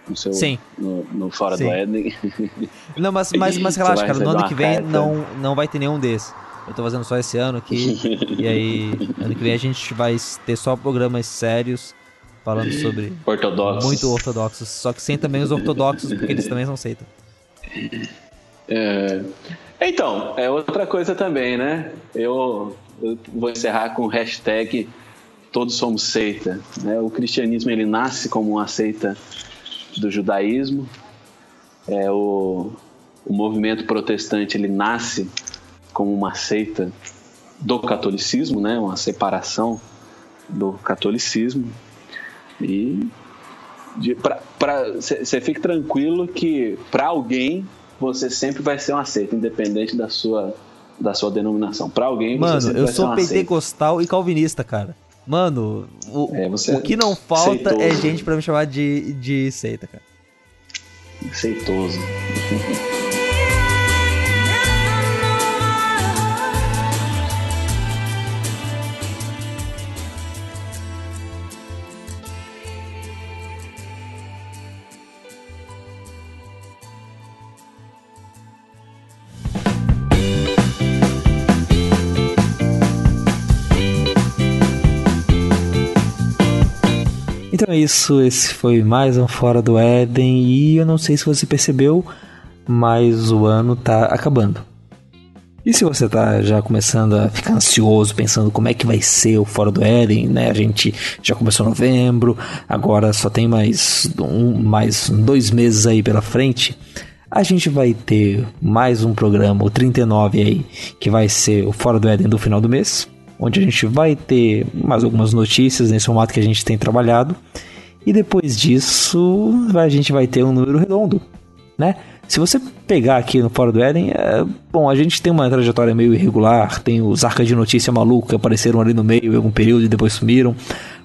no seu Sim. No, no Fora Sim. do Éden. Não, mas, mas, mas relaxa, cara. No ano que vem não, não vai ter nenhum desses. Eu tô fazendo só esse ano aqui. e aí, ano que vem a gente vai ter só programas sérios falando sobre. Ortodoxos. Muito ortodoxos. Só que sem também os ortodoxos, porque eles também são seita. É... Então, é outra coisa também, né? Eu, eu vou encerrar com o hashtag Todos Somos Seita. Né? O cristianismo ele nasce como uma seita do judaísmo. É, o, o movimento protestante ele nasce como uma seita do catolicismo, né? Uma separação do catolicismo e você fique tranquilo que para alguém você sempre vai ser uma seita, independente da sua da sua denominação. Para alguém Mano, você eu sou pentecostal seita. e calvinista, cara. Mano, o, é, o que não falta é seitoso. é gente para me chamar de, de seita, cara. Seitoso. Então é isso, esse foi mais um Fora do Éden e eu não sei se você percebeu, mas o ano tá acabando. E se você tá já começando a ficar ansioso, pensando como é que vai ser o Fora do Éden, né? A gente já começou novembro, agora só tem mais, um, mais dois meses aí pela frente. A gente vai ter mais um programa, o 39 aí, que vai ser o Fora do Éden do final do mês onde a gente vai ter mais algumas notícias nesse formato que a gente tem trabalhado. E depois disso, a gente vai ter um número redondo, né? Se você pegar aqui no Fora do Éden, é, bom, a gente tem uma trajetória meio irregular, tem os arcas de notícia maluca apareceram ali no meio em algum período e depois sumiram,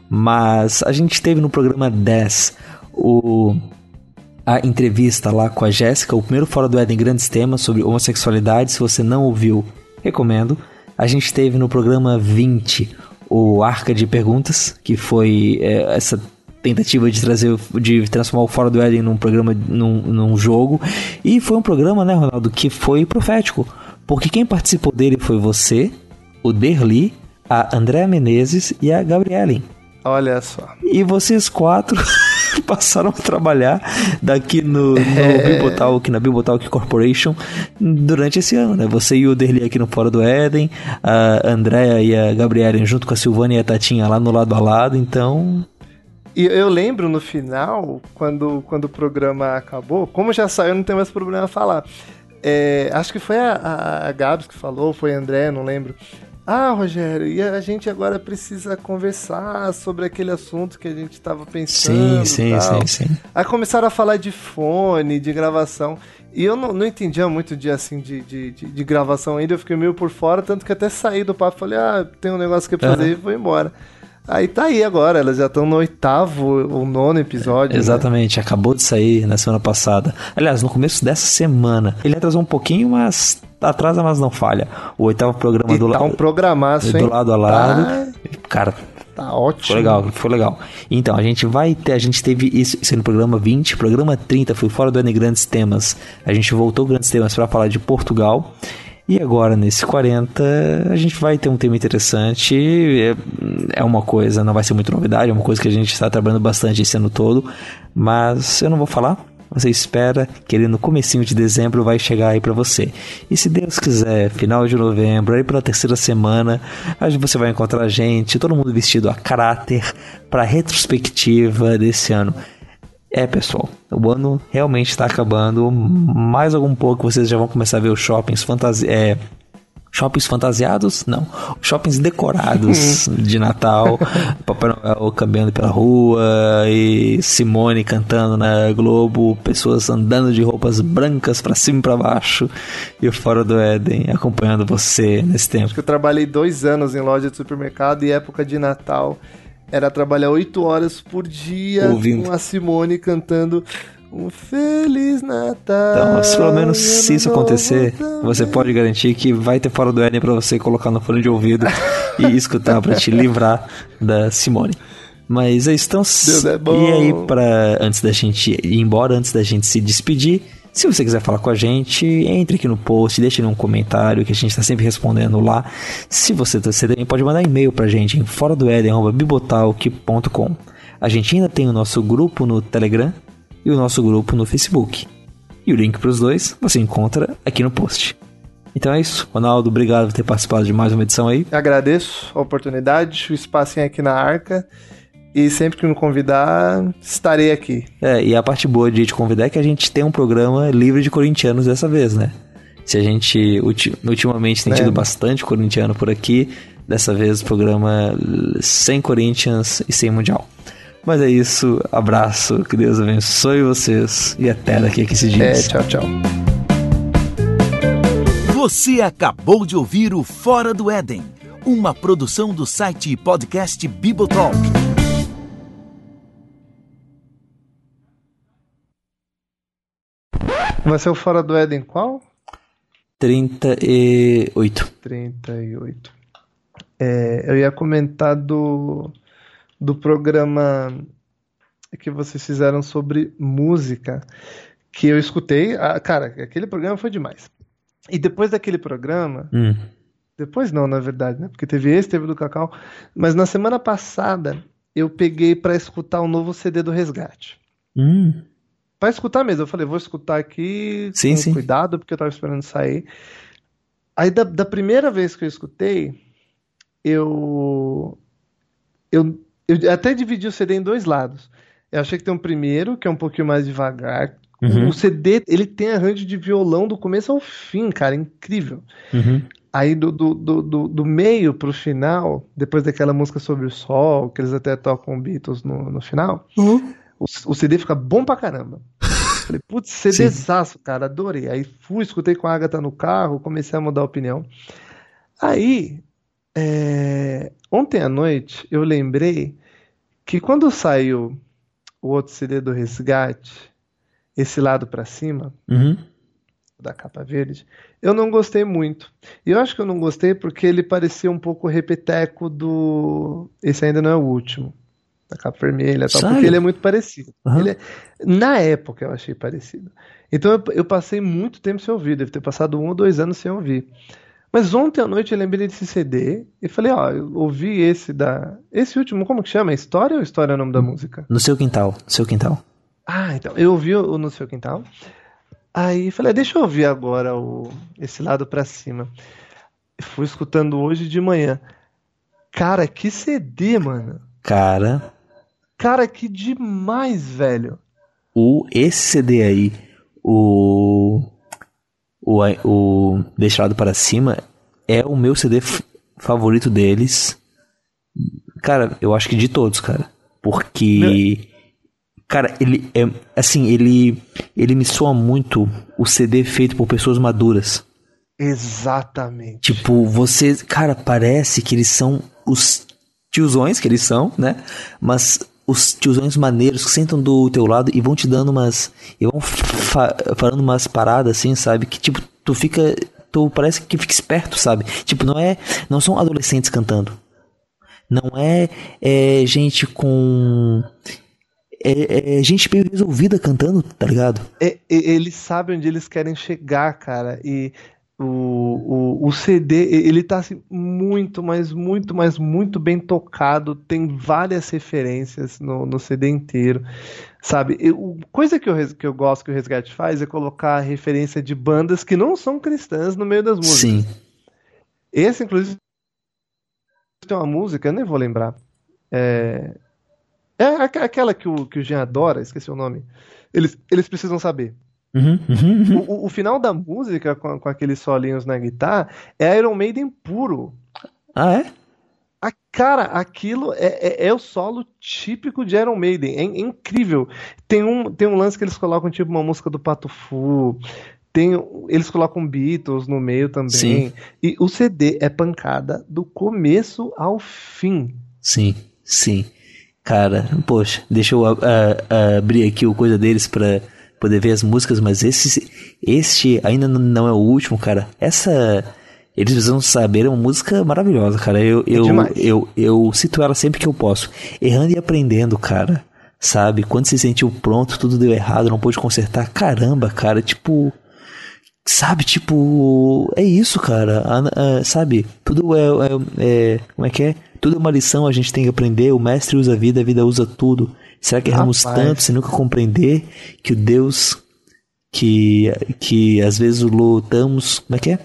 mas a gente teve no programa 10 o a entrevista lá com a Jéssica, o primeiro Fora do Éden grandes temas sobre homossexualidade, se você não ouviu, recomendo. A gente teve no programa 20 o Arca de Perguntas, que foi é, essa tentativa de trazer, de transformar o Fora do Éden num programa, num, num jogo. E foi um programa, né, Ronaldo, que foi profético. Porque quem participou dele foi você, o Derli, a Andréa Menezes e a Gabrielen. Olha só. E vocês quatro passaram a trabalhar daqui no, no é... Bibotalk, na Bibotalk Corporation durante esse ano, né? Você e o Derli aqui no Fora do Éden, a Andréa e a Gabriela junto com a Silvana e a Tatinha lá no lado a lado, então e eu lembro no final, quando, quando o programa acabou, como já saiu, não tem mais problema falar. É, acho que foi a, a Gabs que falou, foi a André, não lembro. Ah, Rogério, e a gente agora precisa conversar sobre aquele assunto que a gente estava pensando. Sim, sim, sim, sim. Aí começaram a falar de fone, de gravação. E eu não, não entendia muito de assim de, de, de, de, gravação ainda, eu fiquei meio por fora, tanto que até saí do papo falei, ah, tem um negócio que eu fazer uhum. e vou embora. Aí tá aí agora, elas já estão no oitavo ou nono episódio. Né? Exatamente, né? acabou de sair na semana passada. Aliás, no começo dessa semana. Ele atrasou um pouquinho, mas atrasa, mas não falha. O oitavo programa e do tá lado. um programaço, hein? Do lado a lado. Tá... Cara, Tá ótimo. Foi legal, foi legal. Então, a gente vai ter, a gente teve isso, isso no programa 20, programa 30 foi fora do N Grandes Temas. A gente voltou grandes temas para falar de Portugal. E agora, nesse 40, a gente vai ter um tema interessante. É, é uma coisa, não vai ser muito novidade, é uma coisa que a gente está trabalhando bastante esse ano todo. Mas eu não vou falar. Você espera que ele no comecinho de dezembro vai chegar aí para você. E se Deus quiser, final de novembro, aí pela terceira semana, aí você vai encontrar a gente, todo mundo vestido a caráter para retrospectiva desse ano. É, pessoal, o ano realmente está acabando. Mais algum pouco vocês já vão começar a ver os shoppings fantasi é, shoppings fantasiados? Não. Shoppings decorados de Natal. Papai Noel caminhando pela rua e Simone cantando na Globo. Pessoas andando de roupas brancas para cima e para baixo. E o Fora do Éden acompanhando você nesse tempo. Acho que eu trabalhei dois anos em loja de supermercado e época de Natal era trabalhar oito horas por dia Ouvindo. com a Simone cantando um Feliz Natal. Então, se pelo menos se isso acontecer, você pode garantir que vai ter fora do Éden para você colocar no fone de ouvido e escutar para te livrar da Simone. Mas é isso, então, é e aí para antes da gente ir embora, antes da gente se despedir, se você quiser falar com a gente, entre aqui no post, deixe um comentário que a gente está sempre respondendo lá. Se você, você também pode mandar e-mail para a gente em fora do bibotalk.com. A gente ainda tem o nosso grupo no Telegram e o nosso grupo no Facebook. E o link para os dois você encontra aqui no post. Então é isso. Ronaldo, obrigado por ter participado de mais uma edição aí. Agradeço a oportunidade, o espacinho aqui na arca. E sempre que me convidar, estarei aqui. É, e a parte boa de te convidar é que a gente tem um programa livre de corintianos dessa vez, né? Se a gente ultimamente tem tido é. bastante corintiano por aqui, dessa vez o programa sem Corinthians e sem Mundial. Mas é isso, abraço, que Deus abençoe vocês e até daqui a 15 dias. É, tchau, tchau. Você acabou de ouvir o Fora do Éden, uma produção do site e podcast Bibotalk. Vai ser o Fora do Éden qual? 38. 38. É, eu ia comentar do, do programa que vocês fizeram sobre música, que eu escutei. Ah, cara, aquele programa foi demais. E depois daquele programa. Hum. Depois não, na verdade, né? Porque teve esse, teve do Cacau. Mas na semana passada eu peguei para escutar o novo CD do Resgate. Hum para escutar mesmo. Eu falei, vou escutar aqui sim, com sim. cuidado, porque eu tava esperando sair. Aí da, da, primeira vez que eu escutei, eu, eu, eu até dividi o CD em dois lados. Eu achei que tem um primeiro, que é um pouquinho mais devagar. Uhum. O CD, ele tem arranjo de violão do começo ao fim, cara, incrível. Uhum. Aí do, do, do, do, meio pro final, depois daquela música sobre o sol, que eles até tocam Beatles no, no final, uhum o, o CD fica bom pra caramba. Falei, putz, CDzaço, cara, adorei. Aí fui, escutei com a Agatha no carro, comecei a mudar a opinião. Aí, é... ontem à noite, eu lembrei que quando saiu o outro CD do Resgate, esse lado para cima, uhum. da capa verde, eu não gostei muito. E eu acho que eu não gostei porque ele parecia um pouco repeteco do. Esse ainda não é o último. a capa vermelha tal, porque ele é muito parecido. Uhum. É, na época eu achei parecido. Então eu, eu, passei muito tempo sem ouvir, deve ter passado um ou dois anos sem ouvir. Mas ontem à noite eu lembrei desse CD e falei, ó, eu ouvi esse da. Esse último, como que chama? História ou História é o nome da música? No seu quintal, seu quintal. Ah, então. Eu ouvi o No Seu Quintal. Aí falei, ah, deixa eu ouvir agora o, esse lado pra cima. Fui escutando hoje de manhã. Cara, que CD, mano. Cara. Cara, que demais, velho. O, esse CD aí, o. O, o Deixado para Cima, é o meu CD favorito deles. Cara, eu acho que de todos, cara. Porque. Cara, ele é. Assim, ele. Ele me soa muito o CD feito por pessoas maduras. Exatamente. Tipo, você. Cara, parece que eles são os tiozões que eles são, né? Mas os tiozões maneiros que sentam do teu lado e vão te dando umas. e vão fa falando umas paradas assim, sabe? Que tipo, tu fica. Tu parece que fica esperto, sabe? Tipo, não é. Não são adolescentes cantando. Não é, é gente com. É, é, gente bem resolvida cantando, tá ligado? É, eles sabem onde eles querem chegar, cara. E o, o, o CD, ele tá assim, muito, mas muito, mas muito bem tocado. Tem várias referências no, no CD inteiro. Sabe? Eu, coisa que eu, que eu gosto que o Resgate faz é colocar referência de bandas que não são cristãs no meio das músicas. Sim. Esse, inclusive, tem uma música, eu nem vou lembrar. É, é aquela que o, que o Jean adora, esqueci o nome. Eles, eles precisam saber. Uhum, uhum, uhum. O, o, final da música, com, com aqueles solinhos na guitarra, é Iron Maiden puro. Ah, é? A, cara, aquilo é, é, é, o solo típico de Iron Maiden. É, é, incrível. Tem um, tem um lance que eles colocam, tipo, uma música do Pato Fu. Tem, eles colocam Beatles no meio também. Sim. E o CD é pancada do começo ao fim. Sim, sim. Cara, poxa, deixa eu uh, uh, abrir aqui o coisa deles pra poder ver as músicas, mas esse, este ainda não é o último, cara. Essa. Eles precisam saber, é uma música maravilhosa, cara. Eu, é eu, eu, eu, eu cito ela sempre que eu posso. Errando e aprendendo, cara. Sabe? Quando se sentiu pronto, tudo deu errado, não pôde consertar. Caramba, cara. Tipo. Sabe, tipo. É isso, cara. sabe? Tudo é, é, é. Como é que é? Tudo é uma lição, a gente tem que aprender. O mestre usa a vida, a vida usa tudo. Será que erramos Rapaz. tanto sem nunca compreender que o Deus que, que às vezes lutamos. Como é que é?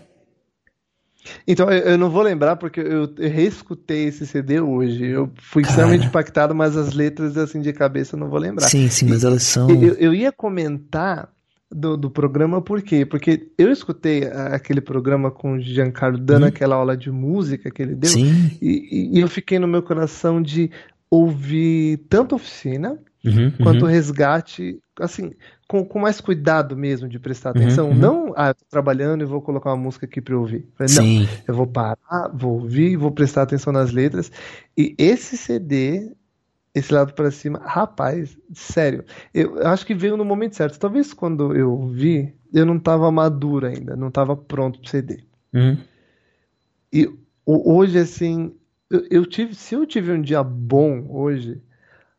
Então, eu não vou lembrar porque eu, eu reescutei esse CD hoje. Eu fui Cara. extremamente impactado, mas as letras, assim, de cabeça eu não vou lembrar. Sim, sim, mas elas são. Eu, eu ia comentar do, do programa, por quê? Porque eu escutei aquele programa com o Giancarlo dando hum. aquela aula de música que ele deu, e, e, eu fiquei no meu coração de ouvir tanto oficina uhum, quanto uhum. resgate, assim, com, com mais cuidado mesmo de prestar uhum, atenção. Uhum, não, ah, eu tô trabalhando e vou colocar uma música aqui para ouvir. Falei, não, eu vou parar, vou ouvir, vou prestar atenção nas letras. E esse CD, esse lado para cima, rapaz, sério, eu acho que veio no momento certo. Talvez quando eu vi, eu não tava maduro ainda, não tava pronto pro CD. Uhum. E hoje, assim, eu, eu, tive, se eu tive um dia bom hoje,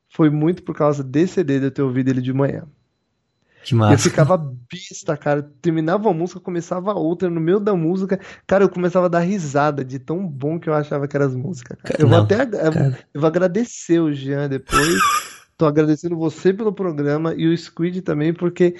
foi muito por causa desse CD de eu ter ouvido ele de manhã. Que massa. Eu ficava besta, cara. Terminava uma música, começava outra. No meio da música, cara, eu começava a dar risada de tão bom que eu achava que eram as músicas. Cara. Eu Não, vou até eu vou agradecer o Jean depois. Tô agradecendo você pelo programa e o Squid também, porque,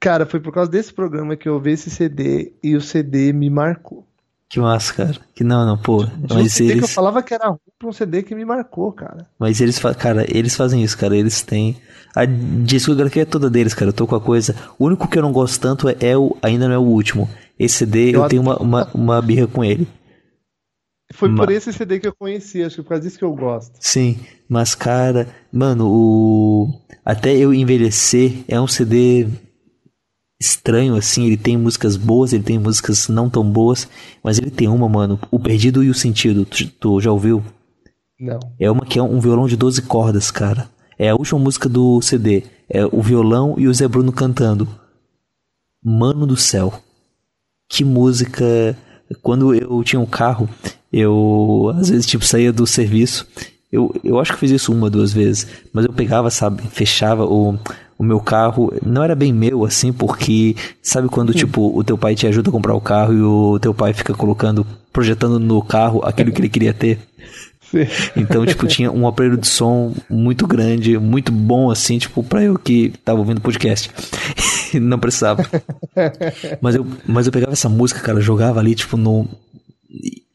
cara, foi por causa desse programa que eu ouvi esse CD e o CD me marcou. Que massa, cara. Que não, não, pô. De mas um CD eles... que eu falava que era ruim pra um CD que me marcou, cara. Mas eles, cara, eles fazem isso, cara. Eles têm. A discografia é toda deles, cara. Eu tô com a coisa. O único que eu não gosto tanto é, é o. Ainda não é o último. Esse CD eu, eu tenho uma, uma, uma birra com ele. Foi mas... por esse CD que eu conheci, acho que por causa disso que eu gosto. Sim, mas cara, mano, o. Até eu envelhecer é um CD estranho, assim. Ele tem músicas boas, ele tem músicas não tão boas. Mas ele tem uma, mano. O Perdido e o Sentido. Tu, tu já ouviu? Não. É uma que é um violão de 12 cordas, cara. É a última música do CD. É o violão e o Zé Bruno cantando. Mano do céu. Que música. Quando eu tinha um carro, eu às vezes tipo saía do serviço Eu, eu acho que fiz isso uma, duas vezes, mas eu pegava, sabe, fechava o, o meu carro, não era bem meu, assim, porque sabe quando, hum. tipo, o teu pai te ajuda a comprar o carro e o teu pai fica colocando, projetando no carro aquilo que ele queria ter? Sim. Então, tipo, tinha um aparelho de som muito grande, muito bom, assim, tipo, pra eu que tava ouvindo podcast. não precisava. Mas eu, mas eu pegava essa música, cara, jogava ali, tipo, no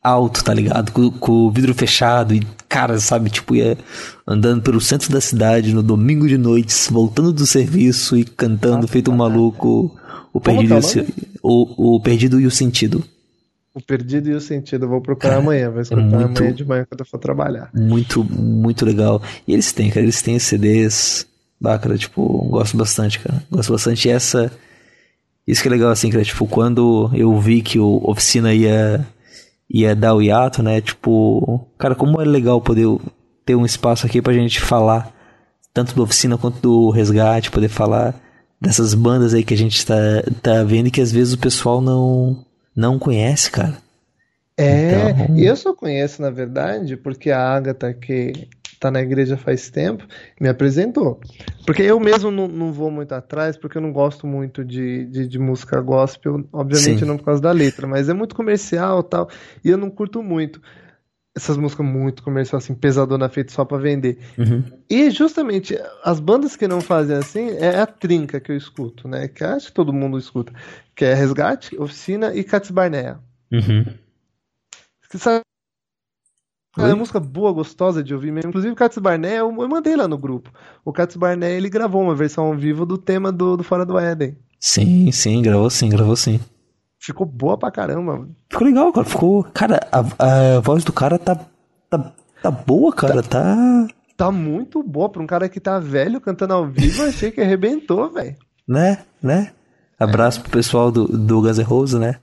alto, tá ligado? Com, com, o vidro fechado e, cara, sabe, tipo, ia andando pelo centro da cidade no domingo de noites, voltando do serviço e cantando, feito um maluco, o perdido, é o, o, perdido e o sentido. O perdido e o sentido, eu vou procurar cara, amanhã, vou escutar é muito, amanhã de manhã quando eu for trabalhar. Muito, muito legal. E eles têm, cara, eles têm CDs, bacana, tipo, gosto bastante, cara. Gosto bastante essa. Isso que é legal, assim, cara, tipo, quando eu vi que o Oficina ia ia dar o hiato, né? Tipo, cara, como é legal poder ter um espaço aqui pra gente falar tanto do oficina quanto do resgate, poder falar dessas bandas aí que a gente tá, tá vendo e que às vezes o pessoal não não conhece, cara. É, então... eu só conheço, na verdade, porque a Agatha, que tá na igreja faz tempo, me apresentou. Porque eu mesmo não, não vou muito atrás, porque eu não gosto muito de, de, de música gospel, obviamente Sim. não por causa da letra, mas é muito comercial tal, e eu não curto muito essas músicas muito comercial, assim, pesadona feita só para vender. Uhum. E justamente as bandas que não fazem assim é a trinca que eu escuto, né? Que acho que todo mundo escuta. Que é Resgate, Oficina e Cats Barnea. Uhum. Sabe é uma música boa, gostosa de ouvir mesmo. Inclusive o Katz Barnett, eu, eu, mandei lá no grupo. O Katz Barnett, ele gravou uma versão ao vivo do tema do, do Fora do Éden. Sim, sim, gravou sim, gravou sim. Ficou boa pra caramba. Ficou legal, cara. Ficou. Cara, a, a voz do cara tá, tá, tá boa, cara. Tá, tá. Tá muito boa. Pra um cara que tá velho cantando ao vivo, achei que arrebentou, velho. Né, né? Abraço é. pro pessoal do, do Guns N' Roses, né?